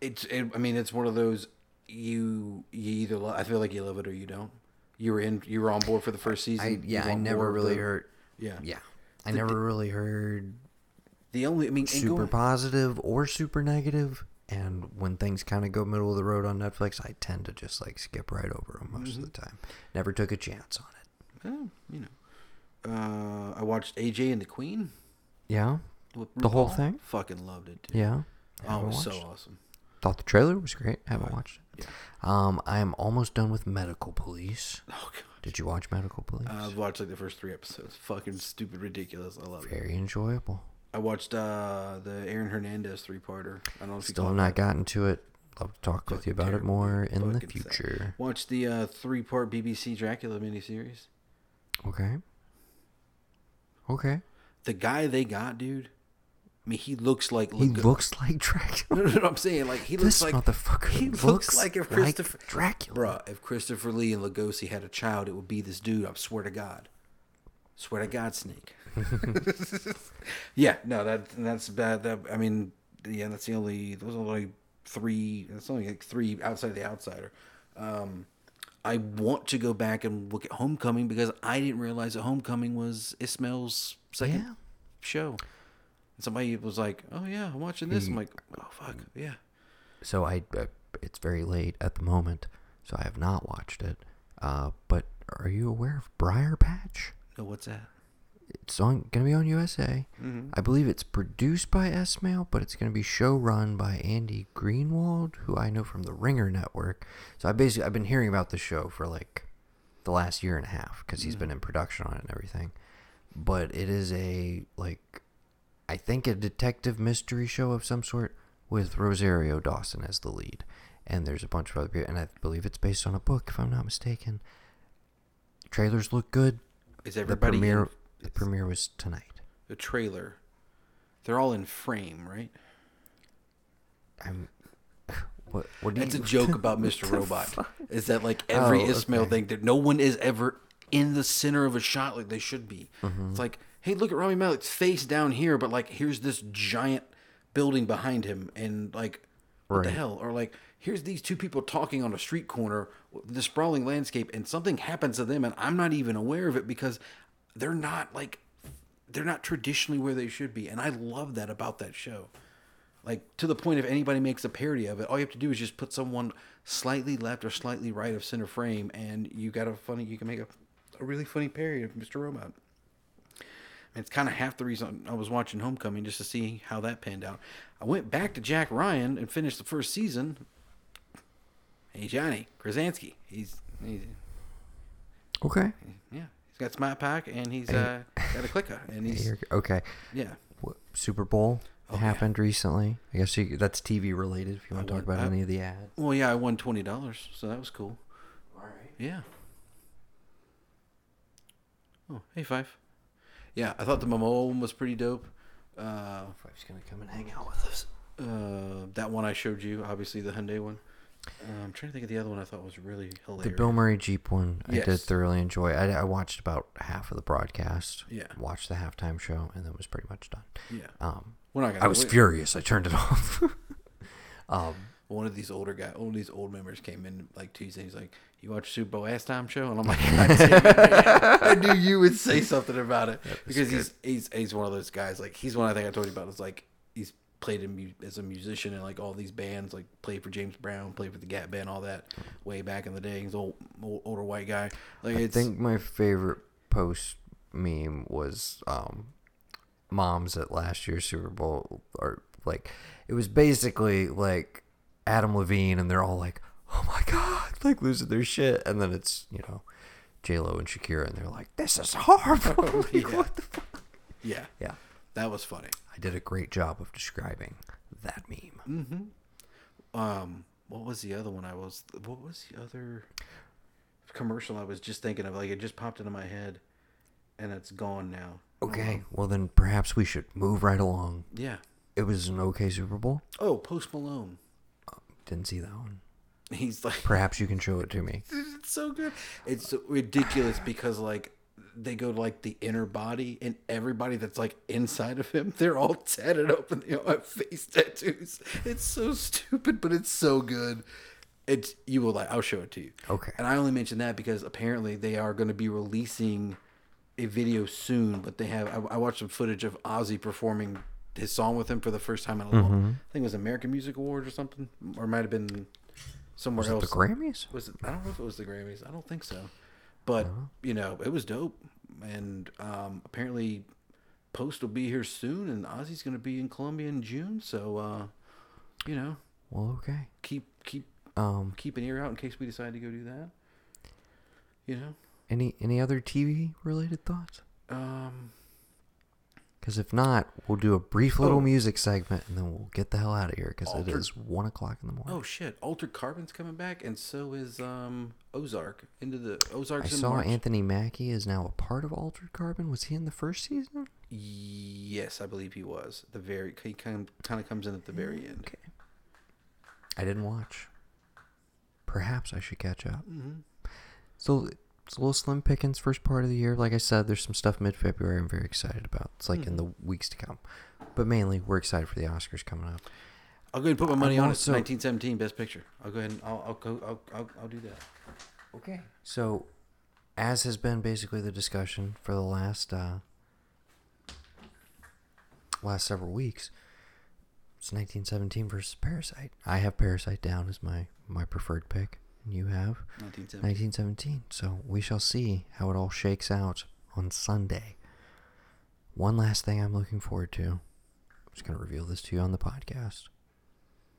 Speaker 2: It's it, I mean it's one of those you you either lo- I feel like you love it or you don't. You were in you were on board for the first season.
Speaker 1: I yeah, I never really
Speaker 2: the-
Speaker 1: heard.
Speaker 2: Yeah.
Speaker 1: Yeah, I
Speaker 2: The-
Speaker 1: never really heard
Speaker 2: The only I mean
Speaker 1: super
Speaker 2: going-
Speaker 1: positive or super negative. And when things kind of go middle of the road on Netflix, I tend to just like skip right over them most
Speaker 2: Mm-hmm.
Speaker 1: of the time. Never took a chance on it.
Speaker 2: you know. Uh, I watched AJ and the Queen.
Speaker 1: Yeah, The whole thing?
Speaker 2: Fucking loved it. Dude.
Speaker 1: yeah.
Speaker 2: Oh, it was so awesome.
Speaker 1: Thought the trailer was great. I
Speaker 2: Haven't
Speaker 1: watched it.
Speaker 2: Yeah.
Speaker 1: Um, I am almost done with Medical Police. (laughs)
Speaker 2: Oh god.
Speaker 1: Did you watch Medical Police?
Speaker 2: Uh, I've watched like the first three episodes. Fucking stupid, ridiculous. I love it.
Speaker 1: Very enjoyable.
Speaker 2: I watched uh, the Aaron Hernandez three parter. I don't know if you
Speaker 1: Still
Speaker 2: caught
Speaker 1: not
Speaker 2: that.
Speaker 1: gotten to it. Love to talk with you about it more in the
Speaker 2: Fucking sad.
Speaker 1: future.
Speaker 2: Watched the uh, three part BBC Dracula miniseries.
Speaker 1: Okay. Okay.
Speaker 2: The guy they got, dude. I mean, he looks like
Speaker 1: He looks like Dracula. (laughs)
Speaker 2: No, no, no, I'm saying like he looks
Speaker 1: this
Speaker 2: like
Speaker 1: motherfucker
Speaker 2: He
Speaker 1: looks,
Speaker 2: looks like if
Speaker 1: like
Speaker 2: Christopher
Speaker 1: Dracula.
Speaker 2: Bruh, if Christopher Lee and Lugosi had a child, it would be this dude. I swear to God. Swear to God, Snake. (laughs) yeah, no, that that's bad. That I mean, yeah, that's the only. Those are only three. That's only like three outside the outsider. Um, I want to go back and look at Homecoming because I didn't realize that Homecoming was Esmail's second
Speaker 1: Yeah.
Speaker 2: show. And somebody was like, "Oh yeah, I'm watching this." I'm like, "Oh fuck, yeah."
Speaker 1: So I, uh, it's very late at the moment, so I have not watched it. Uh, but are you aware of Briarpatch?
Speaker 2: No, what's that?
Speaker 1: It's on gonna be on USA.
Speaker 2: Mm-hmm.
Speaker 1: I believe it's produced by Esmail, but it's gonna be show run by Andy Greenwald, who I know from the Ringer Network. So I basically I've been hearing about the show for like the last year and a half because he's been in production on it and everything. But it is a like I think a detective mystery show of some sort with Rosario Dawson as the lead, and there's a bunch of other people, and I believe it's based on a book, if I'm not mistaken. Trailers look good.
Speaker 2: Is everybody The
Speaker 1: premiere,
Speaker 2: in
Speaker 1: the premiere was tonight.
Speaker 2: the trailer? They're all in frame, right?
Speaker 1: I'm. (sighs) What? What do
Speaker 2: That's a (laughs) joke about Mr. (laughs) Robot. Is that like every
Speaker 1: Oh,
Speaker 2: Esmail
Speaker 1: okay.
Speaker 2: thing that no one is ever in the center of a shot like they should be.
Speaker 1: Mm-hmm.
Speaker 2: It's like, hey, look at Rami Malek's face down here, but like here's this giant building behind him, and like what the hell? Or like here's these two people talking on a street corner, the sprawling landscape, and something happens to them, and I'm not even aware of it because they're not like they're not traditionally where they should be, and I love that about that show. Like to the point if anybody makes a parody of it, all you have to do is just put someone slightly left or slightly right of center frame, and you got a funny. You can make a, a really funny parody of Mr. Robot. It's kind of half the reason I was watching Homecoming just to see how that panned out. I went back to Jack Ryan and finished the first season. Hey Johnny Krasinski, he's, he's
Speaker 1: Okay.
Speaker 2: yeah, he's got Smart Pack and he's uh, got a clicker and he's
Speaker 1: Okay.
Speaker 2: yeah.
Speaker 1: What, Super Bowl
Speaker 2: Oh, yeah.
Speaker 1: happened recently. I guess you, that's TV related. If you want to talk about
Speaker 2: I-
Speaker 1: any of the ads.
Speaker 2: Well, yeah, I won twenty dollars, so that was cool.
Speaker 1: All right.
Speaker 2: Yeah. Oh, hey, Five. Yeah, I thought the Momoa one was pretty dope. Uh,
Speaker 1: Fife's gonna come and hang out with us.
Speaker 2: uh, that one I showed you, obviously the Hyundai one. Uh, I'm trying to think of the other one I thought was really hilarious. The.
Speaker 1: Bill Murray Jeep one, I did thoroughly enjoy. I, I watched about half of the broadcast.
Speaker 2: Yeah.
Speaker 1: Watched the halftime show, and then was pretty much done.
Speaker 2: Yeah,
Speaker 1: Um,
Speaker 2: we're not gonna.
Speaker 1: I was furious. I turned it (laughs) off. um,
Speaker 2: One of these older guy, one of these old members came in like Tuesday. He's like, "You watch Super Bowl halftime show?" And I'm like, God damn it, man. "I knew you would say something about it because he's he's he's one of those guys. Like he's one I think I told you about. It's like he's played in as a musician in like all these bands. Like played for James Brown, played for the Gap Band, all that way back in the day. He's old, old older white guy. Like
Speaker 1: I think my favorite post meme was um, moms at last year's Super Bowl, or like it was basically like Adam Levine, and they're all like, "Oh my god!" (laughs) like losing their shit, and then it's you know J Lo and Shakira, and they're like, "This is horrible." (laughs) (laughs) Like,
Speaker 2: Yeah.
Speaker 1: What the fuck?
Speaker 2: yeah,
Speaker 1: Yeah,
Speaker 2: that was funny.
Speaker 1: I did a great job of describing that meme. Mm-hmm.
Speaker 2: Um, what was the other one? I was what was the other commercial I was just thinking of? Like it just popped into my head, and it's gone now.
Speaker 1: Okay, well then perhaps we should move right along.
Speaker 2: Yeah.
Speaker 1: It was an okay Super Bowl.
Speaker 2: Oh, Post Malone.
Speaker 1: Didn't see that one.
Speaker 2: He's like,
Speaker 1: Perhaps you can show it to me. (laughs)
Speaker 2: it's so good. It's so ridiculous because like they go to like the inner body, and everybody that's like inside of him, they're all tatted up and they all have face tattoos. It's so stupid, but it's so good. It's you will like. I'll show it to you.
Speaker 1: Okay.
Speaker 2: And I only mention that because apparently they are going to be releasing a video soon. But they have. I, I watched some footage of Ozzy performing his song with him for the first time in a long.
Speaker 1: Mm-hmm.
Speaker 2: I think it was American Music Awards or something, or it might have been somewhere
Speaker 1: Was
Speaker 2: else.
Speaker 1: the Grammys?
Speaker 2: Was it? I don't know if it was the Grammys. I don't think so. But
Speaker 1: Uh-huh.
Speaker 2: you know, it was dope, and um, apparently, Post will be here soon, and Ozzy's going to be in Colombia in June. So, uh, you know,
Speaker 1: Well, okay.
Speaker 2: keep keep
Speaker 1: Um,
Speaker 2: keep an ear out in case we decide to go do that. You know,
Speaker 1: any any other TV related thoughts?
Speaker 2: um,
Speaker 1: Because if not, we'll do a brief little
Speaker 2: Oh.
Speaker 1: music segment and then we'll get the hell out of here because it is one o'clock in the morning.
Speaker 2: oh shit, Altered Carbon's coming back, and so is um Ozark. Into the Ozark's
Speaker 1: I saw
Speaker 2: March.
Speaker 1: Anthony Mackie is now a part of Altered Carbon. Was he in the first season?
Speaker 2: Yes, I believe he was. The very he kind of, kind of comes in at the very end.
Speaker 1: Okay. I didn't watch. Perhaps I should catch up.
Speaker 2: Mm-hmm.
Speaker 1: So it's a little slim pickings first part of the year. Like I said, there's some stuff mid February I'm very excited about. It's like in the weeks to come. But mainly we're excited for the Oscars coming up.
Speaker 2: I'll go ahead and put my money
Speaker 1: I'm
Speaker 2: on
Speaker 1: also-
Speaker 2: it. 1917 Best Picture. I'll go ahead and I'll I'll go I'll I'll, I'll do that.
Speaker 1: Okay. So, as has been basically the discussion for the last uh, last several weeks, it's 1917 versus Parasite. I have Parasite down as my my preferred pick, you have
Speaker 2: 1917.
Speaker 1: 1917. So we shall see how it all shakes out on Sunday. One last thing I'm looking forward to. I'm just gonna reveal this to you on the podcast.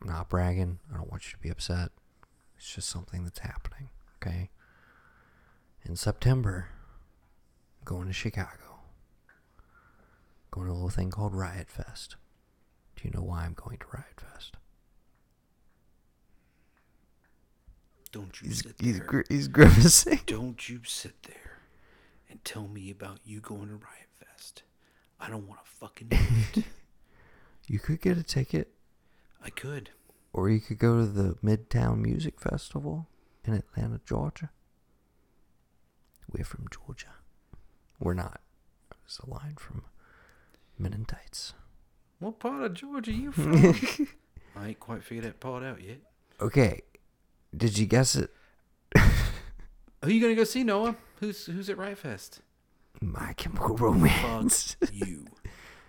Speaker 1: I'm not bragging. I don't want you to be upset. It's just something that's happening. Okay. In September, I'm going to Chicago. Going to a little thing called Riot Fest. Do you know why I'm going to Riot Fest?
Speaker 2: Don't you
Speaker 1: He's
Speaker 2: sit
Speaker 1: he's,
Speaker 2: there.
Speaker 1: gr- he's grimacing. (laughs)
Speaker 2: Don't you sit there and tell me about you going to Riot Fest. I don't want to fucking know it. (laughs)
Speaker 1: You could get a ticket,
Speaker 2: I could.
Speaker 1: or you could go to the Midtown Music Festival in Atlanta, Georgia. We're from Georgia. We're not. It was a line from Men in Tights.
Speaker 2: What part of Georgia you (laughs) from? I ain't quite figured that part out yet.
Speaker 1: Okay, did you guess it? (laughs)
Speaker 2: Who you gonna go see, Noah? Who's who's at Riot Fest?
Speaker 1: My Chemical Romance.
Speaker 2: Fuck you.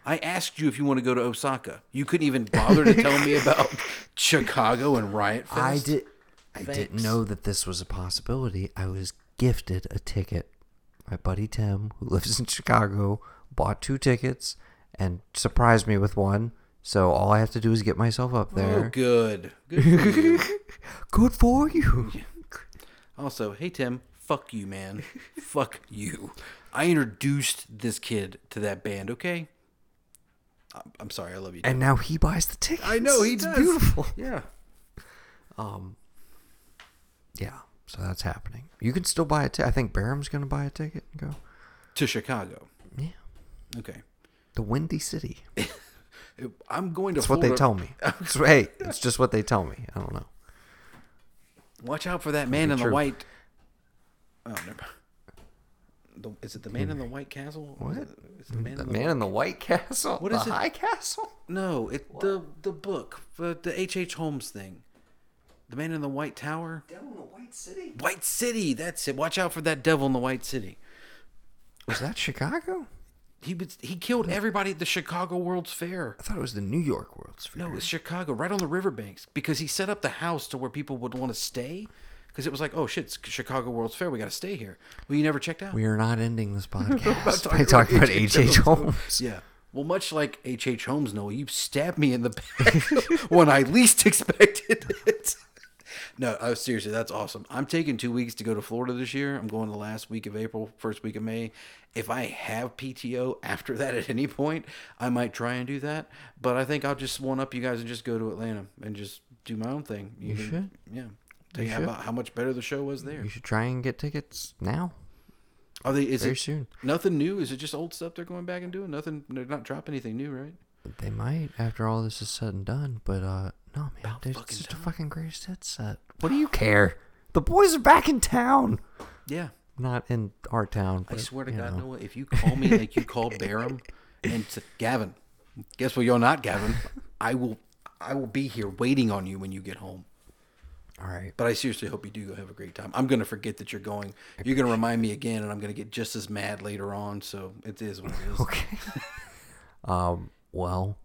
Speaker 2: I asked you if you want to go to Osaka. You couldn't even bother to tell me about (laughs) Chicago and Riot Fest.
Speaker 1: I did. I didn't know that this was a possibility. I was gifted a ticket. My buddy Tim, who lives in Chicago, bought two tickets and surprised me with one. So all I have to do is get myself up
Speaker 2: Oh,
Speaker 1: there.
Speaker 2: good. Good for you. (laughs)
Speaker 1: Good for you.
Speaker 2: Also, hey Tim, fuck you, man. (laughs) fuck you. I introduced this kid to that band. Okay. I'm, I'm sorry. I love you. Tim.
Speaker 1: And now he buys the tickets.
Speaker 2: I know he
Speaker 1: it's
Speaker 2: does.
Speaker 1: beautiful.
Speaker 2: Yeah.
Speaker 1: Um. Yeah. So that's happening. You can still buy a ticket. I think Barham's going to buy a ticket and go.
Speaker 2: To Chicago.
Speaker 1: Yeah.
Speaker 2: Okay.
Speaker 1: The Windy City. (laughs)
Speaker 2: I'm going to.
Speaker 1: That's what they tell me. (laughs) It's, hey, it's just what they tell me. I don't know.
Speaker 2: Watch out for that man in the white. Oh, never. mind. The, is it the man in the white castle?
Speaker 1: What?
Speaker 2: Is it, is the man
Speaker 1: The
Speaker 2: in the
Speaker 1: man in the White Castle.
Speaker 2: What
Speaker 1: the
Speaker 2: it?
Speaker 1: High Castle.
Speaker 2: No, it the the book, uh, the H. H. Holmes thing. The man in the white tower.
Speaker 1: Devil in the White City.
Speaker 2: White City. That's it. Watch out for that devil in the White City.
Speaker 1: Was that Chicago?
Speaker 2: He was, he killed everybody at the Chicago World's Fair.
Speaker 1: I thought it was the New York World's Fair.
Speaker 2: No, it's Chicago, right on the riverbanks, because he set up the house to where people would want to stay. Because it was like, oh shit, it's Chicago World's Fair. We got to stay here. Well, you never checked out.
Speaker 1: We are not ending this (laughs) podcast
Speaker 2: talking
Speaker 1: by talking about
Speaker 2: about
Speaker 1: H. H. Holmes.
Speaker 2: Yeah. Well, much like H. H. Holmes, Noah, you stabbed me in the back (laughs) (laughs) when I least expected it. No, uh, seriously, that's awesome. I'm taking two weeks to go to Florida this year. I'm going the last week of April, first week of May. If I have PTO (laughs) after that at any point, I might try and do that. But I think I'll just one up you guys and just go to Atlanta and just do my own thing.
Speaker 1: You
Speaker 2: can-
Speaker 1: should.
Speaker 2: Yeah. Tell
Speaker 1: You
Speaker 2: you, how about how much better the show was there.
Speaker 1: You should try and get tickets now.
Speaker 2: Are they? Is
Speaker 1: Very
Speaker 2: it
Speaker 1: soon.
Speaker 2: nothing new? Is it just old stuff they're going back and doing? Nothing. They're not dropping anything new, right?
Speaker 1: They might after all this is said and done, but uh, no man,
Speaker 2: About
Speaker 1: it's
Speaker 2: fucking
Speaker 1: just a
Speaker 2: time.
Speaker 1: fucking greatest hit set. What do you care? The boys are back in town.
Speaker 2: Yeah.
Speaker 1: Not in our town.
Speaker 2: I
Speaker 1: but,
Speaker 2: swear to
Speaker 1: you
Speaker 2: God,
Speaker 1: know.
Speaker 2: Noah, if you call me like you called (laughs) Barham and said, Gavin, guess what? You're not Gavin. I will, I will be here waiting on you when you get home.
Speaker 1: All right.
Speaker 2: But I seriously hope you do go have a great time. I'm gonna forget that you're going. You're gonna remind me again, and I'm gonna get just as mad later on. So it is what it is. (laughs)
Speaker 1: Okay. (laughs) um. Well,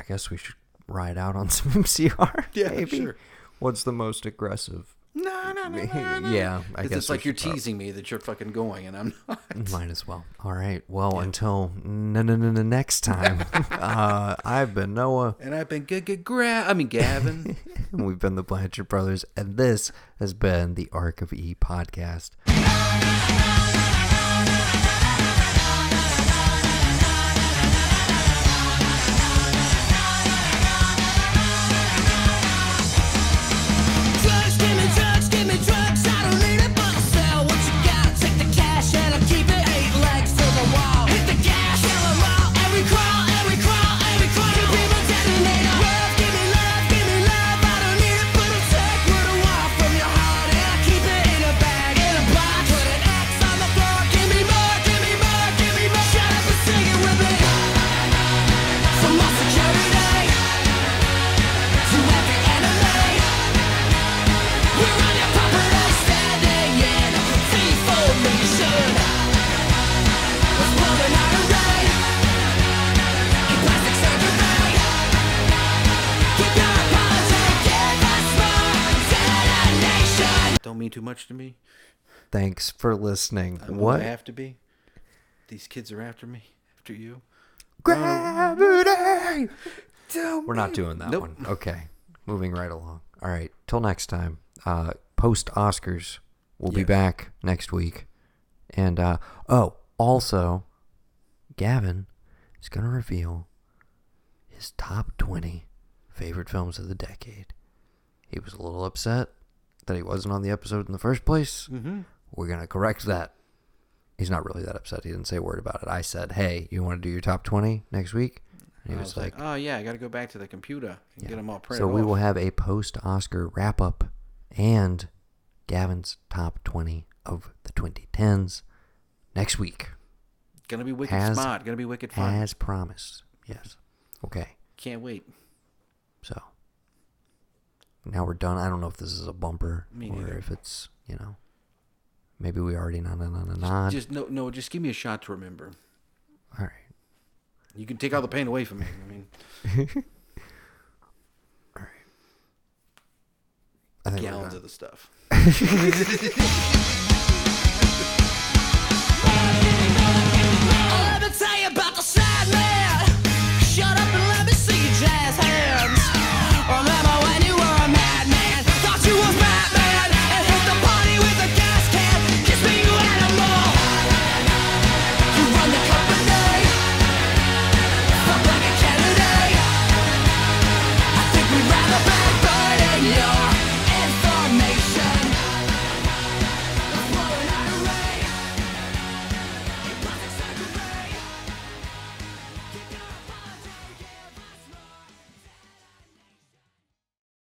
Speaker 1: I guess we should ride out on (laughs) some MCR.
Speaker 2: Yeah,
Speaker 1: maybe.
Speaker 2: sure.
Speaker 1: What's the most aggressive?
Speaker 2: No, no, no, (laughs) no, no.
Speaker 1: Yeah, I guess
Speaker 2: it's like you're teasing me that you're fucking going, and I'm not. (laughs)
Speaker 1: Might as well. All right. Well, until no, no, no, no, next time. uh, I've been Noah,
Speaker 2: And I've been good, good, gra- I mean, Gavin.
Speaker 1: and we've been the Blanchard Brothers, and this has been the Ark of E podcast.
Speaker 2: Much to me.
Speaker 1: Thanks for listening.
Speaker 2: I'm
Speaker 1: what?
Speaker 2: I have to be. These kids are after me, after you.
Speaker 1: Gravity. We're not doing that
Speaker 2: Nope.
Speaker 1: one. Okay. Moving right along. All right. Till next time. Uh, Post Oscars. We'll be back next week. And uh, oh, also, Gavin is going to reveal his top 20 favorite films of the decade. He was a little upset that he wasn't on the episode in the first place.
Speaker 2: Mm-hmm.
Speaker 1: We're going to correct that. He's not really that upset. He didn't say a word about it. I said, hey, you want to do your top 20 next week? And he
Speaker 2: I
Speaker 1: was, like,
Speaker 2: oh yeah, I got to go back to the computer and
Speaker 1: Yeah.
Speaker 2: get them all printed.
Speaker 1: So we will have a post Oscar wrap up and Gavin's top 20 of the 2010s next week,
Speaker 2: Gonna be wicked
Speaker 1: As-
Speaker 2: smart. Gonna be wicked fun.
Speaker 1: as promised. Yes. Okay.
Speaker 2: Can't wait.
Speaker 1: So now we're done. I don't know if this is a bumper
Speaker 2: Me
Speaker 1: or
Speaker 2: neither.
Speaker 1: if it's, you know, maybe we already nod, nod, nod, nod.
Speaker 2: Just no, no. Just give me a shot to remember.
Speaker 1: All right.
Speaker 2: You can take all the pain away from me. I mean, (laughs)
Speaker 1: I think we're
Speaker 2: gallons
Speaker 1: done.
Speaker 2: of the stuff. (laughs) (laughs)